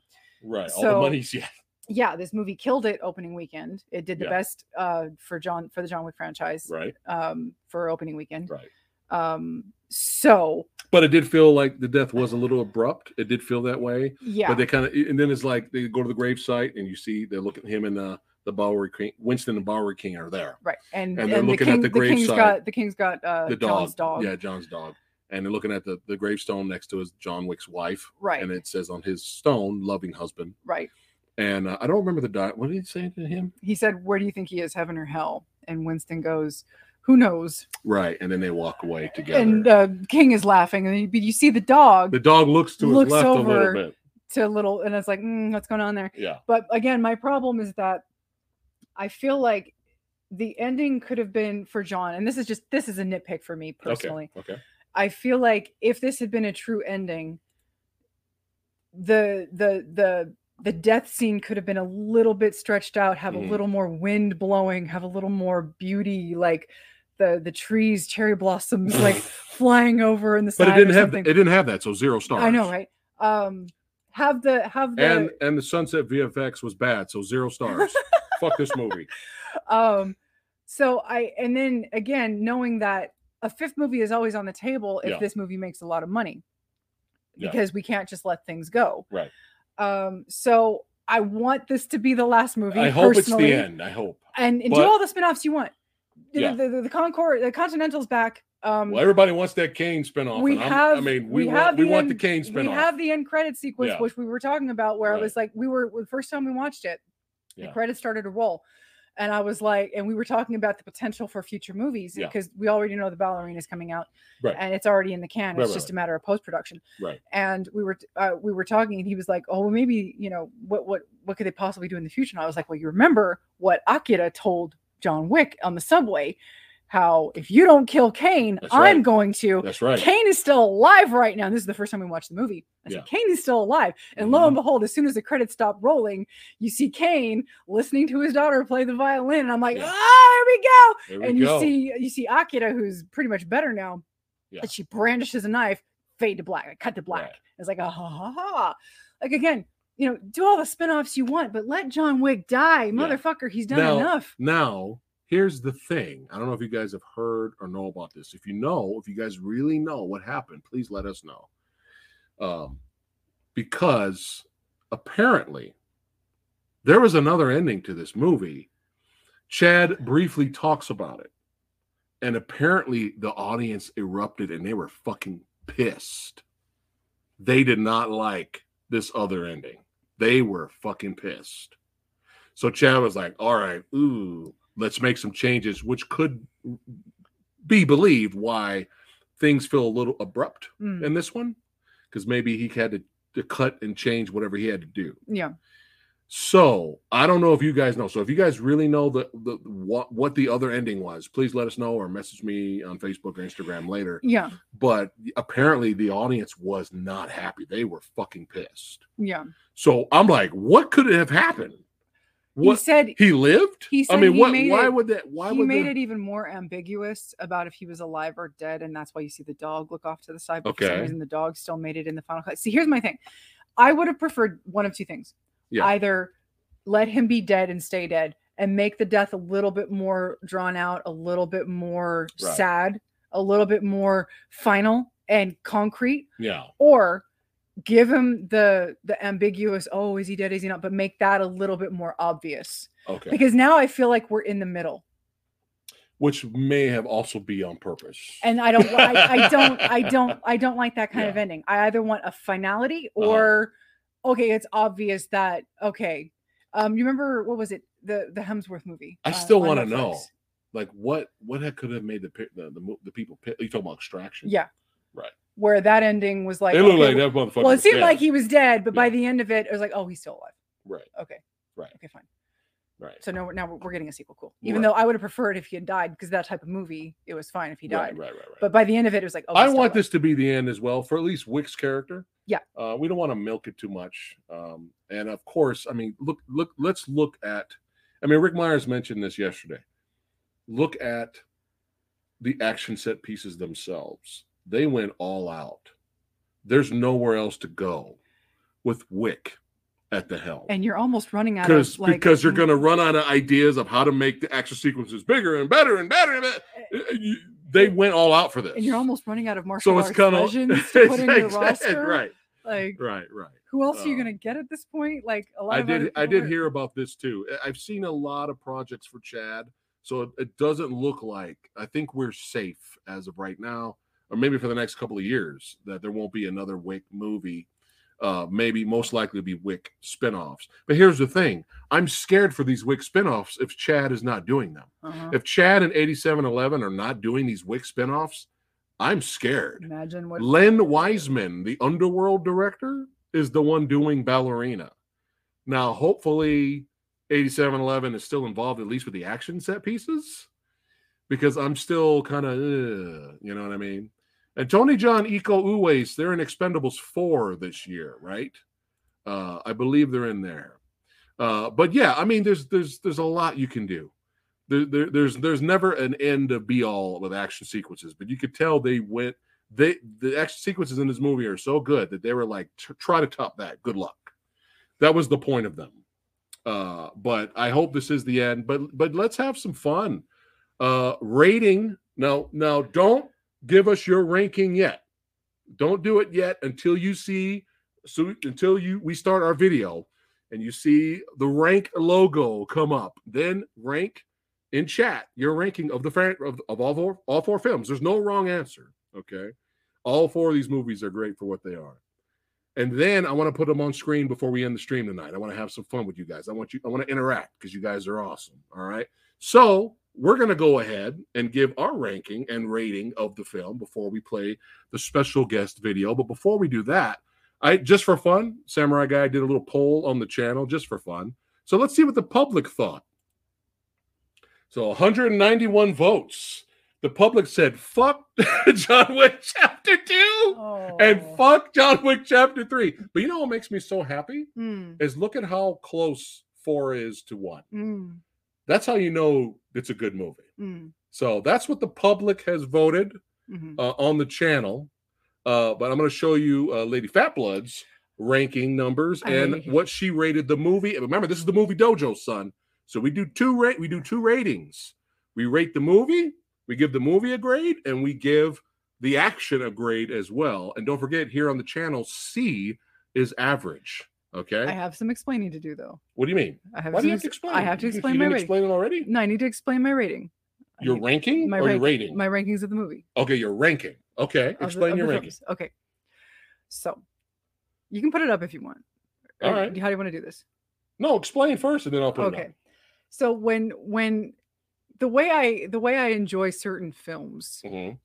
right. all the money's yet. <laughs> Yeah, this movie killed it opening weekend. It did the Yeah. best uh, for John for the John Wick franchise right, um, for opening weekend. right. Um, so But it did feel like the death was a little abrupt. It did feel that way. yeah, But they kind of, and then it's like they go to the grave site and you see they look at him and uh, the Bowery King, Winston and Bowery King are there. right, and and and, they're the looking at king, the the king's gravesite. got the king's got uh, the dog, John's dog, yeah, John's dog, and they're looking at the the gravestone next to his John Wick's wife, right, and it says on his stone, "loving husband." right. And uh, I don't remember the di What did he say to him? He said, "Where do you think he is, heaven or hell?" And Winston goes, "Who knows?" Right, and then they walk away together. And uh, King is laughing, and you, you see the dog the dog looks to looks his left a over- little bit. to little, and it's like, mm, what's going on there? Yeah, But again, my problem is that I feel like the ending could have been for John, and this is just this is a nitpick for me personally. okay, okay, I feel like if this had been a true ending, the the the the death scene could have been a little bit stretched out, have Mhm. a little more wind blowing, have a little more beauty, like the the trees, cherry blossoms, <laughs> like flying over in the but it didn't have it didn't have that, so zero stars. I know, right? Um, have the have the And and the sunset VFX was bad, so zero <laughs> stars. Fuck this movie. <laughs> um so i and then again knowing that a fifth movie is always on the table if Yeah. this movie makes a lot of money Yeah. because we can't just let things go Right. um so i want this to be the last movie I hope it's the end. I hope. and, and but- do all the spin-offs you want the, Yeah. the, the, the concord the continental's back um Well, everybody wants that Caine spinoff. we have I mean, we, we want have we the want the end- Caine we have the end credit sequence Yeah. which we were talking about where Right. it was like we were the first time we watched it Yeah. the credits started to roll and i was like and we were talking about the potential for future movies Yeah. because we already know the ballerina is coming out Right. and it's already in the can it's right, just right. a matter of post-production Right. and we were uh, we were talking and he was like oh well maybe you know what what what could they possibly do in the future and i was like well you remember what akira told john wick on the subway how if you don't kill Caine, That's I'm right. going to. That's right. Caine is still alive right now. And this is the first time we watched the movie. I said, Yeah. Caine is still alive. And lo and behold, as soon as the credits stop rolling, you see Caine listening to his daughter play the violin. And I'm like, Yeah. ah, here we go. There we and you go. see you see Akira, who's pretty much better now. Yeah. And she brandishes a knife, fade to black, cut to black. Right. It's like, ah, ha, ha, ha. Like again, you know, do all the spin-offs you want, but let John Wick die. Motherfucker, he's done Now- enough. Now, here's the thing. I don't know if you guys have heard or know about this. If you know, if you guys really know what happened, please let us know. Um, because apparently there was another ending to this movie. Chad briefly talks about it. And apparently the audience erupted and they were fucking pissed. They did not like this other ending. They were fucking pissed. So Chad was like, all right, ooh, let's make some changes, which could be believed why things feel a little abrupt Mm, in this one, because maybe he had to, to cut and change whatever he had to do. yeah. So I don't know if you guys know. So if you guys really know the, the what what the other ending was, please let us know or message me on Facebook or Instagram later. Yeah. But apparently the audience was not happy. They were fucking pissed. Yeah. So I'm like, what could have happened? He said he lived? He I said mean, he what? made Why it- would that? Why he would made the- it even more ambiguous about if he was alive or dead, and that's why you see the dog look off to the side. But for some Okay. reason, the dog still made it in the final cut. See, here's my thing: I would have preferred one of two things. Yeah. Either let him be dead and stay dead, and make the death a little bit more drawn out, a little bit more Right. sad, a little bit more final and concrete, Yeah. or give him the the ambiguous oh is he dead is he not but make that a little bit more obvious Okay. because now i feel like we're in the middle Which may have also be on purpose. and I don't, I, I <laughs> don't, I don't, I don't like that kind of ending. I either want a finality Uh-huh. or, okay, it's obvious that okay. Um, you remember what was it the the Hemsworth movie? I uh, still want to know, like, what what could have made the the the, the people? You talking about extraction? Yeah, where that ending was like it looked okay, like that motherfucker. well, it seemed dead. like he was dead, but by the end of it, it was like, oh, he's still alive. right, Okay. Right. Okay, fine. right, So now, we're- now we're- getting a sequel. Cool. Even Right. though I would have preferred if he had died, because that type of movie, it was fine if he died. right, right, right. But by the end of it, it was like, oh, I want alive. this to be the end as well for at least Wick's character. Yeah. Uh, we don't want to milk it too much. Um, and of course, I mean, look, look, let's look at. I mean, Rick Myers mentioned this yesterday. Look at the action set pieces themselves. They went all out. There's nowhere else to go with Wick at the helm. And you're almost running out of like because you're going to run out of ideas of how to make the action sequences bigger and better and better. And better. Eh, eh, you- They eh. went all out for this. and you're almost running out of martial so it's arts kind of legends <laughs> to put in your roster. right, Like, right, right. who else are you Um, gonna get at this point? Like, a lot I did. I did hear about this too. I've seen a lot of projects for Chad, so it, it doesn't look like. I think we're safe as of right now, or maybe for the next couple of years that there won't be another Wick movie. Uh, maybe most likely to be Wick spinoffs. But here's the thing: I'm scared for these Wick spinoffs if Chad is not doing them. Uh-huh. If Chad and 8711 are not doing these Wick spinoffs, I'm scared. Imagine what Len Wiseman, the Underworld director, is the one doing Ballerina. Now, hopefully, 8711 is still involved, at least with the action set pieces, because I'm still kind of, you know what I mean? And Tony Jaa Iko Uwais, they're in Expendables 4 this year, right? Uh, I believe they're in there. Uh, but yeah, I mean, there's there's there's a lot you can do. There, there, there's there's never an end of be all with action sequences, but you could tell they went they the action sequences in this movie are so good that they were like try to top that good luck that was the point of them uh but i hope this is the end but but let's have some fun uh rating now now don't give us your ranking yet. Don't do it yet until you see so until you we start our video and you see the rank logo come up. Then rank in chat your ranking of the of, of all four all four films. There's no wrong answer okay? All four of these movies are great for what they are. And then i want to put them on screen before we end the stream tonight. I want to have some fun with you guys. I want you i want to interact because you guys are awesome all right? So we're going to go ahead and give our ranking and rating of the film before we play the special guest video but before we do that i just for fun samurai guy did a little poll on the channel just for fun so let's see what the public thought so 191 votes. The public said, fuck <laughs> John Wick Chapter 2 Oh. and fuck John Wick Chapter 3. But you know what makes me so happy? Mm, Is look at how close 4 is to 1. mm, That's how you know it's a good movie. mm, So that's what the public has voted mhm. uh, on the channel. Uh, but I'm going to show you uh, Lady Phatblood's ranking numbers and I- what she rated the movie. And Remember, this is the movie dojo, son. So we do two rate. We do two ratings. We rate the movie. We give the movie a grade, and we give the action a grade as well. And don't forget, here on the channel, C is average. Okay. I have some explaining to do though. what do you mean? I have Why do you have to ex- explain? I have to You- you explain my didn't rating. explain it already. No, I need to explain my rating. I Your need- ranking my or your rank- rating? My rankings of the movie. okay, your ranking. Okay, of the- explain of your the ranking. films. Okay. So you can put it up if you want. All Or right. How do you want to do this? No, explain first, and then I'll put it up. okay so when when the way i the way i enjoy certain films Mhm.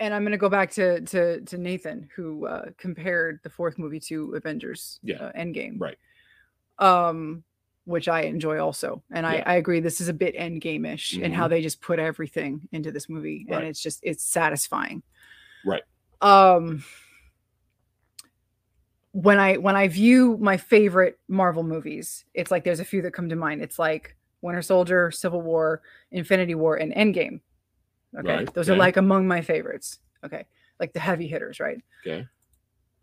And i'm going to go back to to to nathan who uh compared the fourth movie to avengers Yeah. uh, endgame Right. um which i enjoy also and i Yeah. i agree this is a bit endgame-ish in how they just put everything into this movie Right. and it's just it's satisfying Right. um when i when i view my favorite marvel movies it's like there's a few that come to mind it's like winter soldier civil war infinity war and endgame okay Right, those are like among my favorites okay like the heavy hitters right Okay.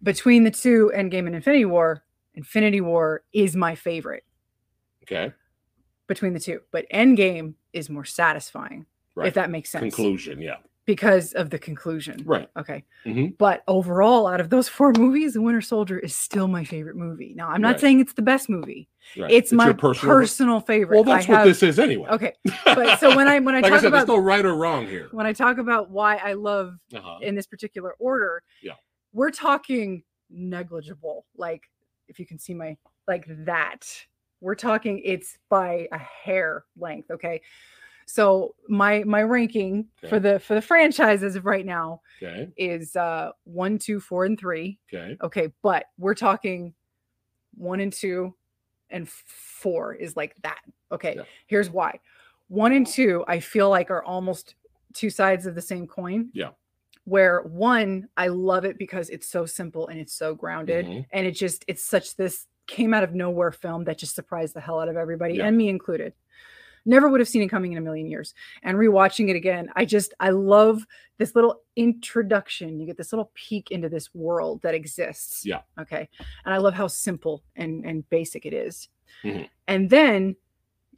between the two endgame and infinity war infinity war is my favorite Okay. between the two but endgame is more satisfying Right. if that makes sense Conclusion. Yeah. Because of the conclusion Right. okay Mhm. but overall out of those four <laughs> movies the winter soldier is still my favorite movie now i'm not Right. saying it's the best movie Right. it's, my your personal, favorite Well, that's I what have, this is anyway. okay <laughs> but so when i when i like I talk said, about there's no right or wrong here. when i talk about why i love Uh-huh. in this particular order Yeah. we're talking negligible like if you can see my like that we're talking it's by a hair length okay So my my ranking for the for the franchise as of right now Okay. is uh one, two, four, and three. Okay. Okay, but we're talking one and two and four is like that. Okay, Yeah. here's why. One and two, I feel like are almost two sides of the same coin. Yeah. Where one, I love it because it's so simple and it's so grounded. Mhm. And it just, it's such this came out of nowhere film that just surprised the hell out of everybody Yeah. and me included. Never would have seen it coming in a million years. And rewatching it again, I just, I love this little introduction. You get this little peek into this world that exists. Yeah. Okay. And I love how simple and, and basic it is. Mhm. And then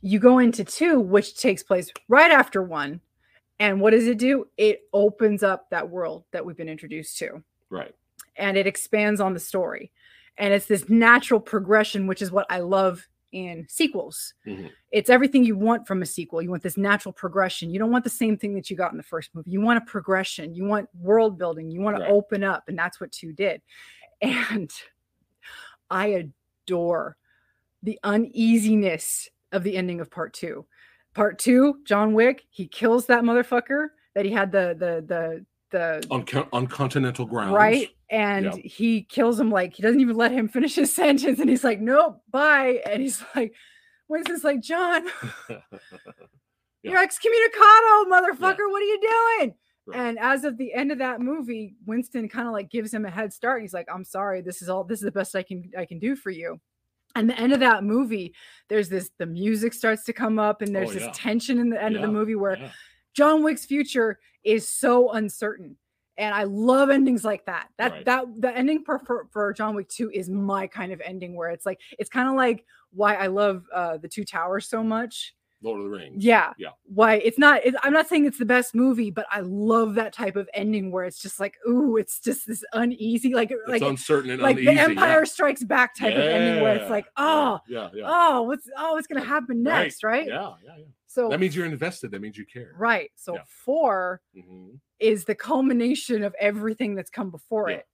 you go into two, which takes place right after one. And what does it do? It opens up that world that we've been introduced to Right. and it expands on the story. And it's this natural progression, which is what I love in sequels. Mhm. It's everything you want from a sequel. You want this natural progression. You don't want the same thing that you got in the first movie. You want a progression. You want world building. You want Right. to open up. And that's what two did. <laughs> And I adore the uneasiness of the ending of part two. Part two, John Wick, he kills that motherfucker that he had the the the the On, on continental grounds. right and Yep. he kills him like he doesn't even let him finish his <laughs> sentence and he's like nope bye. And he's <laughs> like winston's like john? <laughs> You're excommunicado motherfucker. What are you doing? Right. and as of the end of that movie winston kind of like gives him a head start. And he's like i'm sorry. This is all this is the best i can i can do for you. And the end of that movie there's this the music starts to come up and there's Oh, this tension in the end of the movie where yeah. John Wick's future is so uncertain. And I love endings like that. That Right. that the ending for, for for John Wick 2 is my kind of ending where it's like it's kind of like why I love uh the two towers so much. Lord of the Rings. Yeah. Yeah. Why it's not it, I'm not saying it's the best movie, but I love that type of ending where it's just like, ooh, it's just this uneasy, like It's like uncertain and like uneasy. the Empire yeah. Strikes Back type of ending where it's like, oh, yeah, yeah. oh, what's oh, what's gonna happen next, right? Yeah, yeah, yeah. So That means you're invested. That means you care. right. So Yeah. four Mhm. Is the culmination of everything that's come before Yeah. it.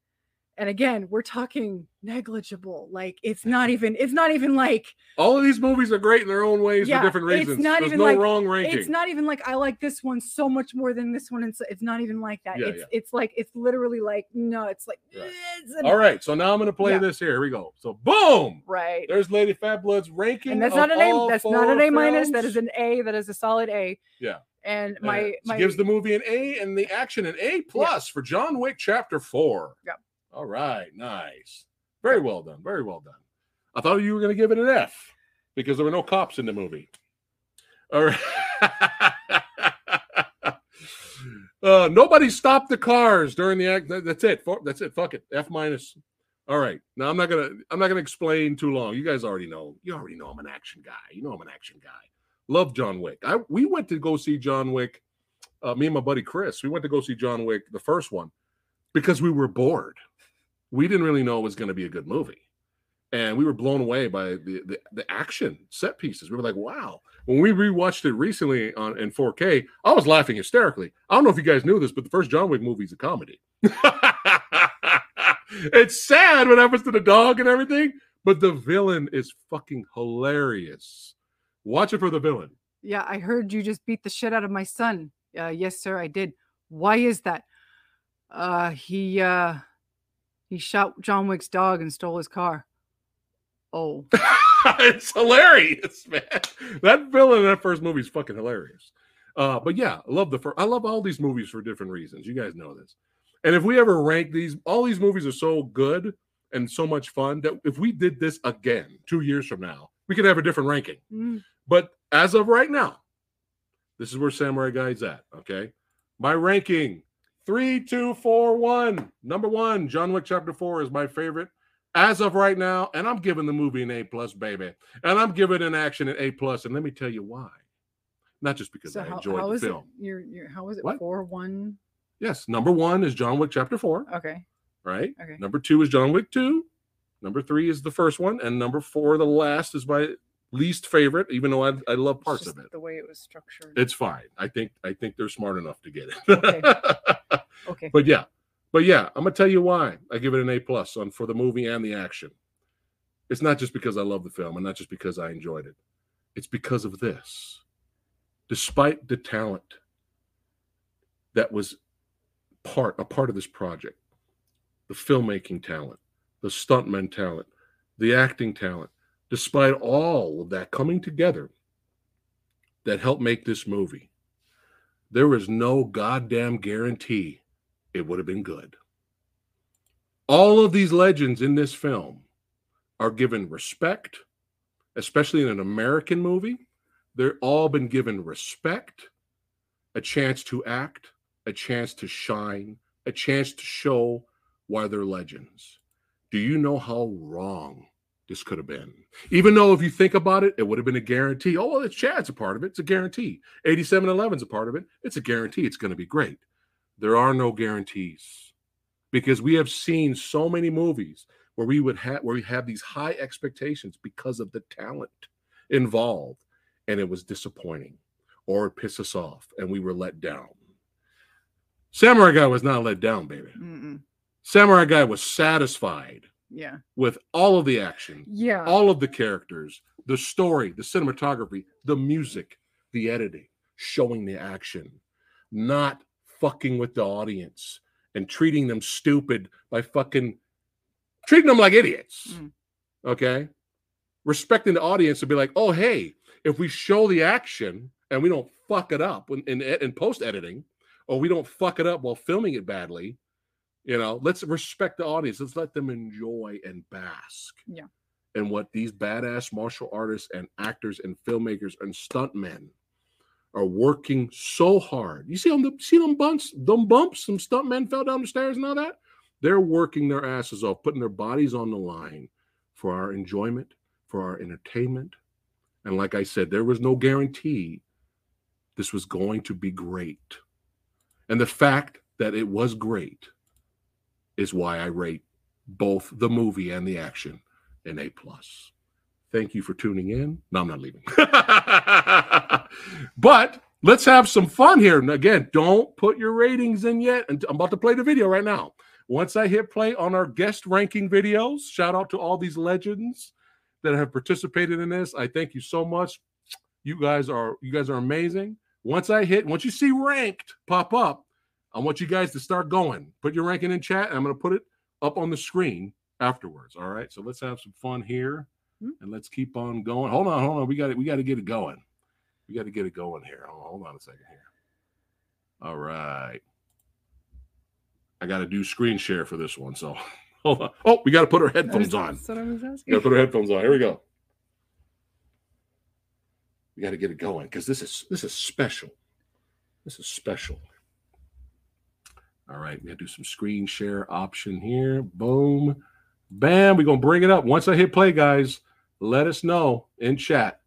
And again, we're talking negligible. Like it's not even it's not even like All of these movies are great in their own ways Yeah, for different reasons. it's not There's even no like- wrong ranking. it's not even like I like this one so much more than this one. And so it's not even like that. Yeah, it's it's like it's literally like no, it's like Right. it's an- All right, so now I'm gonna play this here. Here we go. So boom, right. there's Lady Phatblood's ranking. And that's not an A. That's not an A minus. That is an A. That is a solid A. Yeah. And my my gives the movie an A and the action an A plus for John Wick Chapter Four. Yep. All right, nice. Very well done. Very well done. I thought you were going to give it an F because there were no cops in the movie. All right. <laughs> uh, nobody stopped the cars during the act. That's it. That's it. Fuck it. F minus. All right. Now I'm not gonna. I'm not gonna explain too long. You guys already know. You already know I'm an action guy. You know I'm an action guy. Love John Wick. I we went to go see John Wick. Uh, me and my buddy Chris. We went to go see John Wick, the first one, because we were bored. We didn't really know it was going to be a good movie, and we were blown away by the, the the action set pieces. We were like, "Wow!" When we rewatched it recently on in 4K, I was laughing hysterically. I don't know if you guys knew this, but the first John Wick movie is a comedy. <laughs> it's sad what happens to the dog and everything, but the villain is fucking hilarious. Watch it for the villain. yeah. I heard you just beat the shit out of my son. Uh, yes, sir. I did. Why is that? Uh, he uh, he shot John Wick's dog and stole his car. Oh. <laughs> it's hilarious, man. That villain in that first movie is fucking hilarious. Uh, but yeah, I love the first. I love all these movies for different reasons. You guys know this. And if we ever rank these, all these movies are so good and so much fun that if we did this again two years from now, we could have a different ranking. Mm. But as of right now, this is where Samurai Guy's at. Okay. My ranking three, two, four, one. Number one, John Wick Chapter Four is my favorite as of right now. And I'm giving the movie an A plus, baby. And I'm giving an action an A plus. And let me tell you why. Not just because So I how, enjoyed how the is it? film. You're, you're how is it? What? Four one. Yes. Number one is John Wick Chapter Four, Okay. right? Okay. Number two is John Wick 2. Number three is the first one. And number four, the last, is my least favorite, even though I, I love parts of it. The way it was structured. It's fine. I think I think they're smart enough to get it. Okay. <laughs> okay. but yeah, but yeah, I'm gonna tell you why I give it an A plus on for the movie and the action. It's not just because I love the film and not just because I enjoyed it. It's because of this. despite the talent that was part a part of this project, the filmmaking talent, the stuntman talent, the acting talent, despite all of that coming together that helped make this movie, there was no goddamn guarantee it would have been good. All of these legends in this film are given respect, especially in an American movie. They're all been given respect, a chance to act, a chance to shine, a chance to show why they're legends. Do you know how wrong this could have been? Even though if you think about it, it would have been a guarantee. Oh, well, it's Chad's a part of it. It's a guarantee. 8711's a part of it. It's a guarantee. It's going to be great. There are no guarantees because we have seen so many movies where we would have where we have these high expectations because of the talent involved and it was disappointing or it pissed us off and we were let down. Samurai Guy was not let down, baby. Mm-mm. Samurai Guy was satisfied Yeah. with all of the action, Yeah. all of the characters, the story, the cinematography, the music, the editing, showing the action, not fucking with the audience and treating them stupid by fucking treating them like idiots. Mm. Okay? Respecting the audience to be like, oh, hey, if we show the action and we don't fuck it up in, in, in post editing, or we don't fuck it up while filming it badly, you know, let's respect the audience. Let's let them enjoy and bask. Yeah. And what these badass martial artists and actors and filmmakers and stuntmen are working so hard. You see them, see them bumps, them bumps, some stuntmen fell down the stairs and all that. They're working their asses off, putting their bodies on the line for our enjoyment, for our entertainment. And like I said, there was no guarantee this was going to be great. And the fact that it was great is why I rate both the movie and the action an A plus. Thank you for tuning in. No, I'm not leaving. <laughs> but let's have some fun here. And again, don't put your ratings in yet. And I'm about to play the video right now. Once I hit play on our guest ranking videos, shout out to all these legends that have participated in this. I thank you so much. You guys are you guys are amazing. Once I hit, once you see ranked pop up, I want you guys to start going. Put your ranking in chat. I'm going to put it up on the screen afterwards. All right. So let's have some fun here Hmm. and let's keep on going. Hold on, hold on. We got it. We got to get it going. We got to get it going here. Hold on, hold on a second here. All right. I got to do screen share for this one. So <laughs> hold on. Oh, we got to put our headphones on. That's what I was asking. got to put our headphones on. Here we go. We got to get it going because this is this is special. This is special. All right, we got to do some screen share option here. Boom, bam. We're gonna bring it up. Once I hit play, guys, let us know in chat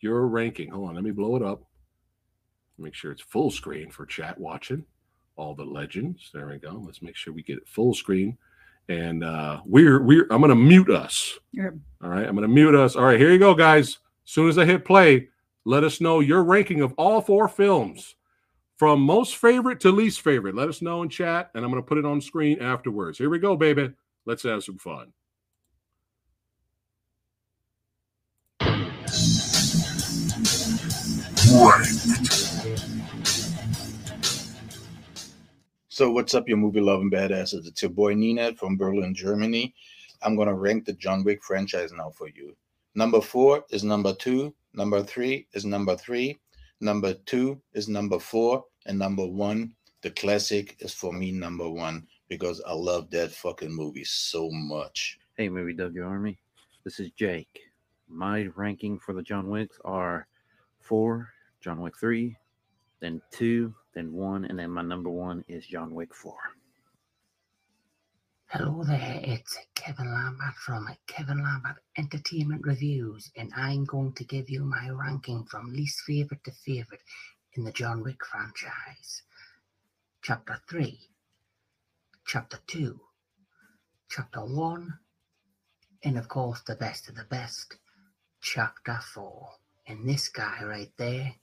your ranking. Hold on, let me blow it up. Make sure it's full screen for chat watching. All the legends. There we go. Let's make sure we get it full screen. And uh we're we're I'm gonna mute us. Yep. All right, I'm going to mute us. All right, here you go, guys. As soon as I hit play, let us know your ranking of all four films from most favorite to least favorite. Let us know in chat, and I'm going to put it on screen afterwards. Here we go, baby. Let's have some fun. So what's up, your movie loving badasses? It's your boy Ninette from Berlin, Germany. I'm gonna rank the John Wick franchise now for you. Number four is number two. Number three is number three. Number two is number four, and number one, the classic, is for me number one because I love that fucking movie so much. Hey, Movie W Army. This is Jake. My ranking for the John Wicks are four, John Wick three, then two, then one, and then my number one is John Wick four. Hello there, it's Kevin Lambert from Kevin Lambert Entertainment Reviews, and I'm going to give you my ranking from least favorite to favorite in the John Wick franchise. Chapter 3, Chapter 2, Chapter 1, and of course, the best of the best, Chapter 4. And this guy right there,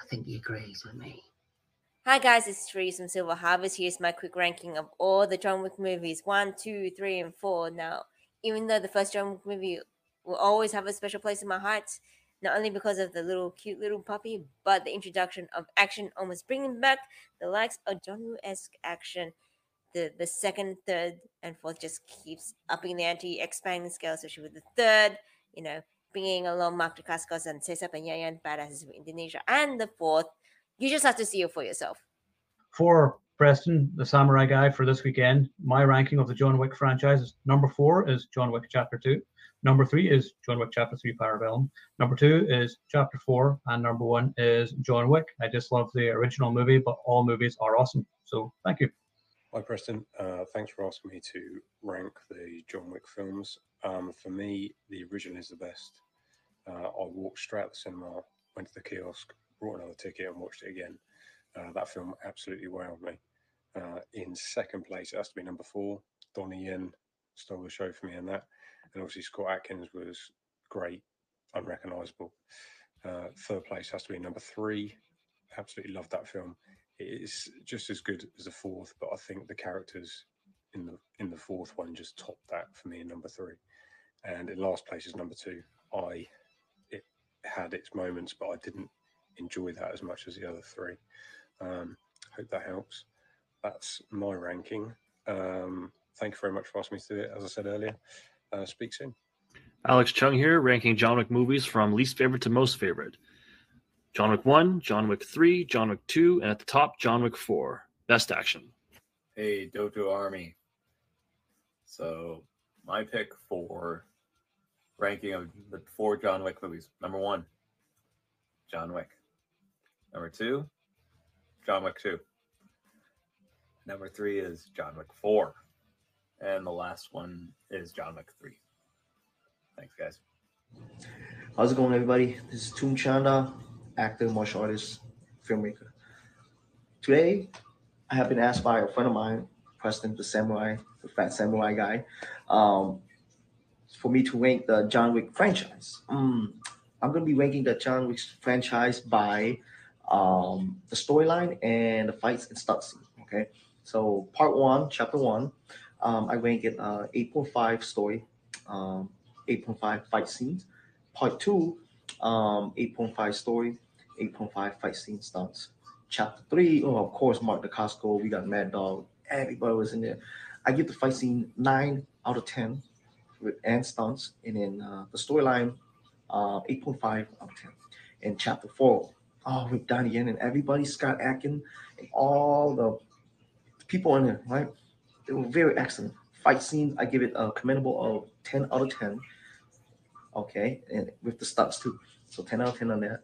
I think he agrees with me. Hi guys, it's Therese from Silver Harvest. Here's my quick ranking of all the John Wick movies one, two, three, and four. Now, even though the first John Wick movie will always have a special place in my heart, not only because of the little cute little puppy, but the introduction of action almost bringing back the likes of John Woo-esque action. The the second, third, and fourth just keeps upping the ante, expanding the scale, especially with the third, you know, bringing along Mark Dacascos and Cecep Yayan, badasses from Indonesia, and the fourth, you just have to see it for yourself. For Preston, the samurai guy for this weekend, my ranking of the John Wick franchise is number four is John Wick Chapter Two. Number three is John Wick Chapter Three Parabellum. Number two is Chapter Four, and number one is John Wick. I just love the original movie, but all movies are awesome. So thank you. Hi, Preston. Uh, thanks for asking me to rank the John Wick films. Um, for me, the original is the best. Uh, I walked straight out the cinema, went to the kiosk, brought another ticket, and watched it again. Uh, that film absolutely wowed me. Uh, in second place, it has to be number four. Donnie Yen stole the show for me in that. And obviously, Scott Adkins was great, unrecognizable. Uh, third place has to be number three. Absolutely loved that film. It is just as good as the fourth, but I think the characters in the in the fourth one just topped that for me in number three. And in last place is number two. I it had its moments, but I didn't enjoy that as much as the other three. Um, hope that helps. That's my ranking. Um, thank you very much for asking me to do it. As I said earlier, uh, speak soon. Alex Chung here, ranking John Wick movies from least favorite to most favorite. John Wick 1, John Wick 3, John Wick 2, and at the top, John Wick 4. Best action. Hey, Dojo Army. So, my pick for ranking of the four John Wick movies. Number one, John Wick. Number two, John Wick 2. Number three is John Wick 4. And the last one is John Wick 3. Thanks, guys. How's it going, everybody? This is Toom Chanda, actor, martial artist, filmmaker. Today, I have been asked by a friend of mine, Preston, the samurai, the Phat Samurai Guy, um, for me to rank the John Wick franchise. Mm, I'm going to be ranking the John Wick franchise by um, the storyline and the fights and scene. Okay, so part one, chapter one, um, I rank it uh, 8.5 story, um, 8.5 fight scenes. Part two, um, 8.5 story, 8.5 fight scene stunts. Chapter three, oh, of course, Mark Dacascos, we got Mad Dog, everybody was in there. I give the fight scene nine out of 10 with and stunts, and then uh, the storyline, uh, 8.5 out of 10. And chapter four, oh, with Donnie Yen and everybody, Scott Atkin, and all the people in there, right? They were very excellent. Fight scenes, I give it a commendable of 10 out of 10. Okay, and with the stunts too. So 10 out of 10 on that.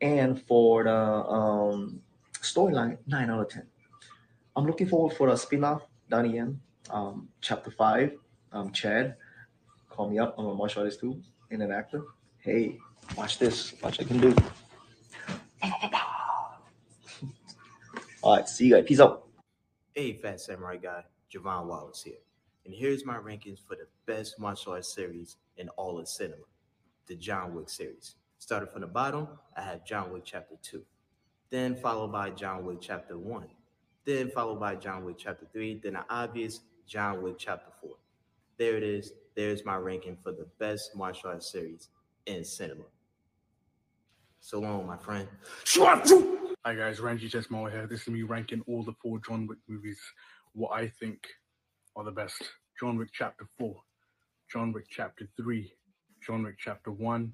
And for the um, storyline, 9 out of 10. I'm looking forward for the spin-off, Donnie Yen, um, chapter 5, um, Chad. Call me up. I'm a martial artist too, and an actor. Hey, watch this. Watch I can do. <laughs> All right, see you guys. Peace out. Hey, Phat Samurai Guy, Javon Wallace here. And here's my rankings for the best martial arts series in all of cinema the John Wick series. Starting from the bottom, I have John Wick Chapter 2, then followed by John Wick Chapter 1, then followed by John Wick Chapter 3, then the obvious John Wick Chapter 4. There it is. There's my ranking for the best martial arts series in cinema. So long, my friend. Hi guys, Ranji Chesmo here. This is me ranking all the four John Wick movies, what I think are the best. John Wick Chapter 4, John Wick Chapter 3, John Wick Chapter 1,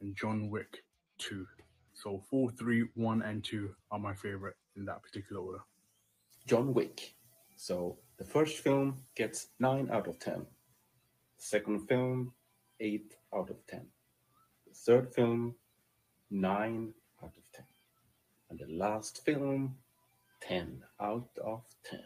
and John Wick 2. So 4, 3, 1, and 2 are my favorite in that particular order. John Wick. So the first film gets 9 out of 10. The second film, 8 out of 10. The third film, 9 out of 10. And the last film, 10 out of 10.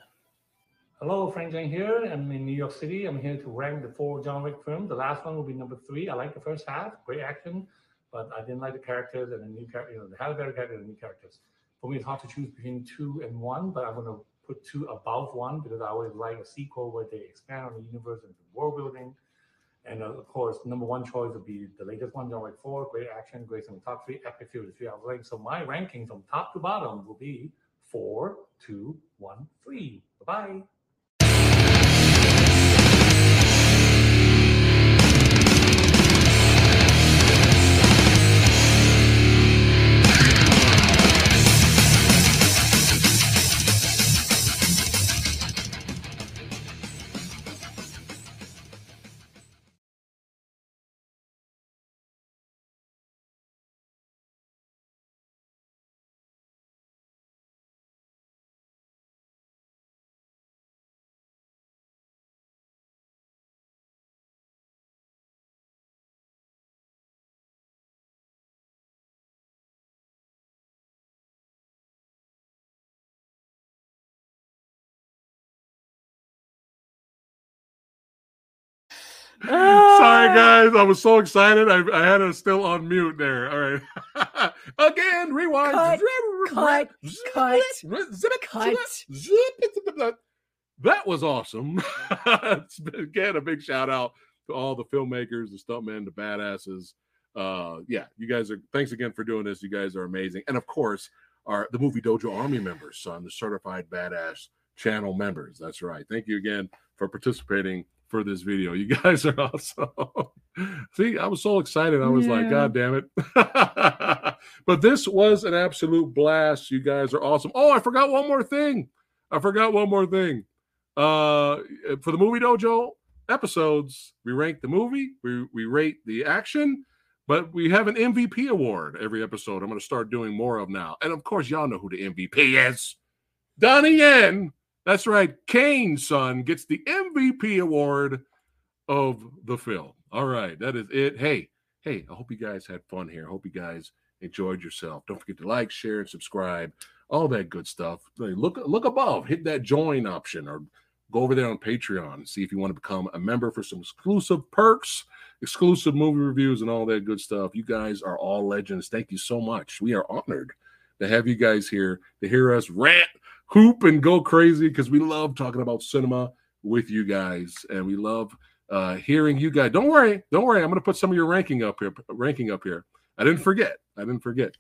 Hello, Frank Zhang here. I'm in New York City. I'm here to rank the four John Wick films. The last one will be number three. I like the first half, great action, but I didn't like the characters and the new character. You know, a better character the new characters. For me, it's hard to choose between two and one, but I'm going to put two above one because I always like a sequel where they expand on the universe and the world building. And uh, of course, number one choice would be the latest one, John Wick 4, great action, great some top three, epic series, three hours length. So my ranking from top to bottom will be four, two, one, three. Bye bye. <laughs> Sorry, guys. I was so excited. I, I had it still on mute there. All right. <laughs> Again, rewind. Cut, cut, cut, cut. That was awesome. <laughs> Again, a big shout out to all the filmmakers, the stuntmen, the badasses. Uh, yeah, you guys are. Thanks again for doing this. You guys are amazing, and of course, are the Movie Dojo Army members, son, the certified badass channel members. That's right. Thank you again for participating for this video. You <laughs> guys are awesome. <laughs> See, I was so excited. I was like, God damn it. <laughs> but this was an absolute blast. You guys are awesome. Oh, I forgot one more thing. I forgot one more thing. Uh for the movie dojo episodes, we rank the movie, we we rate the action, but we have an MVP award every episode. I'm going to start doing more of now. And of course, y'all know who the MVP is. Donnie Yen. That's right. Caine's son gets the MVP award of the film. All right. That is it. Hey, hey, I hope you guys had fun here. I hope you guys enjoyed yourself. Don't forget to like, share, and subscribe. All that good stuff. Look, look above, hit that join option or go over there on Patreon and see if you want to become a member for some exclusive perks, exclusive movie reviews, and all that good stuff. You guys are all legends. Thank you so much. We are honored to have you guys here to hear us rant, hoop, and go crazy because we love talking about cinema with you guys, and we love uh, hearing you guys. Don't worry, don't worry. I'm going to put some of your ranking up here. Ranking up here. I didn't forget. I didn't forget.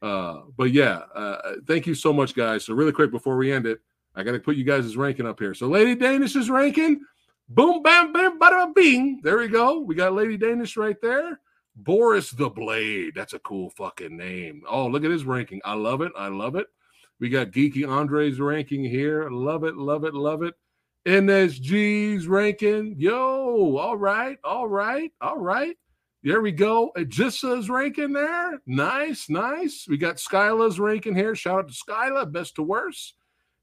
Uh, but yeah, uh, thank you so much, guys. So really quick before we end it, I got to put you guys' ranking up here. So Lady Danish is ranking, boom, bam, bam, bada, bing. There we go. We got Lady Danish right there. Boris the Blade. That's a cool fucking name. Oh, look at his ranking. I love it. I love it. We got Geeky Andre's ranking here. Love it. Love it. Love it. NSG's ranking. Yo, all right. All right. All right. There we go. Agissa's ranking there. Nice, nice. We got Skyla's ranking here. Shout out to Skyla, best to worst.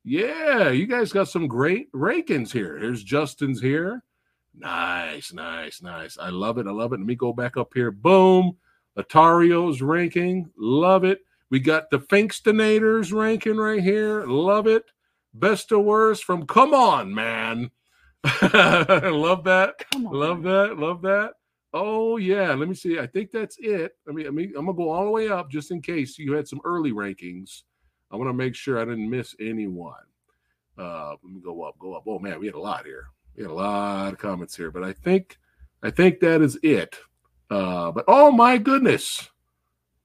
Yeah, you guys got some great rankings here. Here's Justin's here. Nice, nice, nice. I love it. I love it. Let me go back up here. Boom. Atario's ranking. Love it. We got the Finkstenators ranking right here. Love it. Best to worst from Come On, man. <laughs> love that. Love that. Love that. Oh yeah. Let me see. I think that's it. I mean, I mean, I'm gonna go all the way up just in case you had some early rankings. I want to make sure I didn't miss anyone. Uh, let me go up, go up. Oh man, we had a lot here. We had a lot of comments here, but I think I think that is it. Uh, but oh my goodness,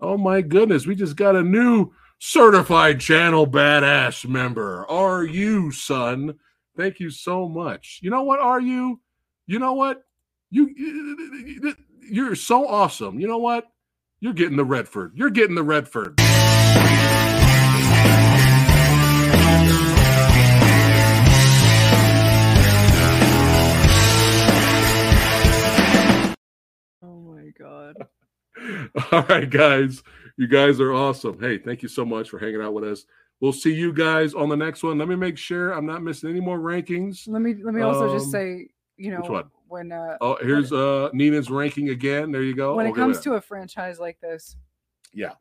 oh my goodness, we just got a new certified channel badass member. Are you, son? Thank you so much. You know what? Are you? You know what? You you- you're so awesome. You know what? You're getting the Redford. You're getting the Redford. <laughs> All right, guys. You guys are awesome. Hey, thank you so much for hanging out with us. We'll see you guys on the next one. Let me make sure I'm not missing any more rankings. Let me let me also just Um, say, you know, when uh Oh, here's uh Nina's ranking again. There you go. when it comes to a franchise like this, yeah,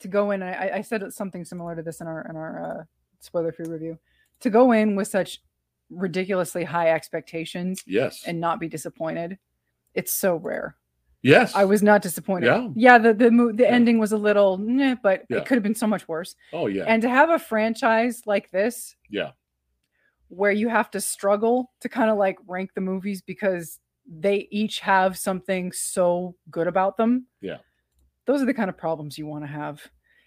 to go in, I, I said something similar to this in our in our uh, spoiler free review. To go in with such ridiculously high expectations, Yes. and not be disappointed, it's so rare. Yes. I was not disappointed. Yeah. Yeah, the the mo- the ending was a little, meh, but Yeah. it could have been so much worse. Oh yeah. And to have a franchise like this, yeah. where you have to struggle to kind of like rank the movies because they each have something so good about them. Yeah. Those are the kind of problems you want to have.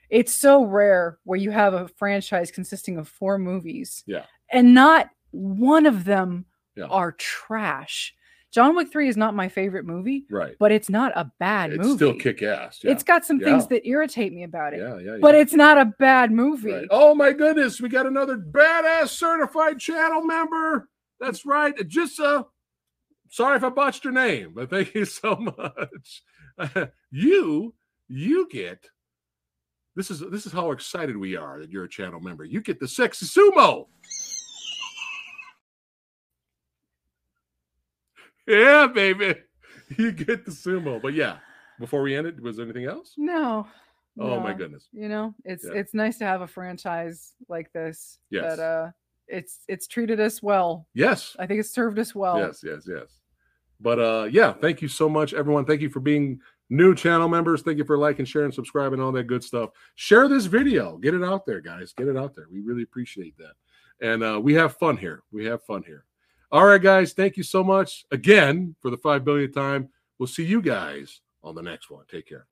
It's so rare where you have a franchise consisting of four movies Yeah. and not one of them Yeah. are trash. John Wick 3 is not my favorite movie, Right. but it's not a bad It's movie. still kick ass. Yeah. It's got some things that irritate me about it. Yeah, yeah, But it's not a bad movie. Right. Oh my goodness, we got another badass certified channel member. That's right. Ajissa. Uh, sorry if I botched your name, but thank you so <laughs> much. <laughs> you, you get this is this is how excited we are that you're a channel member. You get the sexy sumo. Yeah, baby. <laughs> You get the sumo. But yeah, before we end it, was there anything else? No. Oh my goodness. You know, it's Yeah. it's nice to have a franchise like this Yes. that uh it's it's treated us well. Yes. I think it's served us well. Yes, yes, yes. But uh, yeah, thank you so much, everyone. Thank you for being new channel members. Thank you for liking, sharing, subscribing, all that good stuff. Share this video. Get it out there, guys. Get it out there. We really appreciate that. And uh, we have fun here. We have fun here. All right, guys, thank you so much again for the five billionth time. We'll see you guys on the next one. Take care.